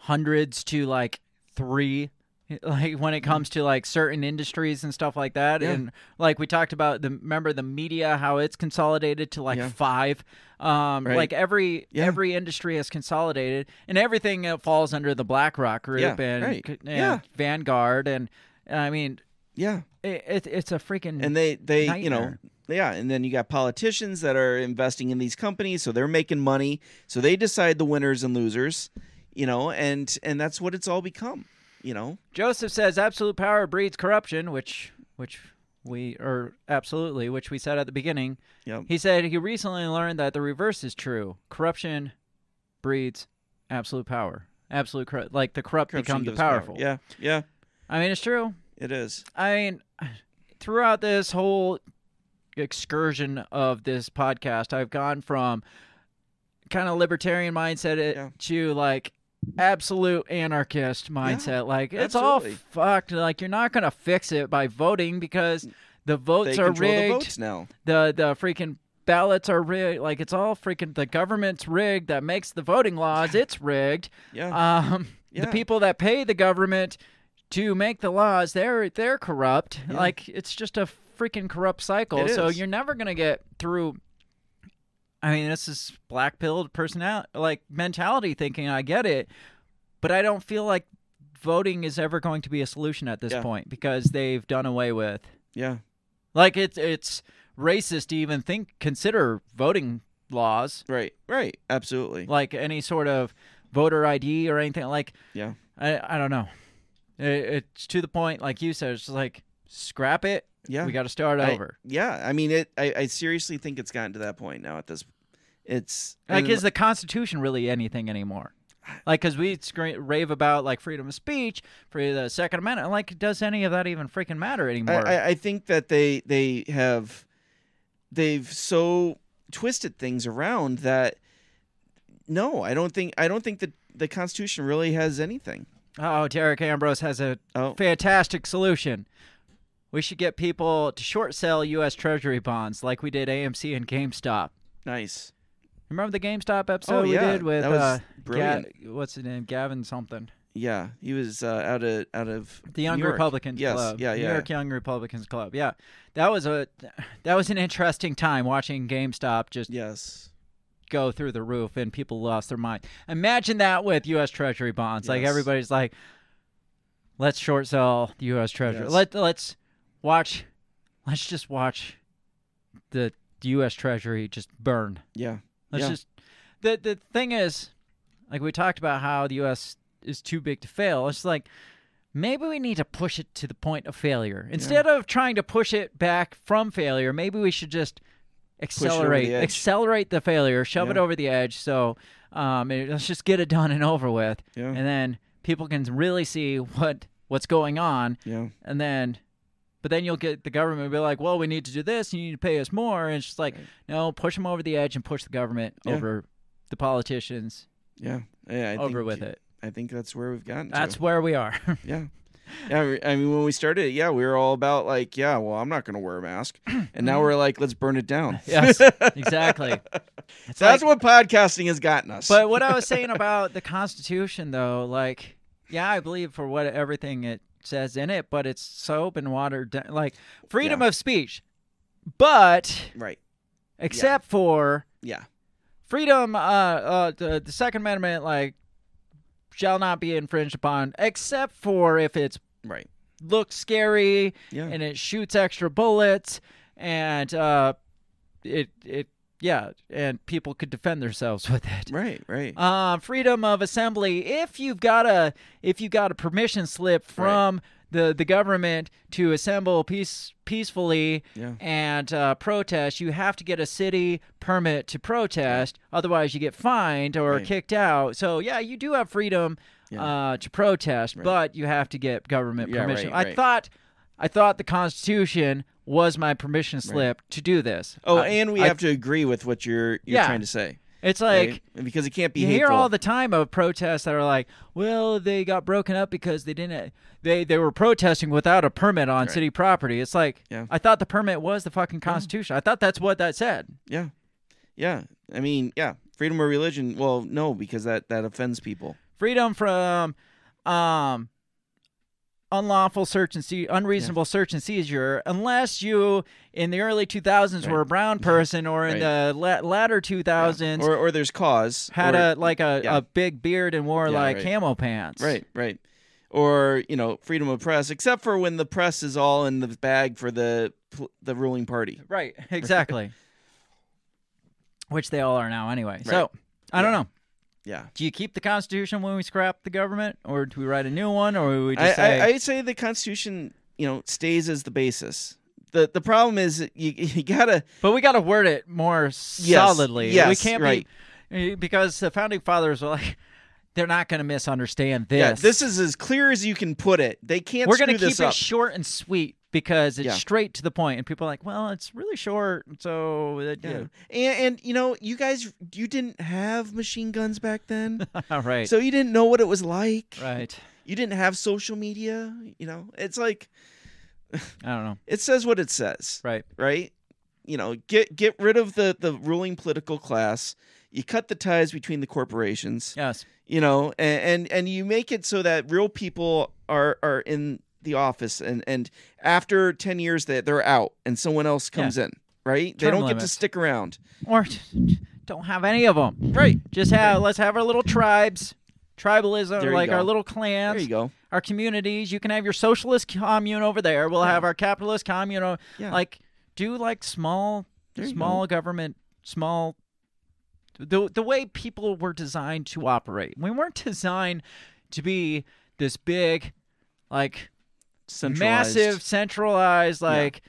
hundreds to like three. Like when it comes to like certain industries and stuff like that, Yeah. and like we talked about the remember the media how it's consolidated to like Yeah. five, um, Right. like every Yeah. every industry has consolidated, and everything uh, falls under the BlackRock group Yeah, and, right. and Yeah. Vanguard, and I mean, yeah, it, it, it's a freaking and they they you know yeah, and then you got politicians that are investing in these companies, so they're making money, so they decide the winners and losers, you know, and and that's what it's all become, you know. Joseph says absolute power breeds corruption, which which we or absolutely, which we said at the beginning. Yep. He said he recently learned that the reverse is true. Corruption breeds absolute power. Absolute corrupt, like the corrupt Corruption become the gives power. powerful. Yeah, yeah, I mean it's true. It is. I mean, throughout this whole excursion of this podcast, I've gone from kind of libertarian mindset Yeah. to like absolute anarchist mindset. like it's all fucked. Like you're not gonna fix it by voting because the votes They are control the rigged. votes now. The the freaking ballots are rigged. Like it's all freaking the government's rigged that makes the voting laws. It's rigged. Yeah. Um, Yeah. the people that pay the government to make the laws, they're they're corrupt. Yeah. Like it's just a freaking corrupt cycle. It so is. you're never gonna get through. I mean, this is black pilled personality, like mentality thinking. I get it, but I don't feel like voting is ever going to be a solution at this Yeah. point because they've done away with. Yeah. Like it's it's racist to even think consider voting laws Right. Right. Absolutely. like any sort of voter ID or anything like Yeah. I I don't know. It, it's to the point like you said it's just like scrap it. Yeah. We got to start I- over. yeah. I mean, it. I, I seriously think it's gotten to that point now. At this, it's Like is the constitution really anything anymore? Like cuz we rave about like freedom of speech, for the second amendment. Like does any of that even freaking matter anymore? I, I think that they they have they've so twisted things around that no, I don't think I don't think that the Constitution really has anything. Oh, Derek Ambrose has a Oh. fantastic solution. We should get people to short sell US Treasury bonds like we did AMC and GameStop. Nice. Remember the GameStop episode Oh, we did with uh, what's his name? Gavin something. Yeah, he was uh, out of out of The Young New. Republicans yes, Club. Yeah, New yeah. York Young Republicans Club. Yeah. That was a that was an interesting time watching GameStop just Yes. Go through the roof and people lost their mind. Imagine that with US Treasury bonds. Like everybody's like let's short sell the US Treasury. Yes. Let let's watch let's just watch the US Treasury just burn. Yeah. Let's yeah. just the the thing is, like we talked about how the U.S. is too big to fail. It's like maybe we need to push it to the point of failure instead of trying to push it back from failure. Maybe we should just accelerate the accelerate the failure, shove it over the edge. So um, it- let's just get it done and over with, Yeah. and then people can really see what what's going on, yeah. and then. But then you'll get the government be like, "Well, we need to do this. You need to pay us more." And it's just like, no, push them over the edge and push the government Yeah. over the politicians. Yeah. Yeah. I Over think, with it. I think that's where we've gotten. That's to. where we are. Yeah. Yeah, I- mean, when we started, yeah, we were all about like, yeah, well, I'm not going to wear a mask, and now we're like, let's burn it down. yes, exactly. It's That's like- what podcasting has gotten us. But what I was saying about the Constitution, though, like, yeah, I believe for what everything it says in it, but it's soap and watered down. Like freedom Yeah. of speech, but right, except for yeah, freedom, uh, uh, the, the Second Amendment, like, shall not be infringed upon, except for if it's right, looks scary yeah, and it shoots extra bullets and uh it it yeah and people could defend themselves with it. Right, right, uh, freedom of assembly. If you've got a if you got a permission slip from the the government to assemble peace peacefully Yeah. and uh, protest, you have to get a city permit to protest. Otherwise, you get fined or Right. kicked out. So yeah, you do have freedom uh, to protest, but you have to get government Yeah, permission. right, I right. thought I thought the Constitution was my permission slip to do this. Oh, I- and we I- have to agree with what you're you're Yeah. trying to say. It's like right? because it can't be you hateful. hear all the time of protests that are like, well, they got broken up because they didn't they they were protesting without a permit on Right. city property. It's like Yeah. I thought the permit was the fucking Constitution. I thought that's what that said. Yeah, yeah. I mean, yeah, freedom of religion. Well, no, because that that offends people. Freedom from um unlawful search and see unreasonable search and seizure unless you in the early 2000s were a brown person or in the la- latter 2000s Or or there's cause. had or, a like a, yeah. a big beard and wore Yeah, like right. camo pants. Right, right. Or you know, freedom of press, except for when the press is all in the bag for the the ruling party. Right, exactly. Which they all are now anyway. Right. So, I don't know. Yeah. Do you keep the Constitution when we scrap the government, or do we write a new one, or do we I, just say, I, I'd say the Constitution, you know, stays as the basis. the The problem is you you gotta. but we got to word it more solidly. we yes, can't right. be because the founding fathers were like, they're not going to misunderstand this. Yeah, this is as clear as you can put it. They can't. We're going to keep it short and sweet because it's Yeah. straight to the point, and people are like, well, it's really short, so uh, Yeah. And, and you know, you guys, you didn't have machine guns back then, right so you didn't know what it was like. right. You didn't have social media. You know, it's like I don't know. it says what it says. Right. right? You know, get get rid of the the ruling political class. You cut the ties between the corporations. Yes. You know, and and, and you make it so that real people are are in the office, and and after ten years that they're out, and someone else comes in. Right? they don't get to stick around. Or don't have any of them. Right. Just have let's have our little tribes, tribalism, like our little clans. There you go. Our communities. You can have your socialist commune over there. We'll have our capitalist commune. Yeah. Like do like small, small government, small. The the way people were designed to operate. We weren't designed to be this big, like Centralized. massive, centralized, like.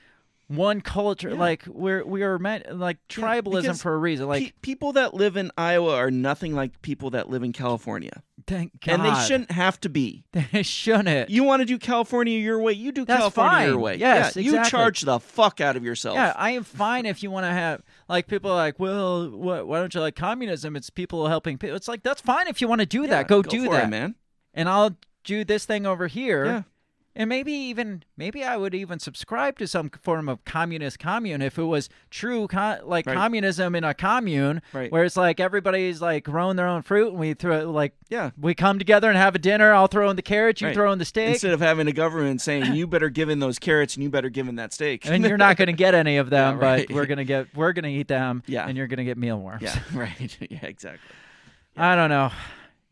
One culture, like we're we are meant like tribalism because for a reason. Like Pe- people that live in Iowa are nothing like people that live in California, thank God, and they shouldn't have to be. They shouldn't. You want to do California your way, you do That's California your way. Yes, yeah, you charge the fuck out of yourself. Yeah, I am fine if you want to have like people are like, well, what, why don't you like communism? It's people helping people. It's like that's fine if you want to do Yeah, that. Go, go do that, it, man. And I'll do this thing over here. Yeah. And maybe even maybe I would even subscribe to some form of communist commune if it was true co- like Right. communism in a commune Right. where it's like everybody's like growing their own fruit and we throw like Yeah. we come together and have a dinner. I'll throw in the carrots, you Right. throw in the steak. Instead of having a government saying you better give in those carrots and you better give in that steak. and you're not going to get any of them, Yeah, right. but we're going to get we're going to eat them Yeah. and you're going to get mealworms. yeah, right. Yeah, exactly. I don't know.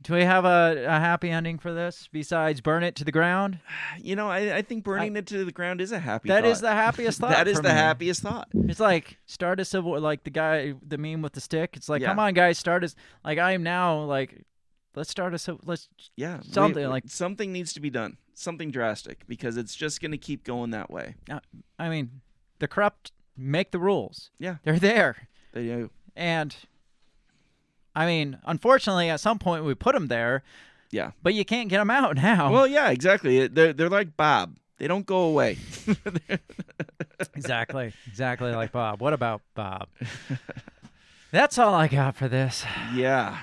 Do we have a, a happy ending for this besides burn it to the ground? You know, I, I think burning it to the ground is a happy. That is thought. the happiest thought. That is the me. happiest thought. It's like start a civil war, like the guy, the meme with the stick. It's like, Yeah. come on, guys, start us. Like I am now. Like, let's start a civil. Let's Yeah, we- something like. something needs to be done. Something drastic because it's just going to keep going that way. uh, I mean, the corrupt make the rules. Yeah, They're there, they do. and I mean, unfortunately, at some point we put them there, Yeah. but you can't get them out now. Well, yeah, exactly. They're they're like Bob. They don't go away. exactly, exactly like Bob. What about Bob? That's all I got for this. yeah,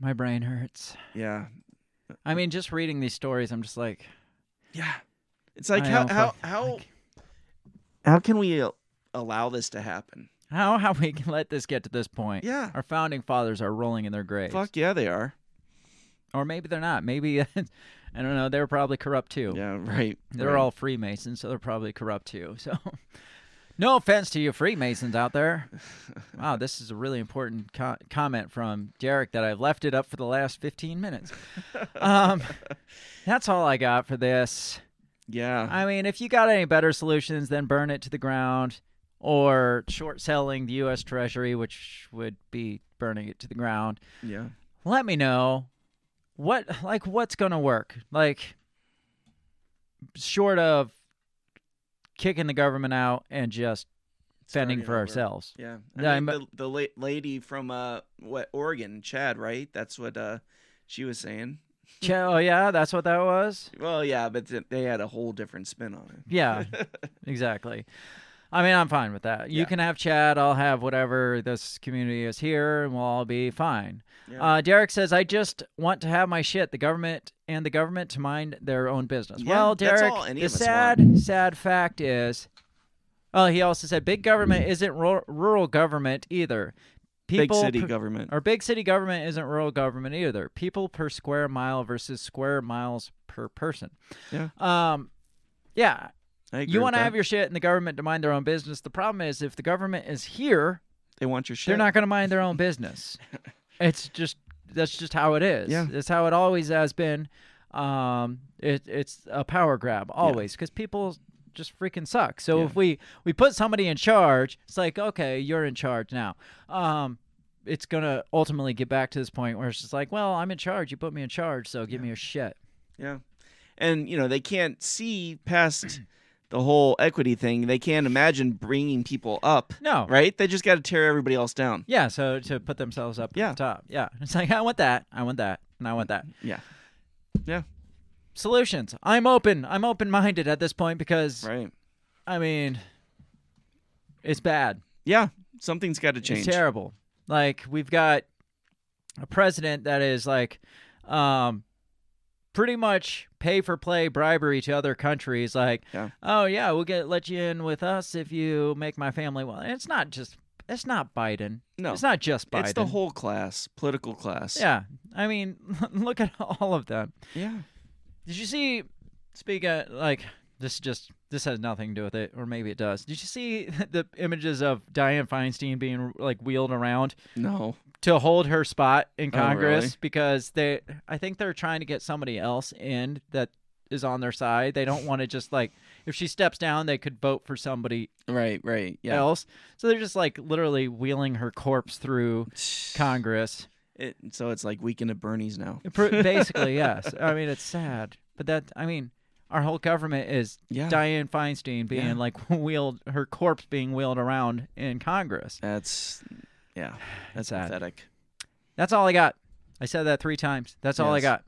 My brain hurts. yeah, I mean, just reading these stories, I'm just like, yeah. It's like I how know, how how like- how can we allow this to happen? How have we let this get to this point? Yeah. Our founding fathers are rolling in their graves. Fuck yeah, they are. Or maybe they're not. Maybe, I don't know, They're probably corrupt too. Yeah, right. They're right. all Freemasons, so they're probably corrupt too. So, no offense to you Freemasons out there. Wow, this is a really important co- comment from Derek that I've left it up for the last 15 minutes. Um, that's all I got for this. Yeah. I mean, if you got any better solutions, then burn it to the ground or short selling the U.S. Treasury, which would be burning it to the ground. yeah. Let me know what like what's gonna work. Like, short of kicking the government out and just fending for over. ourselves. Yeah, I I'm- the the la- lady from uh what Oregon, Chad, right? That's what uh she was saying. Ch- oh yeah, that's what that was. Well, yeah, but th- they had a whole different spin on it. Yeah, exactly. I mean, I'm fine with that. You Yeah. can have Chad. I'll have whatever this community is here, and we'll all be fine. Yeah. Uh, Derek says, "I just want to have my shit. The government and the government to mind their own business." Yeah, well, Derek, the of us sad, sad fact is, oh, he also said, big government isn't ru- rural government either. People Big city per- government. or big city government isn't rural government either. People per square mile versus square miles per person. Yeah. Um, yeah. You want to have your shit and the government to mind their own business. The problem is if the government is here, They want your shit. they're not going to mind their own business. it's just that's just how it is. Yeah. It's how it always has been. Um, it, it's a power grab always because people just freaking suck. So Yeah. if we we put somebody in charge, it's like okay, you're in charge now. Um, it's gonna ultimately get back to this point where it's just like, well, I'm in charge. You put me in charge, so give me your shit. Yeah. And, you know, they can't see past the whole equity thing. They can't imagine bringing people up. No. Right? They just got to tear everybody else down. Yeah, so to put themselves up Yeah. at the top. Yeah. It's like I want that. I want that. And I want that. Yeah. Yeah. Solutions. I'm open. I'm open minded at this point because Right. I mean it's bad. Yeah. Something's got to change. It's terrible. Like we've got a president that is like um pretty much pay for play bribery to other countries like Yeah. oh yeah we'll get let you in with us if you make my family well and it's not just it's not biden No. it's not just biden It's the whole class, political class. yeah i mean look at all of them Yeah. did you see speak of like this just this has nothing to do with it or maybe it does did you see the images of dianne feinstein being like wheeled around No. To hold her spot in Oh, Congress really? because they I think they're trying to get somebody else in that is on their side. They don't want to just like if she steps down, they could vote for somebody Right, right. Yeah. else. So they're just like literally wheeling her corpse through Congress. It, so it's like weekend at Bernie's now. Basically, yes. I mean, it's sad, but that I mean, our whole government is Yeah. Dianne Feinstein being Yeah. like wheeled, her corpse being wheeled around in Congress. That's yeah. That's sad. pathetic. That's all I got. I said that three times. That's all I Yes. got.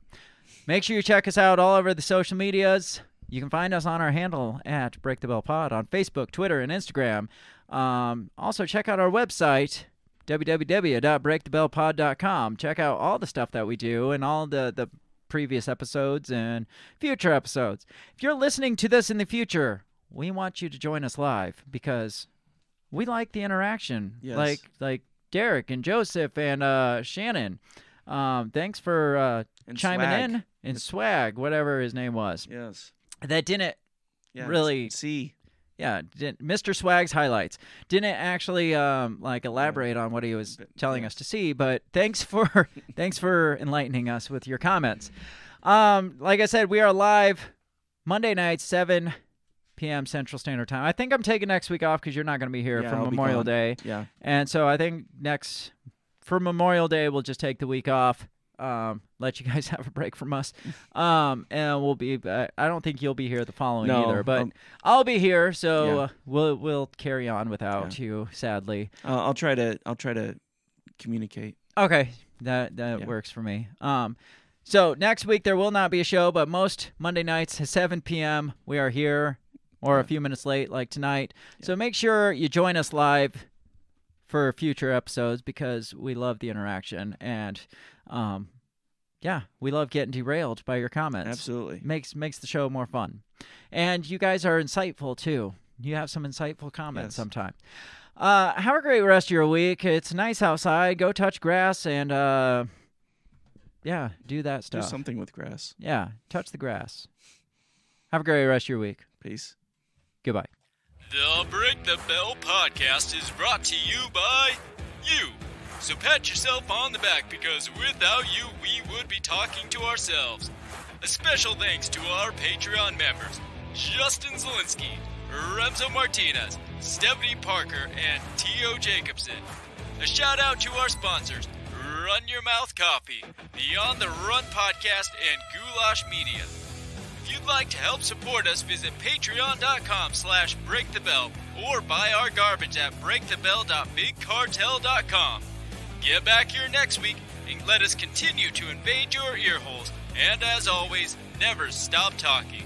Make sure you check us out all over the social medias. You can find us on our handle at Break the Bell Pod on Facebook, Twitter, and Instagram. Um, also, check out our website, www.breakthebellpod.com. Check out all the stuff that we do and all the, the previous episodes and future episodes. If you're listening to this in the future, we want you to join us live because we like the interaction. Yes. Like like Derek and Joseph and uh, Shannon. Um, thanks for uh, chiming Swag. in and swag, whatever his name was. Yes. That didn't Yeah. really see. yeah, didn't, Mr. Swag's highlights didn't actually um, like elaborate on what he was telling us to see, but thanks for thanks for enlightening us with your comments. Um, like I said, we are live Monday night, seven p.m. Central Standard Time. I think I'm taking next week off because you're not going to be here Yeah, for I'll Memorial. Day. Yeah. and so I think next for Memorial Day we'll just take the week off. Um, let you guys have a break from us. Um, and we'll be. Uh, I don't think you'll be here the following No, either, but um, I'll be here, so Yeah. uh, we'll we'll carry on without you. Sadly, Uh, I'll try to. I'll try to communicate. okay, that that Yeah. works for me. Um, so next week there will not be a show, but most Monday nights at 7 p.m. we are here, or a few minutes late, like tonight. So make sure you join us live for future episodes because we love the interaction and, um, yeah, we love getting derailed by your comments. Absolutely. makes makes the show more fun, and you guys are insightful too. You have some insightful comments Yes. sometimes. Uh, have a great rest of your week. It's nice outside. Go touch grass and uh, yeah, do that Do stuff. something with grass. Yeah, touch the grass. Have a great rest of your week. Peace. Goodbye. The Break the Bell podcast is brought to you by you. So pat yourself on the back because without you, we would be talking to ourselves. A special thanks to our Patreon members Justin Zielinski, Remzo Martinez, Stephanie Parker, and T.O. Jacobson. A shout out to our sponsors Run Your Mouth Coffee, On the Run podcast, and Goulash Media. If you'd like to help support us, visit patreon.com slash breakthebell or buy our garbage at breakthebell.bigcartel.com. Get back here next week and let us continue to invade your earholes. And as always, never stop talking.